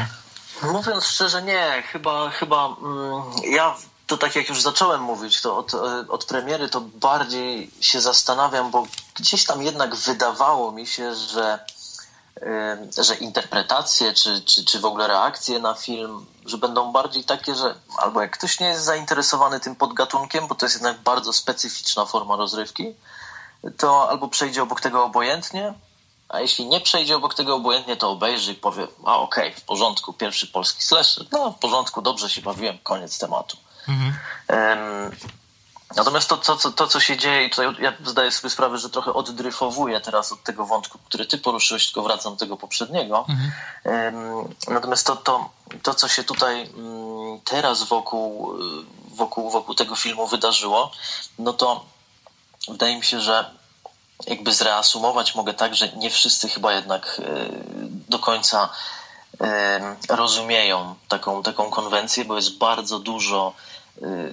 Mówiąc szczerze, nie. Chyba, chyba mm, ja to tak jak już zacząłem mówić, to od, od premiery to bardziej się zastanawiam, bo gdzieś tam jednak wydawało mi się, że że interpretacje czy, czy, czy w ogóle reakcje na film, że będą bardziej takie, że albo jak ktoś nie jest zainteresowany tym podgatunkiem, bo to jest jednak bardzo specyficzna forma rozrywki, to albo przejdzie obok tego obojętnie, a jeśli nie przejdzie obok tego obojętnie, to obejrzy i powie, a okej, okay, w porządku, pierwszy polski slasher, no w porządku, dobrze się bawiłem, koniec tematu. Mhm. Um, Natomiast to, to, to, co się dzieje, i tutaj ja zdaję sobie sprawę, że trochę oddryfowuję teraz od tego wątku, który ty poruszyłeś, tylko wracam do tego poprzedniego. Mhm. Natomiast to, to, to, co się tutaj mm, teraz wokół, wokół, wokół tego filmu wydarzyło, no to wydaje mi się, że jakby zreasumować mogę tak, że nie wszyscy chyba jednak e, do końca rozumieją taką, taką konwencję, bo jest bardzo dużo Y,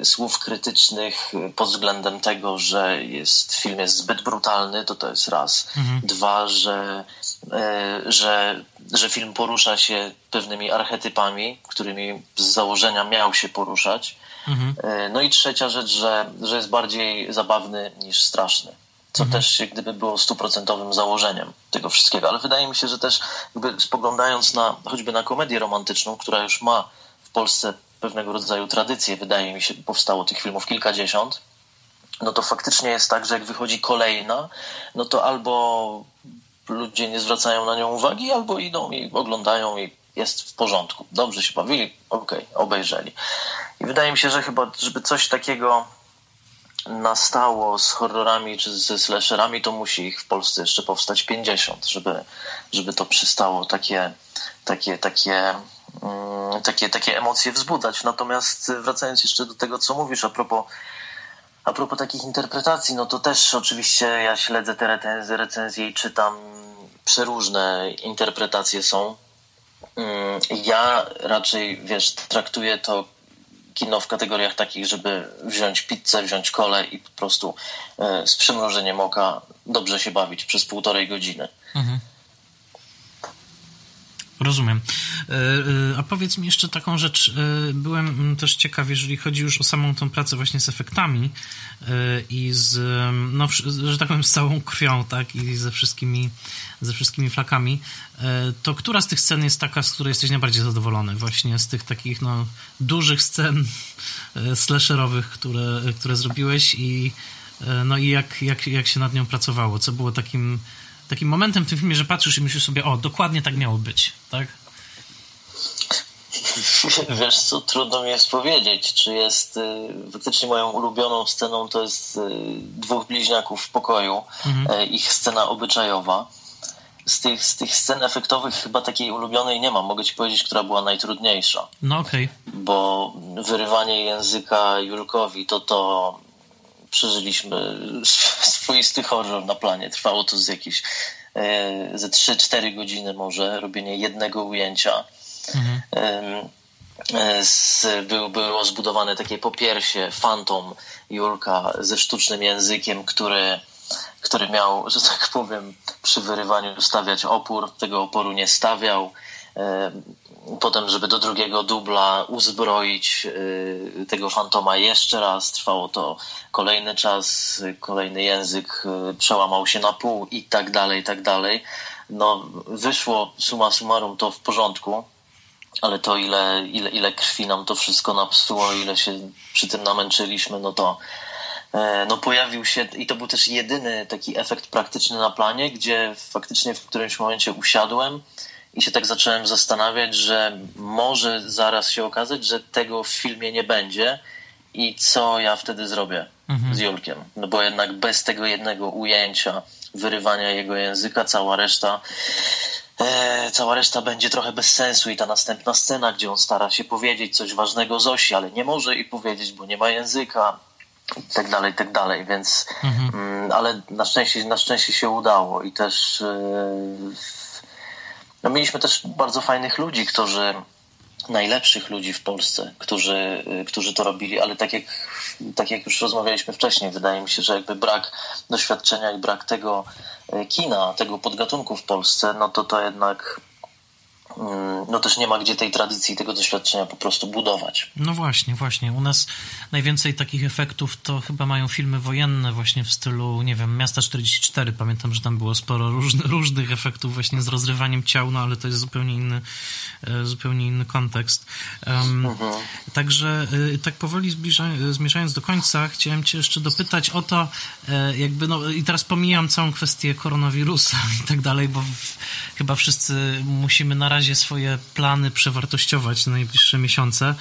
słów krytycznych pod względem tego, że jest, film jest zbyt brutalny, to to jest raz. Mhm. Dwa, że, y, że, że film porusza się pewnymi archetypami, którymi z założenia miał się poruszać. Mhm. Y, no i trzecia rzecz, że, że jest bardziej zabawny niż straszny. Co mhm. też gdyby było stuprocentowym założeniem tego wszystkiego. Ale wydaje mi się, że też jakby spoglądając na choćby na komedię romantyczną, która już ma w Polsce pewnego rodzaju tradycję, wydaje mi się, powstało tych filmów kilkadziesiąt, no to faktycznie jest tak, że jak wychodzi kolejna, no to albo ludzie nie zwracają na nią uwagi, albo idą i oglądają i jest w porządku. Dobrze się bawili, okej, okay, obejrzeli. I wydaje mi się, że chyba, żeby coś takiego nastało z horrorami czy ze slasherami, to musi ich w Polsce jeszcze powstać 50, żeby, żeby to przystało takie, takie, takie, takie, takie emocje wzbudzać. Natomiast wracając jeszcze do tego, co mówisz a propos a propos takich interpretacji, no to też oczywiście ja śledzę te recenzje, i czytam przeróżne interpretacje są. Mm, ja raczej, wiesz, traktuję to kino w kategoriach takich, żeby wziąć pizzę, wziąć kole i po prostu e, z przymrużeniem oka dobrze się bawić przez półtorej godziny. Mhm. Rozumiem. E, e, a powiedz mi jeszcze taką rzecz. E, byłem mm, też ciekaw, jeżeli chodzi już o samą tą pracę właśnie z efektami i z, no, że tak powiem, z całą krwią, tak, i ze wszystkimi, ze wszystkimi flakami, to która z tych scen jest taka, z której jesteś najbardziej zadowolony? Właśnie z tych takich, no, dużych scen slasherowych, które, które zrobiłeś i no i jak, jak, jak się nad nią pracowało? Co było takim takim momentem w tym filmie, że patrzysz i myślisz sobie, o, dokładnie tak miało być, tak? Wiesz co, trudno mi jest powiedzieć, czy jest y, faktycznie moją ulubioną sceną to jest y, dwóch bliźniaków w pokoju, mhm. y, ich scena obyczajowa. Z tych, z tych scen efektowych chyba takiej ulubionej nie mam. Mogę ci powiedzieć, która była najtrudniejsza. No okej. Okay. Bo wyrywanie języka Julkowi to to przeżyliśmy swoisty horror na planie. Trwało to z jakieś e, ze 3-4 godziny może, robienie jednego ujęcia. Mhm. E, z, był, było zbudowane takie popiersie, fantom Julka ze sztucznym językiem, który, który miał, że tak powiem, przy wyrywaniu stawiać opór. Tego oporu nie stawiał. Potem, żeby do drugiego dubla uzbroić y, tego fantoma jeszcze raz, trwało to kolejny czas, kolejny język y, przełamał się na pół i tak dalej, i tak dalej. No, wyszło suma summarum to w porządku, ale to ile, ile, ile krwi nam to wszystko napsuło, ile się przy tym namęczyliśmy, no to e, no pojawił się i to był też jedyny taki efekt praktyczny na planie, gdzie faktycznie w którymś momencie usiadłem i się tak zacząłem zastanawiać, że może zaraz się okazać, że tego w filmie nie będzie i co ja wtedy zrobię mhm. z Julkiem. No bo jednak bez tego jednego ujęcia, wyrywania jego języka, cała reszta e, cała reszta będzie trochę bez sensu i ta następna scena, gdzie on stara się powiedzieć coś ważnego Zosi, ale nie może i powiedzieć, bo nie ma języka i tak dalej, i tak dalej, więc mhm. mm, ale na szczęście, na szczęście się udało i też e, no mieliśmy też bardzo fajnych ludzi, którzy najlepszych ludzi w Polsce, którzy, którzy to robili, ale tak jak, tak jak już rozmawialiśmy wcześniej, wydaje mi się, że jakby brak doświadczenia i brak tego e, kina, tego podgatunku w Polsce, no to to jednak no też nie ma gdzie tej tradycji, tego doświadczenia po prostu budować. No właśnie, właśnie. U nas najwięcej takich efektów to chyba mają filmy wojenne właśnie w stylu, nie wiem, Miasta 44. Pamiętam, że tam było sporo różnych, różnych efektów właśnie z rozrywaniem ciał, no ale to jest zupełnie inny, e, zupełnie inny kontekst. Um, mhm. Także e, tak powoli zmierzając do końca, chciałem cię jeszcze dopytać o to, e, jakby, no i teraz pomijam całą kwestię koronawirusa i tak dalej, bo w, chyba wszyscy musimy na razie razie swoje plany przewartościować na najbliższe miesiące,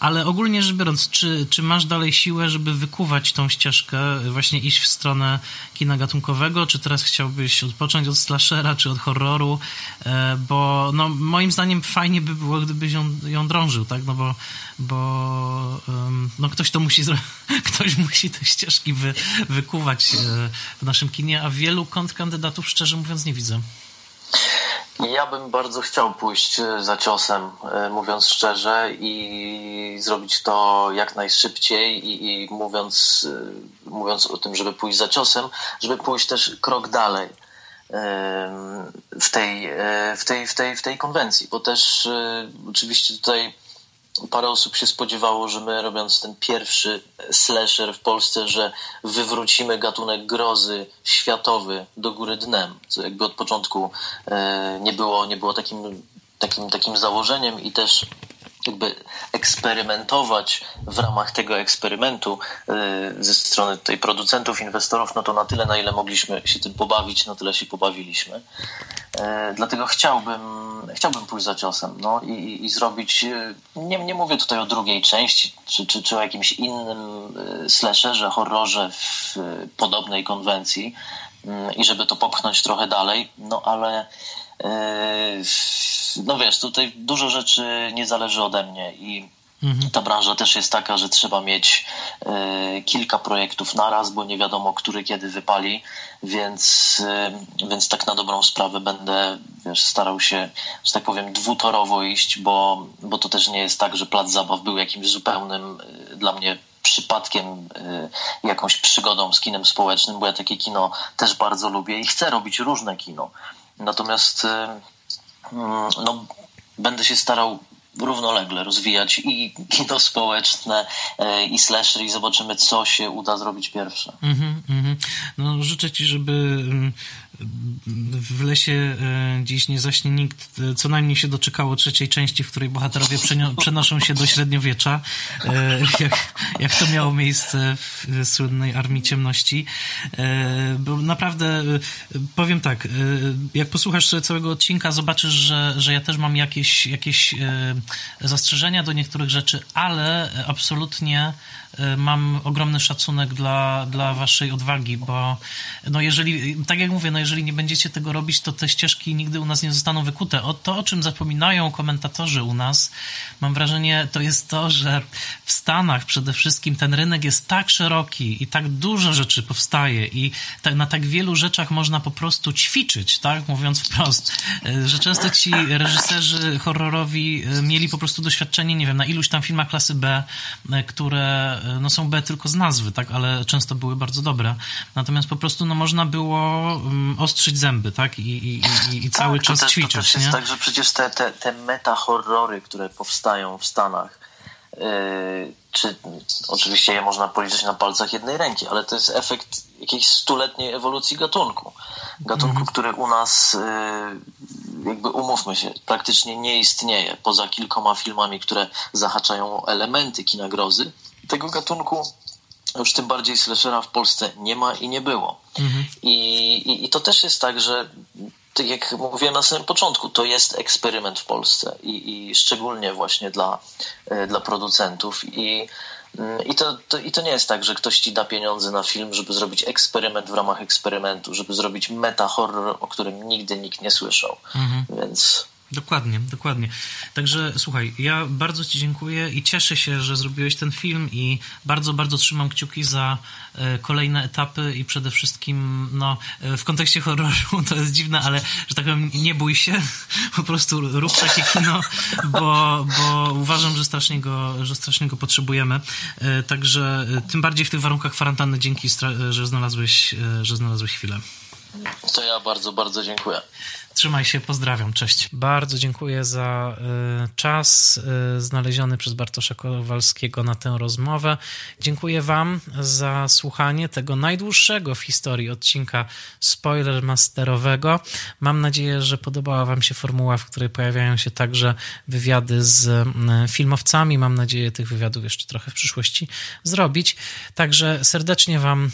ale ogólnie rzecz biorąc, czy, czy masz dalej siłę, żeby wykuwać tą ścieżkę, właśnie iść w stronę kina gatunkowego, czy teraz chciałbyś odpocząć od slashera, czy od horroru, e, bo no, moim zdaniem fajnie by było, gdybyś ją, ją drążył, tak, no bo, bo no, ktoś to musi ktoś musi te ścieżki wy, wykuwać e, w naszym kinie, a wielu kontrkandydatów szczerze mówiąc nie widzę. Ja bym bardzo chciał pójść e, za ciosem, e, mówiąc szczerze, i zrobić to jak najszybciej. I, i mówiąc, e, mówiąc o tym, żeby pójść za ciosem, żeby pójść też krok dalej w tej, w tej, w tej, w tej konwencji, bo też oczywiście tutaj parę osób się spodziewało, że my robiąc ten pierwszy slasher w Polsce, że wywrócimy gatunek grozy światowy do góry dnem, co jakby od początku e, nie było, nie było takim, takim, takim założeniem i też jakby eksperymentować w ramach tego eksperymentu e, ze strony tej producentów, inwestorów, no to na tyle, na ile mogliśmy się tym pobawić, na tyle się pobawiliśmy. E, dlatego chciałbym, chciałbym pójść za ciosem no, i, i zrobić, nie, nie mówię tutaj o drugiej części, czy, czy, czy o jakimś innym slasherze, horrorze w podobnej konwencji i żeby to popchnąć trochę dalej, no ale no wiesz, tutaj dużo rzeczy nie zależy ode mnie i Mhm. Ta branża też jest taka, że trzeba mieć y, kilka projektów naraz, bo nie wiadomo, który kiedy wypali, więc, y, więc tak na dobrą sprawę będę wiesz, starał się, że tak powiem, dwutorowo iść, bo, bo to też nie jest tak, że plac zabaw był jakimś zupełnym y, dla mnie przypadkiem jakąś przygodą z kinem społecznym, bo ja takie kino też bardzo lubię i chcę robić różne kino. Natomiast mm, no, będę się starał równolegle rozwijać i kino społeczne, e, i slasher i zobaczymy, co się uda zrobić pierwsze. Mm -hmm, No, życzę Ci, żeby mm, w lesie e, dziś nie zaśnie nikt, e, co najmniej się doczekało trzeciej części, w której bohaterowie przenoszą się do średniowiecza, jak, jak to miało miejsce w słynnej Armii Ciemności. Bo naprawdę, powiem tak, jak posłuchasz sobie całego odcinka, zobaczysz, że, że ja też mam jakieś, jakieś zastrzeżenia do niektórych rzeczy, ale absolutnie e, mam ogromny szacunek dla, dla waszej odwagi, bo no jeżeli, tak jak mówię, no jeżeli nie będziecie tego robić, to te ścieżki nigdy u nas nie zostaną wykute. O to, o czym zapominają komentatorzy u nas, mam wrażenie, to jest to, że w Stanach przede wszystkim ten rynek jest tak szeroki i tak dużo rzeczy powstaje i na tak wielu rzeczach można po prostu ćwiczyć, tak, mówiąc wprost, e, że często ci reżyserzy horrorowi e, mieli po prostu doświadczenie, nie wiem, na iluś tam filmach klasy B, e, które no są B tylko z nazwy, tak, ale często były bardzo dobre. Natomiast po prostu no można było um, ostrzyć zęby, tak, i, i, i, i cały tak, czas to też, ćwiczyć, to też jest tak, że przecież te, te, te meta-horrory, które powstają w Stanach, yy, czy oczywiście je można policzyć na palcach jednej ręki, ale to jest efekt jakiejś stuletniej ewolucji gatunku. Gatunku, mhm. który u nas, y, jakby umówmy się, praktycznie nie istnieje. Poza kilkoma filmami, które zahaczają o elementy kina grozy, tego gatunku już tym bardziej slashera w Polsce nie ma i nie było. Mhm. I, i, I, to też jest tak, że tak jak mówiłem na samym początku, to jest eksperyment w Polsce i, i szczególnie właśnie dla, y, dla producentów. I Mm, I to, to, I to nie jest tak, że ktoś ci da pieniądze na film, żeby zrobić eksperyment w ramach eksperymentu, żeby zrobić meta horror, o którym nigdy nikt nie słyszał. Mhm. Więc Dokładnie, dokładnie. Także słuchaj, ja bardzo Ci dziękuję i cieszę się, że zrobiłeś ten film i bardzo, bardzo trzymam kciuki za e, kolejne etapy i przede wszystkim, no, e, w kontekście horroru to jest dziwne, ale, że tak powiem, nie bój się, po prostu rób takie kino, bo, bo uważam, że strasznie, go, że strasznie go potrzebujemy. E, także tym bardziej w tych warunkach kwarantanny dzięki, że znalazłeś, że znalazłeś chwilę. To ja bardzo, bardzo dziękuję. Trzymaj się, pozdrawiam, cześć. Bardzo dziękuję za y, czas y, znaleziony przez Bartosza Kowalskiego na tę rozmowę. Dziękuję Wam za słuchanie tego najdłuższego w historii odcinka spoiler masterowego. Mam nadzieję, że podobała Wam się formuła, w której pojawiają się także wywiady z y, filmowcami. Mam nadzieję tych wywiadów jeszcze trochę w przyszłości zrobić. Także serdecznie Wam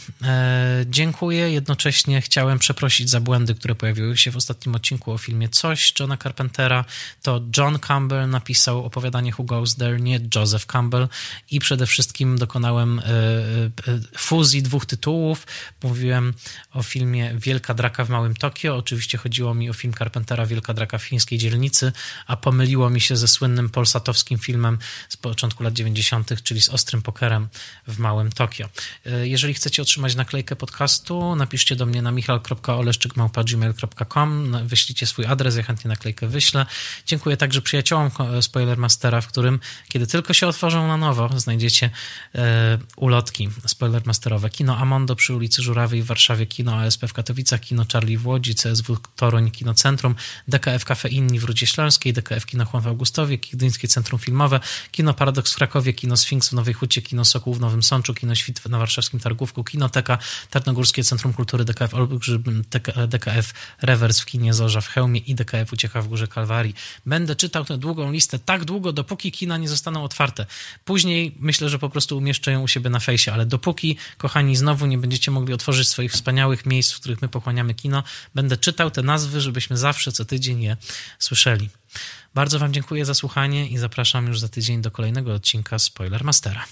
dziękuję. Jednocześnie chciałem przeprosić za błędy, które pojawiły się w ostatnim odcinku odcinku o filmie Coś Johna Carpentera, to John Campbell napisał opowiadanie Who Goes There, nie Joseph Campbell i przede wszystkim dokonałem e, e, fuzji dwóch tytułów. Mówiłem o filmie Wielka Draka w Małym Tokio. Oczywiście chodziło mi o film Carpentera Wielka Draka w chińskiej dzielnicy, a pomyliło mi się ze słynnym polsatowskim filmem z początku lat 90., czyli z Ostrym Pokerem w Małym Tokio. E, jeżeli chcecie otrzymać naklejkę podcastu, napiszcie do mnie na michal.oleszczykmałpa.gmail.com, wyślijcie swój adres, ja chętnie naklejkę wyślę. Dziękuję także przyjaciołom Spoilermastera, w którym, kiedy tylko się otworzą na nowo, znajdziecie e, ulotki Spoilermasterowe. Kino Amondo przy ulicy Żurawej w Warszawie, Kino ASP w Katowicach, Kino Charlie w Łodzi, CSW Toruń, Kino Centrum, DKF Cafe Inni w Rudzie Śląskiej, DKF Kino Chłon w Augustowie, Gdyńskie Centrum Filmowe, Kino Paradoks w Krakowie, Kino Sfinks w Nowej Hucie, Kino Sokół w Nowym Sączu, Kino Świt na warszawskim Targówku, Kinoteka, Tarnogórskie Centrum Kultury, DKF Olbrzym, DKF Rewers w Kinie Zorze, W hełmie i DKF Ucieka w Górze Kalwarii. Będę czytał tę długą listę tak długo, dopóki kina nie zostaną otwarte. Później myślę, że po prostu umieszczę ją u siebie na fejsie, ale dopóki, kochani, znowu nie będziecie mogli otworzyć swoich wspaniałych miejsc, w których my pochłaniamy kino, będę czytał te nazwy, żebyśmy zawsze co tydzień je słyszeli. Bardzo Wam dziękuję za słuchanie i zapraszam już za tydzień do kolejnego odcinka Spoiler Mastera.